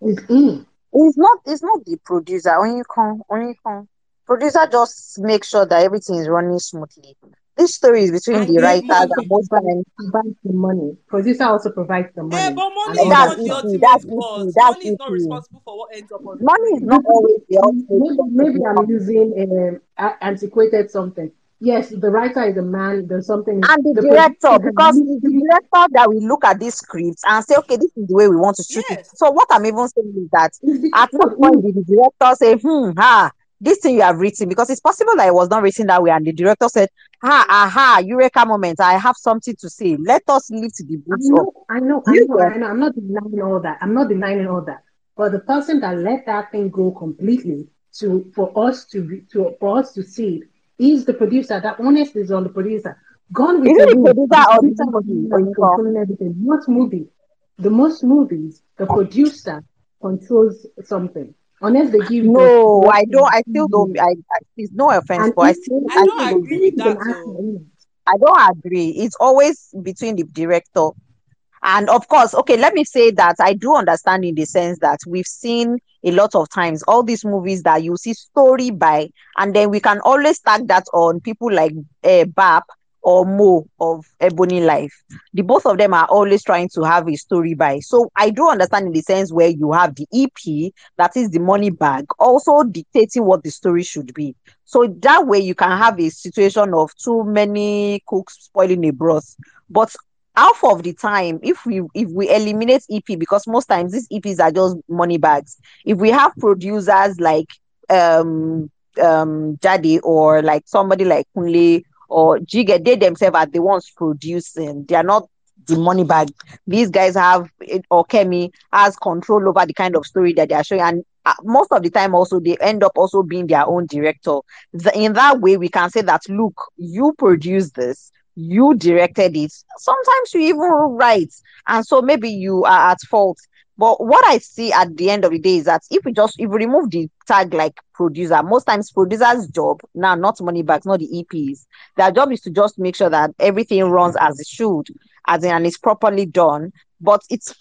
It's E.
It's not. It's not the producer. When you come, when you come, producer just make sure that everything is running smoothly. This story is between
And
the
he
writers
also
and most times.
provides the money. Producer also provides the money.
Yeah, but money
And
is not the ultimate
That's
boss.
That's
Money is not responsible for what ends up on
Money is not always the ultimate.
Maybe, maybe I'm using um, antiquated something. Yes, the writer is a man. There's something.
and the
The
director because the director that we look at these scripts and say okay this is the way we want to shoot it so what i'm even saying is that at
because
no
of
point did the director say hmm ha this thing you have written because it's possible that it was not written that way and the director said ha aha eureka moment i have something to say let us lift the
I
boots up
know, I know, I know, I know. I'm not denying all that. I'm not denying all that. But the person that let that thing go completely to for us to to for us to see it is the producer. That honest is on the producer. Gone with
is
the
it the
wind.
producer or the
producer was
movie
the controlling everything. Most movie, the most movies, the producer controls something. Unless they give the
no i don't i still don't i, I it's no offense
and
but i still
I
i
don't
still
agree with that
actor,
though.
innit?
I don't agree. It's always between the director. And of course, okay, let me say that I do understand in the sense that we've seen a lot of times all these movies that you see story by, and then we can always tag that on people like uh, BAP or Mo of Ebony Life. The both of them are always trying to have a story by. So I do understand in the sense where you have the EP, that is the money bag, also dictating what the story should be. So that way you can have a situation of too many cooks spoiling a broth. But half of the time, if we if we eliminate EP, because most times these EPs are just money bags. If we have producers like um um Daddy or like somebody like Kunle or Jigga, they themselves are the ones producing. They are not the money bag. These guys have or Kemi has control over the kind of story that they are showing, and uh, most of the time also they end up also being their own director. In that way, we can say that look, you produce this, you directed it. Sometimes you even write, and so maybe you are at fault but what I see at the end of the day is that if we just if we remove the tag like producer, most times producers' job now not money bags, not the EPs. Their job is to just make sure that everything runs as it should, as in and it's properly done. But it's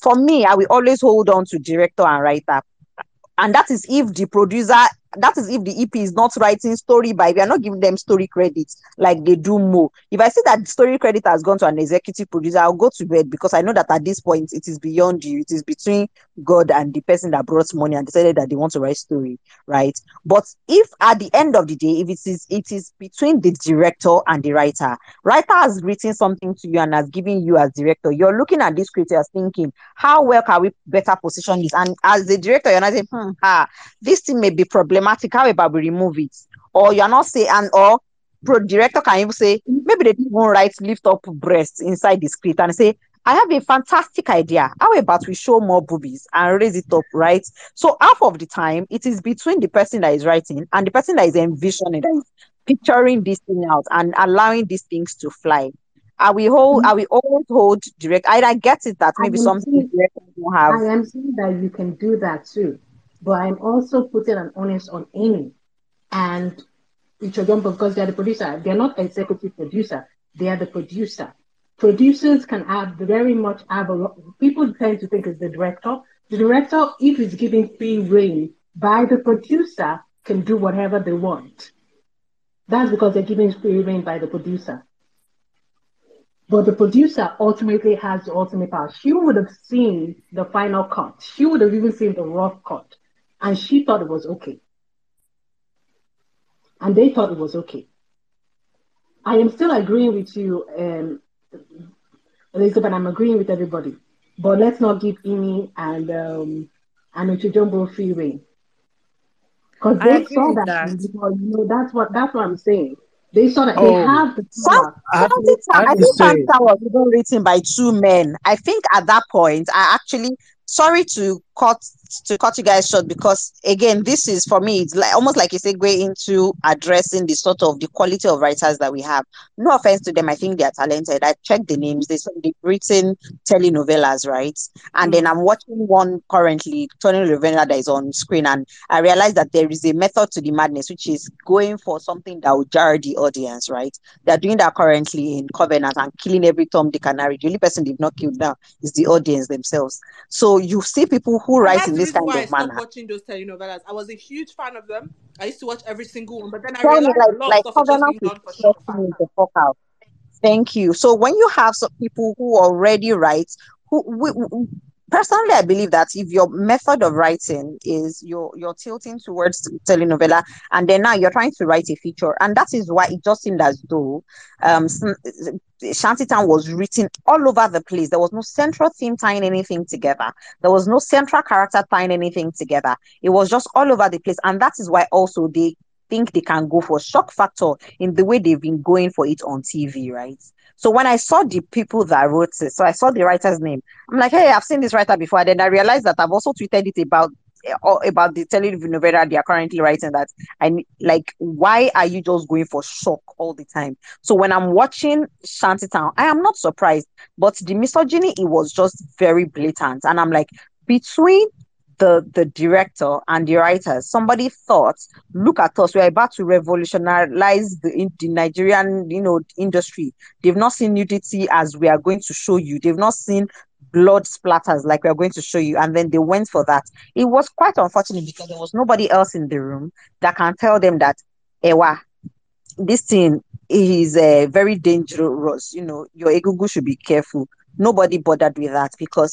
for me, I will always hold on to director and writer and that is if the producer that is if the ep is not writing story by we are not giving them story credits like they do more. If i see that story credit has gone to an executive producer i'll go to bed because i know that at this point it is beyond you. It is between god and the person that brought money and decided that they want to write story right? But if at the end of the day if it is it is between the director and the writer writer has written something to you and has given you as director you're looking at this as thinking how well can we better position this? And as the director you're not saying hmm, ah, this thing may be problematic. How about we remove it? Or you're not saying, and or pro director can even say, maybe they didn't even write lift up breasts inside the script and say, I have a fantastic idea. How about we show more boobies and raise it up, right? So half of the time, it is between the person that is writing and the person that is envisioning, that is picturing this thing out and allowing these things to fly. I will hold. I will always hold direct. I, I get it that maybe something
have. I am saying that you can do that too but I'm also putting an onus on Amy and Uche Jumbo because they're the producer. They're not executive producer. They are the producer. Producers can have very much have a lot. People tend to think it's the director. The director, if he's given free reign by the producer, can do whatever they want. That's because they're given free reign by the producer. But the producer ultimately has the ultimate power. She would have seen the final cut. She would have even seen the rough cut and she thought it was okay. And they thought it was okay. I am still agreeing with you, um, Elizabeth. I'm agreeing with everybody, but let's not give Ini and um, and Uche Jumbo free reign because they saw that, that. Because, you know that's what that's what I'm saying. They saw that oh, they have the power.
I, have to, I, I think Fanta was even written by two men. I think at that point, I actually sorry to cut to cut you guys short because again this is for me it's like almost like a segue into addressing the sort of the quality of writers that we have. No offense to them. I think they're talented. I checked the names. They they've written telenovelas right? And mm. then i'm watching one currently Tony telenovela that is on screen and i realized that there is a method to the madness which is going for something that will jar the audience right? They're doing that currently in covenant and killing every tom dick and harry. The only person they've not killed now is the audience themselves. So you see people who write in this kind
why
of I
manner. watching those telenovelas. I was a huge fan of them. I used to watch every single one, but then I realized like, a lot like, of stuff just being done for show
Thank you. So when you have some people who already write, who we, personally i believe that if your method of writing is you're you're tilting towards telenovela and then now you're trying to write a feature and that is why it just seemed as though um shantytown was written all over the place. There was no central theme tying anything together. There was no central character tying anything together. It was just all over the place and that is why also they think they can go for shock factor in the way they've been going for it on tv right so when I saw the people that wrote it, so I saw the writer's name, I'm like, hey, I've seen this writer before. And then I realized that I've also tweeted it about eh, about the telenovela they are currently writing that I like why are you just going for shock all the time? So when I'm watching Shantytown, I am not surprised, but the misogyny it was just very blatant. And I'm like, between the the director and the writers somebody thought look at us we're about to revolutionize the, the nigerian you know industry they've not seen nudity as we are going to show you they've not seen blood splatters like we are going to show you and then they went for that it was quite unfortunate because there was nobody else in the room that can tell them that ewa this thing is uh, very dangerous. You know, your egungun should be careful. Nobody bothered with that because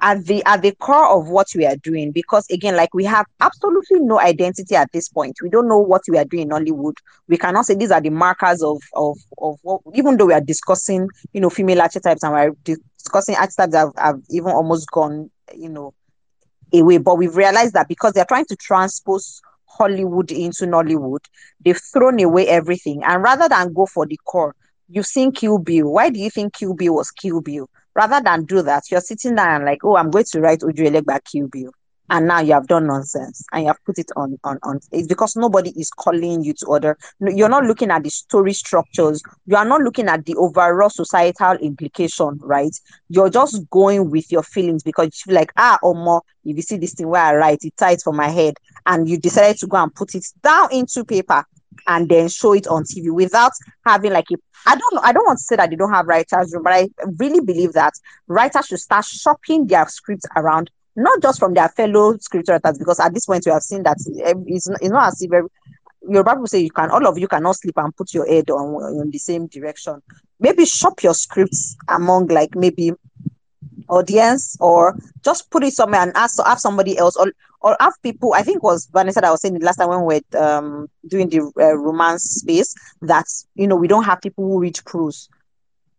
at the at the core of what we are doing because again like we have absolutely no identity at this point. We don't know what we are doing in hollywood. We cannot say these are the markers of of of what even though we are discussing you know female archetypes and we're discussing archetypes that have, have even almost gone you know away but we've realized that because they're trying to transpose hollywood into nollywood they've thrown away everything. And rather than go for the core you've seen kill bill. Why do you think kill bill was kill bill rather than do that, you're sitting there and like, oh, I'm going to write Uju Elegba Kill Bill. And now you have done nonsense and you have put it on, on, on. It's because nobody is calling you to order. You're not looking at the story structures. You are not looking at the overall societal implication, right? You're just going with your feelings because you feel like, ah, or more, if you see this thing where I write, it ties for my head. And you decided to go and put it down into paper and then show it on TV without having like a I don't know I don't want to say that they don't have writers room, but I really believe that writers should start shopping their scripts around not just from their fellow script writers because at this point we have seen that eh, it's not, it's not as if your Bible say you can all of you cannot sleep and put your head on, on the same direction. Maybe shop your scripts among like maybe audience or just put it somewhere and ask have somebody else or or have people i think was vanessa that was saying the last time when we were um, doing the uh, romance space that you know we don't have people who read prose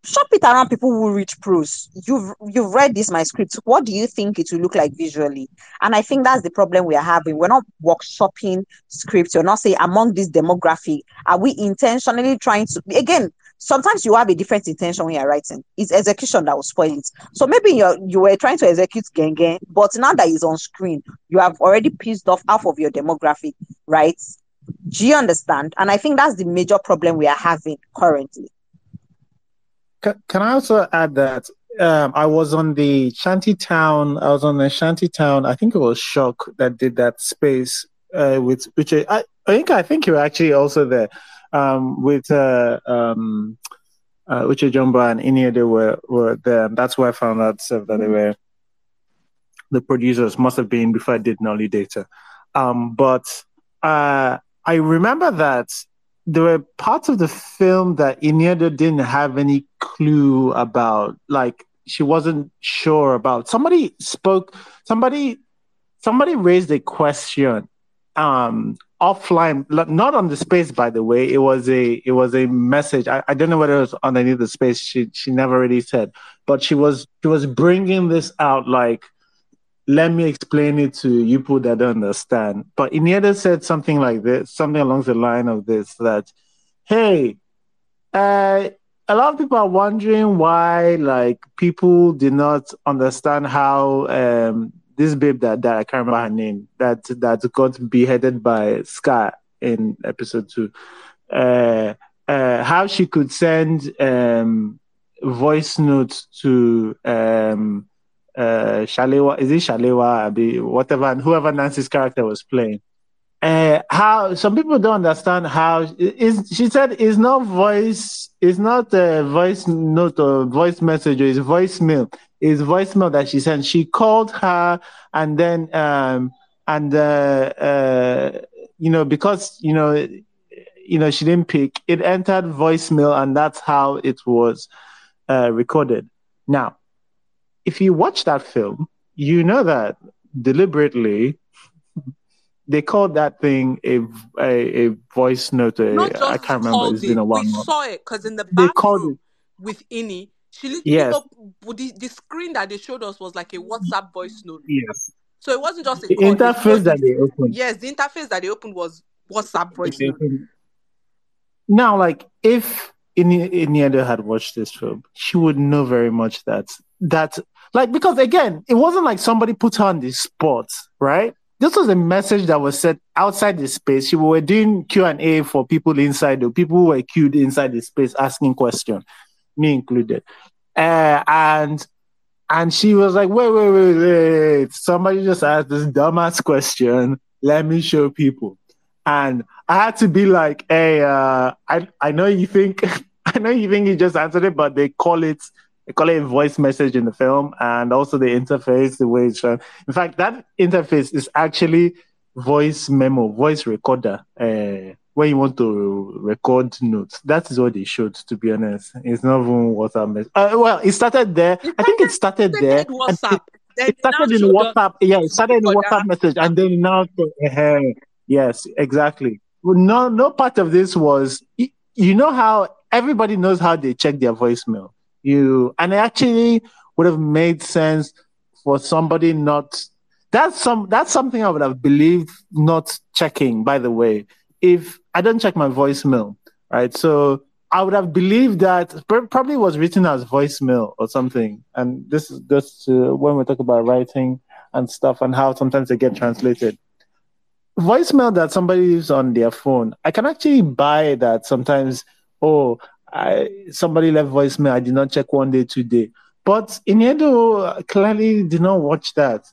shop it around people who read prose you've you've read this my script what do you think it will look like visually and i think that's the problem we are having we're not workshopping scripts you're not saying among this demographic are we intentionally trying to again sometimes you have a different intention when you're writing. It's execution that will spoil it. So maybe you you were trying to execute Genge, but now that he's on screen, you have already pissed off half of your demographic, right? Do you understand? And I think that's the major problem we are having currently.
Can, can I also add that um, I was on the Shanty Town. I was on the Shanty Town. I think it was Shock that did that space uh, with which I, I think I think you were actually also there um, with uh, um, uh, Uche Jumbo and Ini Edo were, were there. And that's where I found out that they were the producers, must have been before I did Nolly Data. Um, but uh, I remember that there were parts of the film that Ini Edo didn't have any clue about. Like, she wasn't sure about. Somebody spoke, somebody somebody raised a question um, offline, not on the space, by the way. It was a it was a message. I, I don't know whether it was underneath the space. She she never really said, but she was she was bringing this out like, let me explain it to you people that don't understand. But Ini Edo said something like this, something along the line of this that, hey, uh, a lot of people are wondering why like people did not understand how um, this babe that that I can't remember her name that that got beheaded by Scar in episode two. Uh, uh, how she could send um, voice notes to um, uh, Shalewa, is it Shalewa, whatever, and whoever Nancy's character was playing. Uh, how some people don't understand how is she said it's not voice, it's not a voice note or voice message, it's voicemail is voicemail that she sent. She called her and then um and uh, uh you know because you know you know she didn't pick it entered voicemail and that's how it was uh, recorded. Now, if you watch that film, you know that deliberately they called that thing a a, a voice note. A, I can't remember. It's been a while.
We saw it because in the bathroom with Ini, she
yes.
up, the, the screen that they showed us was like a WhatsApp voice note.
Yes.
So it wasn't just a
the
call,
interface that they opened.
Yes, the interface that they opened was WhatsApp voice note.
Now, like if Ini Edo had watched this film, she would know very much that that like because again, it wasn't like somebody put her on the spot, right? This was a message that was set outside the space. We were doing Q and A for people inside, or people who were queued inside the space asking questions me included. Uh, and and she was like, wait, wait, wait, wait. Somebody just asked this dumbass question. Let me show people. And I had to be like, hey, uh, I, I know you think I know you think you just answered it, but they call it they call it a voice message in the film and also the interface, the way it's shown. In fact, that interface is actually voice memo, voice recorder. Uh, when you want to record notes. That is what they showed, to be honest. It's not even WhatsApp. Uh, well, it started there. It I think it started there.
WhatsApp.
It, it started in WhatsApp. Yeah, it started in WhatsApp message, and then now, uh, yes, exactly. No, no part of this was. You know how everybody knows how they check their voicemail. You and it actually would have made sense for somebody not. That's some. That's something I would have believed not checking. By the way, if I don't check my voicemail, right? So I would have believed that probably was written as voicemail or something. And this is just uh, when we talk about writing and stuff and how sometimes they get translated. Voicemail that somebody leaves on their phone, I can actually buy that sometimes. Oh, I somebody left voicemail. I did not check one day, two day. But Ini Edo clearly did not watch that.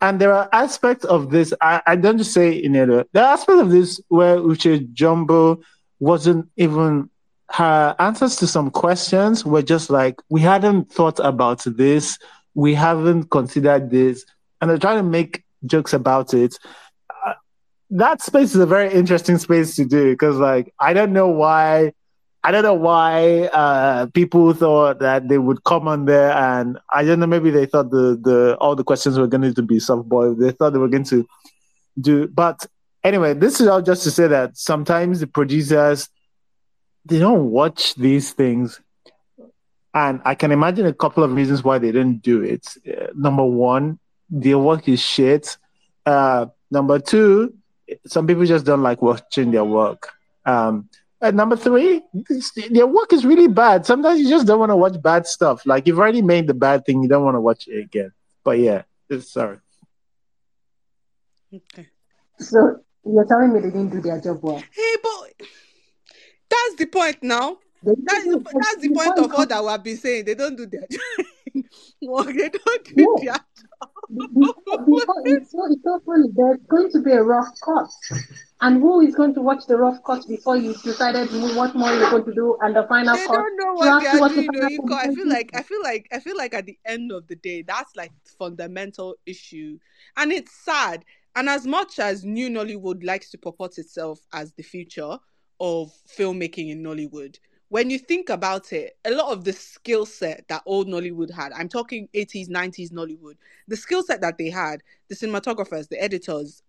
And there are aspects of this, I, I don't just say in it, there are aspects of this where Uche Jumbo wasn't even, her answers to some questions were just like, we hadn't thought about this, we haven't considered this, and they're trying to make jokes about it. Uh, that space is a very interesting space to do because, like, I don't know why I don't know why uh, people thought that they would come on there, and I don't know. Maybe they thought the the all the questions were going to be soft softball. They thought they were going to do, but anyway, this is all just to say that sometimes the producers they don't watch these things, and I can imagine a couple of reasons why they didn't do it. Uh, number one, their work is shit. Uh, number two, some people just don't like watching their work. Um, and number three, their work is really bad. Sometimes you just don't want to watch bad stuff. Like you've already made the bad thing, you don't want to watch it again. But yeah, sorry.
Okay. So you're telling me they didn't do their job well?
Hey, but that's the point now. That's the, that's the point of all that we have been saying. They don't do their job. well, they don't do yeah. their job.
It's, so, it's so funny. There's going to be a rough cut. And who is going to watch the rough cut before you decided what more you're going to do and the final
they
cut?
don't know what they're doing. The I feel like I feel like I feel like at the end of the day, that's like fundamental issue. And it's sad. And as much as new Nollywood likes to purport itself as the future of filmmaking in Nollywood, when you think about it, a lot of the skill set that old Nollywood had, I'm talking 80s, 90s Nollywood, the skill set that they had, the cinematographers, the editors,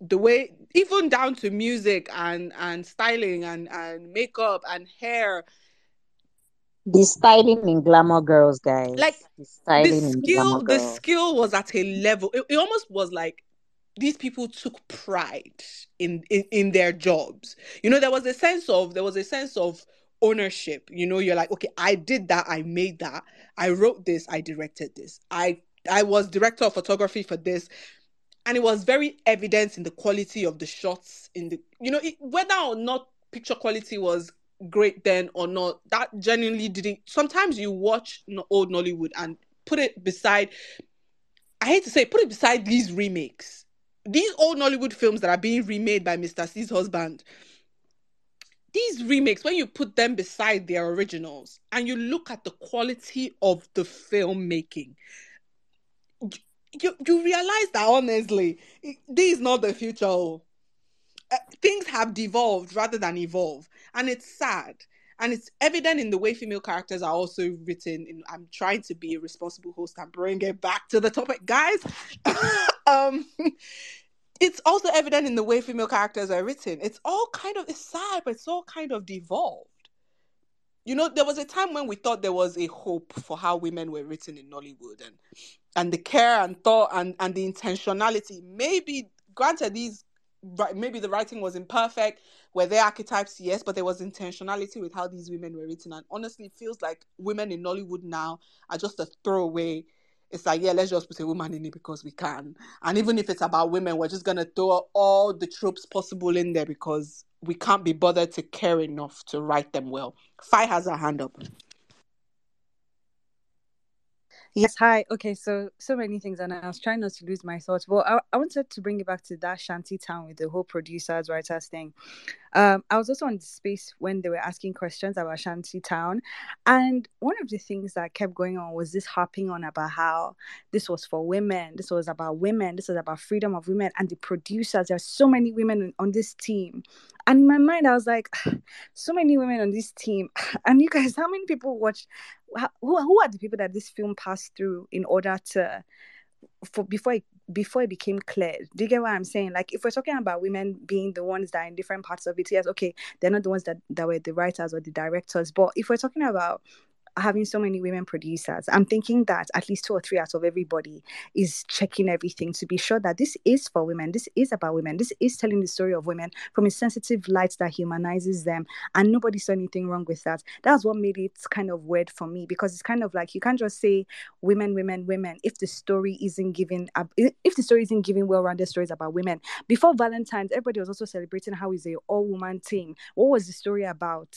the way even down to music and and styling and and makeup and hair.
The styling in glamour girls guys.
Like the styling the skill the skill was at a level it, it almost was like these people took pride in, in in their jobs. You know there was a sense of there was a sense of ownership. You know, you're like, okay, I did that, I made that, I wrote this, I directed this, I I was director of photography for this. And it was very evident in the quality of the shots, in the you know, it, whether or not picture quality was great then or not, that genuinely didn't. Sometimes you watch old Nollywood and put it beside. I hate to say, put it beside these remakes. These old Nollywood films that are being remade by Mr. C's husband these remakes, when you put them beside their originals and you look at the quality of the filmmaking, you, you realize that honestly, this is not the future. Uh, things have devolved rather than evolve. And it's sad. And it's evident in the way female characters are also written. In, I'm trying to be a responsible host and bring it back to the topic, guys. um, it's also evident in the way female characters are written. It's all kind of it's sad, but it's all kind of devolved. You know, there was a time when we thought there was a hope for how women were written in Nollywood and and the care and thought and, and the intentionality. Maybe granted these maybe the writing was imperfect, were there archetypes? Yes, but there was intentionality with how these women were written. And honestly, it feels like women in Nollywood now are just a throwaway it's like, yeah, let's just put a woman in it because we can. And even if it's about women, we're just gonna throw all the tropes possible in there because we can't be bothered to care enough to write them well. Fi has her hand up.
Yes, hi. Okay, so so many things, and I was trying not to lose my thoughts. Well, I, I wanted to bring it back to that shanty town with the whole producers, writers thing. Um, I was also on the space when they were asking questions about shanty town, and one of the things that kept going on was this harping on about how this was for women, this was about women, this was about freedom of women, and the producers. There's so many women on this team, and in my mind, I was like, so many women on this team, and you guys, how many people watched? who, who are the people that this film passed through in order to for before it before it became clear? Do you get what i'm saying? Like if we're talking about women being the ones that are in different parts of it yes okay they're not the ones that, that were the writers or the directors. But if we're talking about having so many women producers, I'm thinking that at least two or three out of everybody is checking everything to be sure that this is for women, this is about women, this is telling the story of women from a sensitive light that humanizes them, and nobody saw anything wrong with that. That's what made it kind of weird for me because it's kind of like you can't just say women, women, women if the story isn't giving if the story isn't giving well-rounded stories about women. Before Valentine's, everybody was also celebrating how is a all-woman team. What was the story about?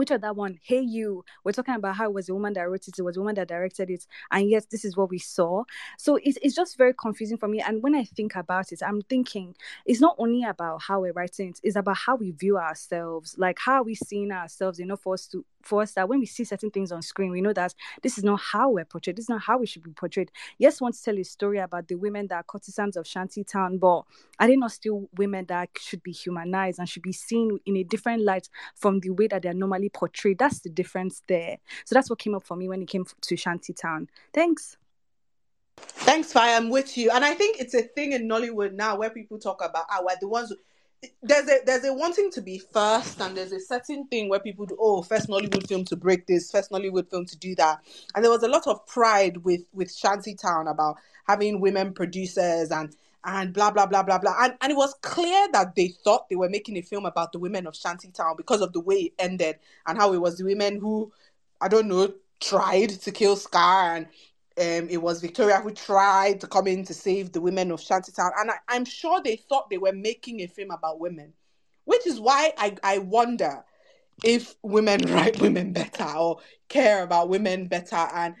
Which other one? Hey You. We're talking about how it was a woman that wrote it, it was a woman that directed it, and yes, this is what we saw. So it's, it's just very confusing for me. And when I think about it, I'm thinking it's not only about how we're writing it, it's about how we view ourselves. Like how are we seeing ourselves, know, for us to for us that when we see certain things on screen, we know that this is not how we're portrayed. This is not how we should be portrayed. Yes, want to tell a story about the women that are courtesans of Shantytown, but are they not still women that should be humanized and should be seen in a different light from the way that they're normally portrayed? That's the difference there. So that's what came up for me when it came to Shantytown. Thanks.
Thanks, Fi. I'm with you. And I think it's a thing in Nollywood now where people talk about, ah, we're the ones there's a there's a wanting to be first and there's a certain thing where people do oh first Nollywood film to break this first Nollywood film to do that. And there was a lot of pride with with Shantytown about having women producers and and blah blah blah blah blah. And, and it was clear that they thought they were making a film about the women of Shantytown because of the way it ended and how it was the women who I don't know tried to kill Scar and um, it was Victoria who tried to come in to save the women of Shantytown. And I, I'm sure they thought they were making a film about women, which is why I, I wonder if women write women better or care about women better. And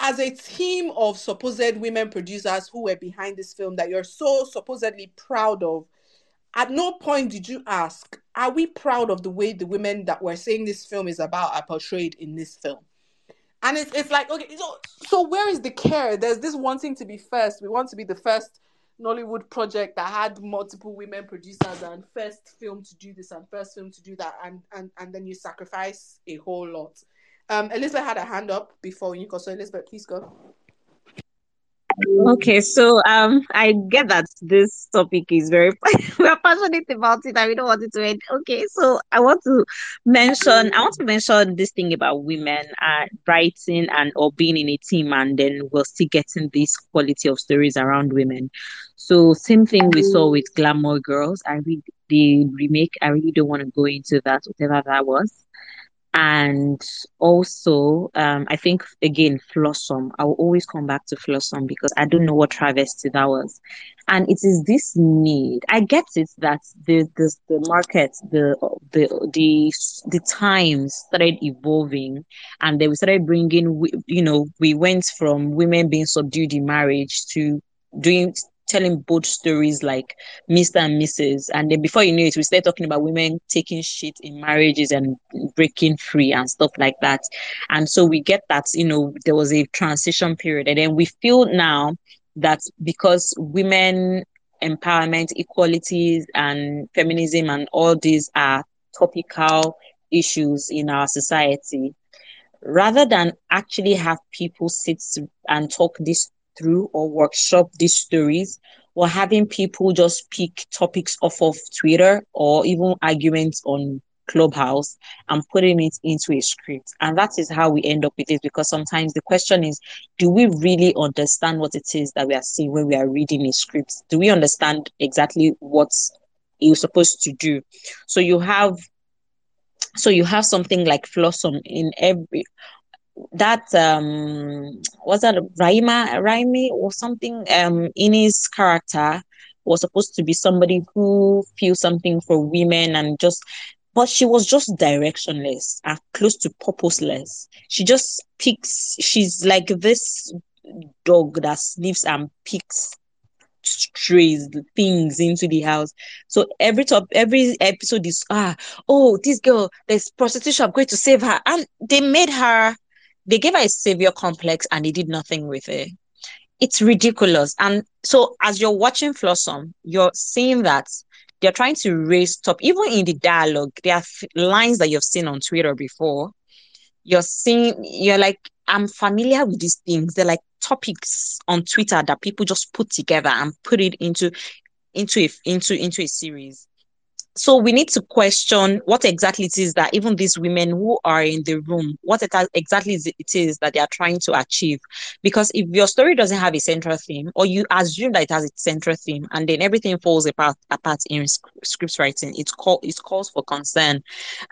as a team of supposed women producers who were behind this film that you're so supposedly proud of, at no point did you ask, are we proud of the way the women that we're saying this film is about are portrayed in this film? And it's it's like okay so so where is the care? There's this wanting to be first. We want to be the first nollywood project that had multiple women producers and first film to do this and first film to do that. And and and then you sacrifice a whole lot. Um elizabeth had a hand up before you go so elizabeth please go
Okay, so um, I get that this topic is very we're passionate about it and we don't want it to end. Okay, so I want to mention I want to mention this thing about women uh, writing and or being in a team, and then we're still getting this quality of stories around women. So same thing we saw with Glamour Girls. I read the remake. I really don't want to go into that, whatever that was and also um, i think again Flawsome i will always come back to Flawsome because i don't know what travesty that was. And it is this need. I get it that the the, the market the the the the times started evolving and then we started bringing you know we went from women being subdued in marriage to doing telling both stories like Mr. and Mrs. And then before you knew it, we started talking about women taking shit in marriages and breaking free and stuff like that. And so we get that, you know, there was a transition period. And then we feel now that because women empowerment, equalities, and feminism and all these are topical issues in our society, rather than actually have people sit and talk this through or workshop these stories or having people just pick topics off of Twitter or even arguments on Clubhouse and putting it into a script. And that is how we end up with it because sometimes the question is do we really understand what it is that we are seeing when we are reading a script? Do we understand exactly what you're supposed to do? So you have so you have something like Flawsome in every that um was that Raima Raimi or something um in his character was supposed to be somebody who feels something for women and just but she was just directionless and close to purposeless. She just picks, she's like this dog that sniffs and picks strays things into the house so every top every episode is ah oh this girl there's prostitution i'm going to save her and they made her they gave her a savior complex and they did nothing with it. It's ridiculous. And so as you're watching Flawsome you're seeing that they're trying to raise top even in the dialogue there are lines that you've seen on twitter before. You're seeing you're like i'm familiar with these things. They're like topics on twitter that people just put together and put it into into a into into a series so we need to question what exactly it is that even these women who are in the room what it exactly it is that they are trying to achieve because if your story doesn't have a central theme or you assume that it has a central theme and then everything falls apart apart in script writing it's called it calls for concern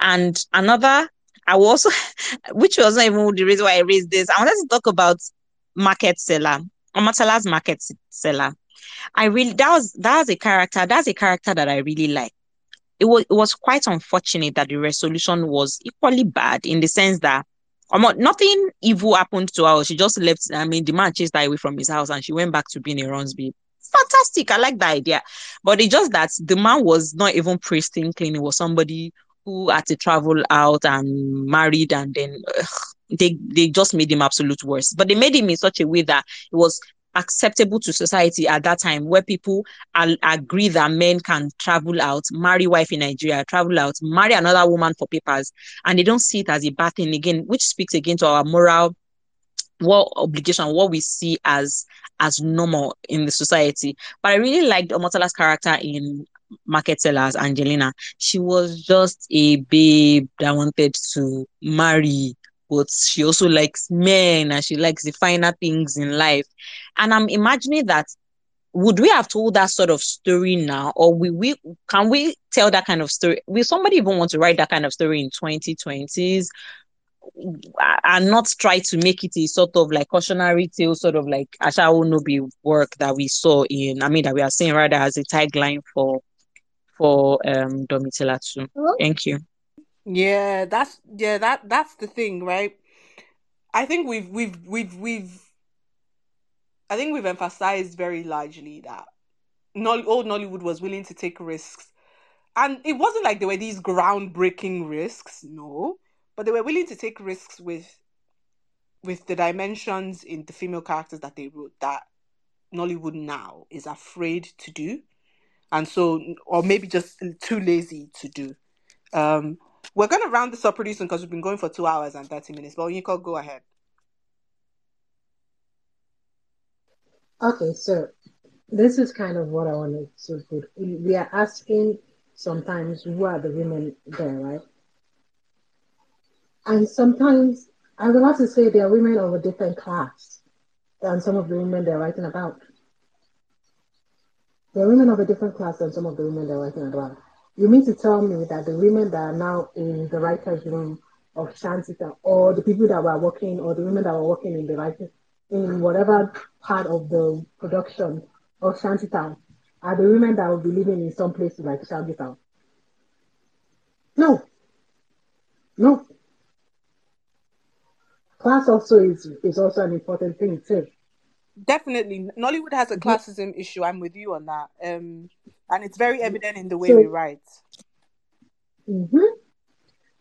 and another I will also, which was not even the reason why I raised this. I wanted to talk about market seller, Omotola's market seller. I really that was that was a character. That's a character that I really like. It was it was quite unfortunate that the resolution was equally bad in the sense that um, nothing evil happened to her. She just left. I mean, the man chased her away from his house, and she went back to being a Ronsby. Fantastic! I like the idea, but it's just that the man was not even pristine clean. It was somebody who had to travel out and married and then ugh, they they just made him absolute worse but they made him in such a way that it was acceptable to society at that time where people al- agree that men can travel out marry wife in nigeria travel out marry another woman for papers and they don't see it as a bad thing again which speaks again to our moral what obligation what we see as as normal in the society but i really liked omotola's character in market sellers, Angelina. She was just a babe that wanted to marry, but she also likes men and she likes the finer things in life. And I'm imagining that would we have told that sort of story now, or we, we can we tell that kind of story? Will somebody even want to write that kind of story in 2020s? and not try to make it a sort of like cautionary tale, sort of like Asha Nobi work that we saw in, I mean, that we are seeing rather as a tagline for for um Domitilla too. Thank you.
Yeah, that's yeah, that that's the thing, right? I think we've we've we've we've I think we've emphasized very largely that old Nollywood was willing to take risks. And it wasn't like there were these groundbreaking risks, no. But they were willing to take risks with with the dimensions in the female characters that they wrote that Nollywood now is afraid to do and so or maybe just too lazy to do. Um, we're going to round this up pretty soon because we've been going for two hours and thirty minutes. But can go ahead.
Okay, so this is kind of what I wanted to put. We are asking sometimes who are the women there, right? And sometimes I would have to say they are women of a different class than some of the women they're writing about. They're women of a different class than some of the women they're writing about. You mean to tell me that the women that are now in the writer's room of Shantytown, or the people that were working, or the women that were working in the writing, in whatever part of the production of Shantytown, are the women that will be living in some places like Shantytown? No. No. Class also is, is also an important thing too
definitely nollywood has a classism issue i'm with you on that um and it's very evident in the way so, we write.
Mm-hmm.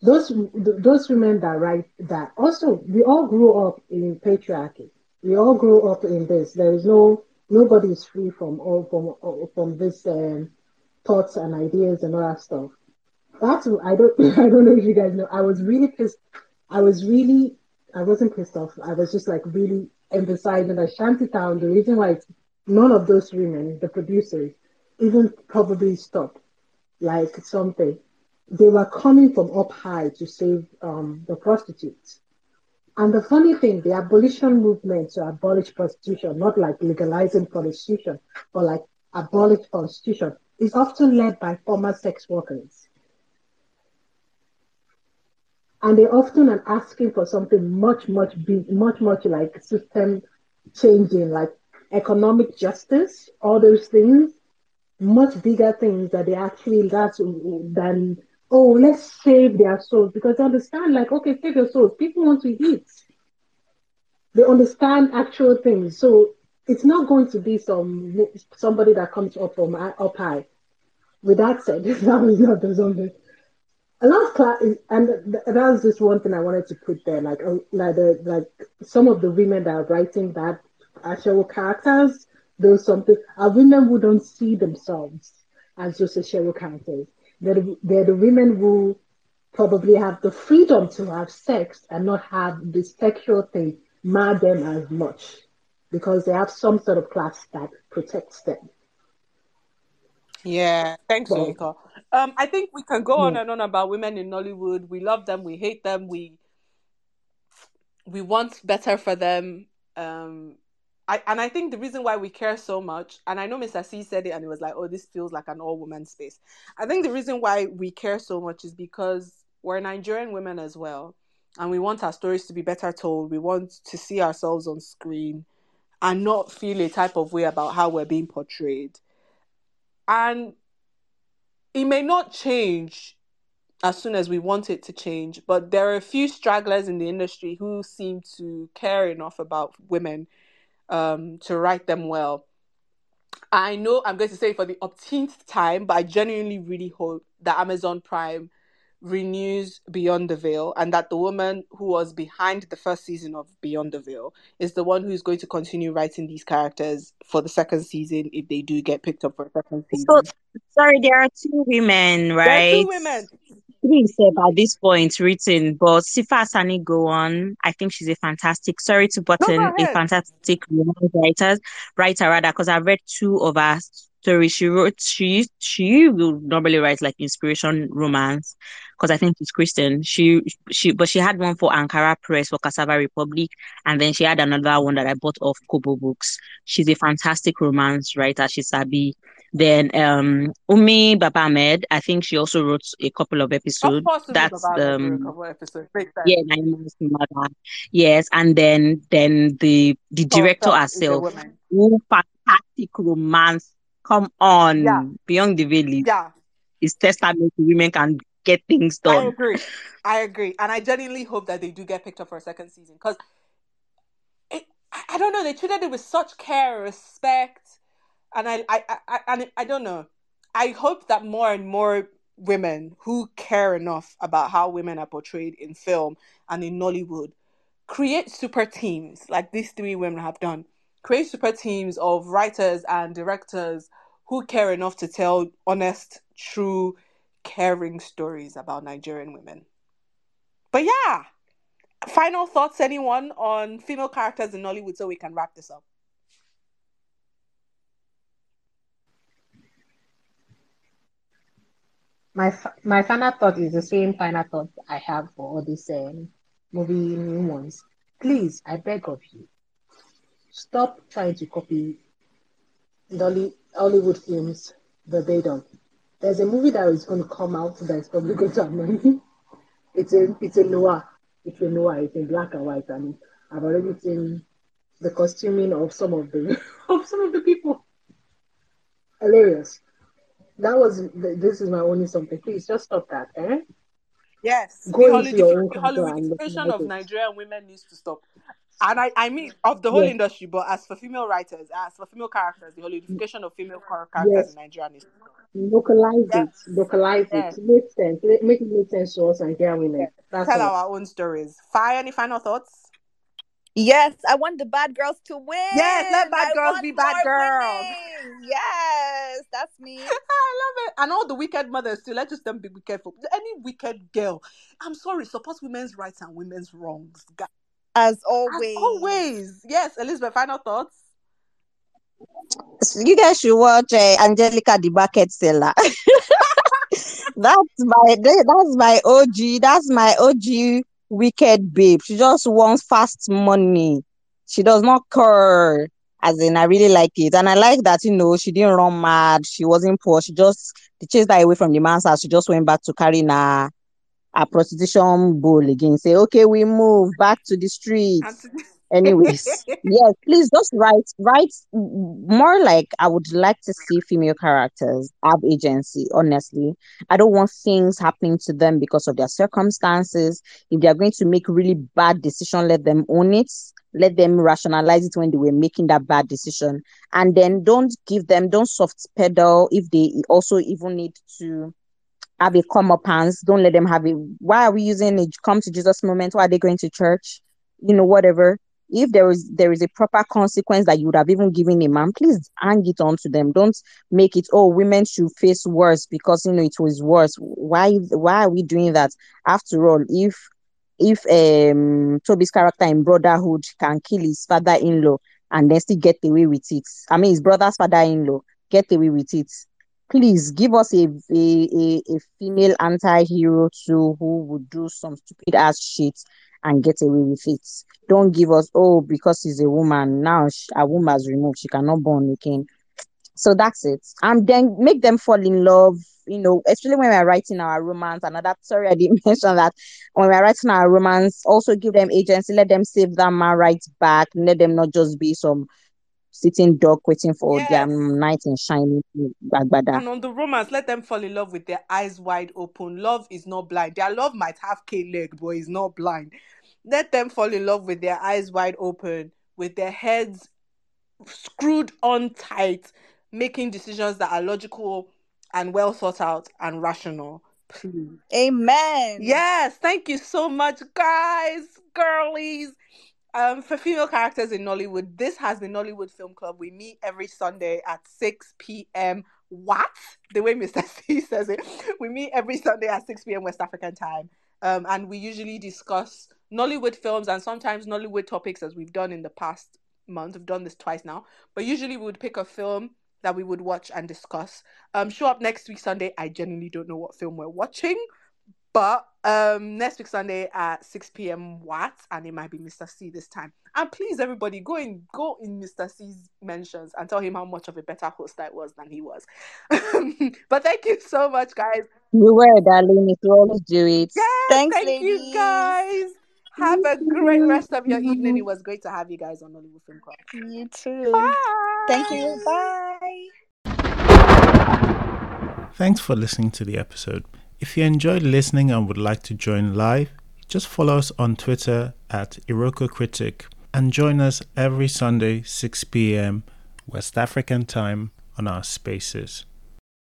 those those women that write that also we all grew up in patriarchy. We all grew up in this. There is no nobody is free from all from from this um, thoughts and ideas and all that stuff. That's i don't i don't know if you guys know. I was really pissed. I was really i wasn't pissed off. I was just like really emphasizing that Shantytown, the reason why none of those women, the producers, even probably stopped like something. They were coming from up high to save um, the prostitutes. And the funny thing, the abolition movement to abolish prostitution, not like legalizing prostitution, but like abolish prostitution, is often led by former sex workers. and they often are asking for something much, much big, much, much like system changing, like economic justice, all those things, much bigger things that they actually that's than oh, let's save their souls because they understand, like, okay, save your souls. People want to eat. They understand actual things. So it's not going to be some somebody that comes up from up high. With that said, that was not the zombie. A lot of class, and that was just one thing I wanted to put there. Like, uh, like, the, like some of the women that are writing that actual characters, those something are women who don't see themselves as just a Cheryl characters. They're the, they're the women who probably have the freedom to have sex and not have this sexual thing mar them as much because they have some sort of class that protects them.
Yeah, thanks, Monica. Um, I think we can go yeah. on and on about women in Nollywood. We love them, we hate them, we we want better for them. Um, I and I think the reason why we care so much, and I know Mr. C said it, and it was like, oh, this feels like an all woman space. I think the reason why we care so much is because we're Nigerian women as well, and we want our stories to be better told. We want to see ourselves on screen and not feel a type of way about how we're being portrayed. And it may not change as soon as we want it to change, but there are a few stragglers in the industry who seem to care enough about women um, to write them well. I know I'm going to say for the upteenth time, but I genuinely really hope that Amazon Prime renews Beyond the Veil and that the woman who was behind the first season of Beyond the Veil is the one who's going to continue writing these characters for the second season if they do get picked up for a second season. So,
sorry, there are two women, right?
There are two women.
Three at this point written, but Sifa Sani go on. I think she's a fantastic. Sorry to button a fantastic writer, writer rather, because I've read two of her stories. She wrote. She she will normally write like inspiration romance, because I think she's Christian. She she but she had one for Ankara Press for Cassava Republic, and then she had another one that I bought off Kobo Books. She's a fantastic romance writer. She's Sabi. Then um Umi Baba Ahmed, I think she also wrote a couple of episodes.
Of
That's
um, episodes.
yeah, Mother. Yes, and then then the the director herself, who fantastic romance. Come on, yeah. Beyond the Veil.
Yeah,
it's testament to women can get things done.
I agree. I agree, and I genuinely hope that they do get picked up for a second season because I, I don't know. They treated it with such care, and respect, and I, I, I, and I don't know. I hope that more and more women who care enough about how women are portrayed in film and in Nollywood create super teams like these three women have done. Create super teams of writers and directors who care enough to tell honest, true, caring stories about Nigerian women. But yeah, final thoughts, anyone, on female characters in Nollywood so we can wrap this up?
My my final thought is the same final thought I have for all these um, movie new ones. Please, I beg of you, stop trying to copy Dolly Hollywood films verbatim there's a movie that is going to come out that is probably going to have money. It's a it's a noir. It's a noir. It's in black and white, and I've already seen the costuming of some of the of some of the people. Hilarious. That was this is my only something. Please just stop that, eh?
Yes, Go the Hollywoodification of Nigerian women needs to stop. And I, I mean of the whole yes. industry, but as for female writers, as for female characters, the Hollywoodification of female characters yes. in Nigeria needs to stop.
Localize yes. it. Localize yes. it. Make sense. Make it make sense to us and here women. Yes.
That's Tell all. our own stories. Fire, any final thoughts?
Yes, I want the bad girls to win.
Yes, let bad I girls be bad girls.
Winning. Yes, that's me. I
love it. And all the wicked mothers too. Let's just them be careful. Any wicked girl, I'm sorry, support women's rights and women's wrongs.
As always.
As always. Yes, Elizabeth, final thoughts?
you guys should watch uh, Angelica the Bucket Seller. that's my that's my OG. That's my OG wicked babe. She just wants fast money. She does not care. As in, I really like it, and I like that you know she didn't run mad. She wasn't poor. She just they chased her away from the man's house. She just went back to carrying a a prostitution bowl again. Say, okay, we move back to the streets. Anyways, yes, please just write write more like I would like to see female characters have agency. Honestly, I don't want things happening to them because of their circumstances. If they are going to make really bad decision, let them own it. Let them rationalize it when they were making that bad decision, and then don't give them don't soft pedal if they also even need to have a come up hands. Don't let them have it. Why are we using a come to Jesus moment? Why are they going to church? You know, whatever if there is there is a proper consequence that you would have even given a man, please hang it on to them. Don't make it oh women should face worse because you know it was worse. Why why are we doing that? After all, if if um Tobi's character in Brotherhood can kill his father-in-law and then still get away with it, I mean his brother's father-in-law get away with it. Please give us a a, a, a female anti-hero too who would do some stupid ass shit and get away with it. Don't give us, oh, because she's a woman, now she, a woman has removed, she cannot born again. So that's it. And then make them fall in love, you know, especially when we're writing our romance. Another, sorry, I didn't mention that. When we're writing our romance, also give them agency, let them save that man right back, let them not just be some sitting duck waiting for yes. their knight in shining agbada.
And on the romance, let them fall in love with their eyes wide open. Love is not blind. Their love might have K leg, but it's not blind. Let them fall in love with their eyes wide open, with their heads screwed on tight, making decisions that are logical and well thought out and rational. Please.
Amen.
Yes, thank you so much, guys, girlies. Um, for female characters in Nollywood, this has been Nollywood Film Club. We meet every Sunday at 6 p.m. What? The way Mr. C says it. We meet every Sunday at 6 p.m. West African time. Um, and we usually discuss Nollywood films and sometimes Nollywood topics as we've done in the past month. We've done this twice now. But usually we would pick a film that we would watch and discuss. Um, show up next week Sunday. I genuinely don't know what film we're watching. But um, next week Sunday at 6 p.m. what? And it might be Mr. C this time. And please, everybody, go in go in Mr. C's mentions and tell him how much of a better host I was than he was. but thank you so much, guys.
You were, darling. You always do it.
Yes, Thanks, thank ladies. you, guys. Have a great rest of your evening. It was great to have you guys on Nollywood Film Club.
You too. Bye. Thank you. Bye.
Thanks for listening to the episode. If you enjoyed listening and would like to join live, just follow us on Twitter at Iroko Critic and join us every Sunday 6 p.m. West African time on our spaces.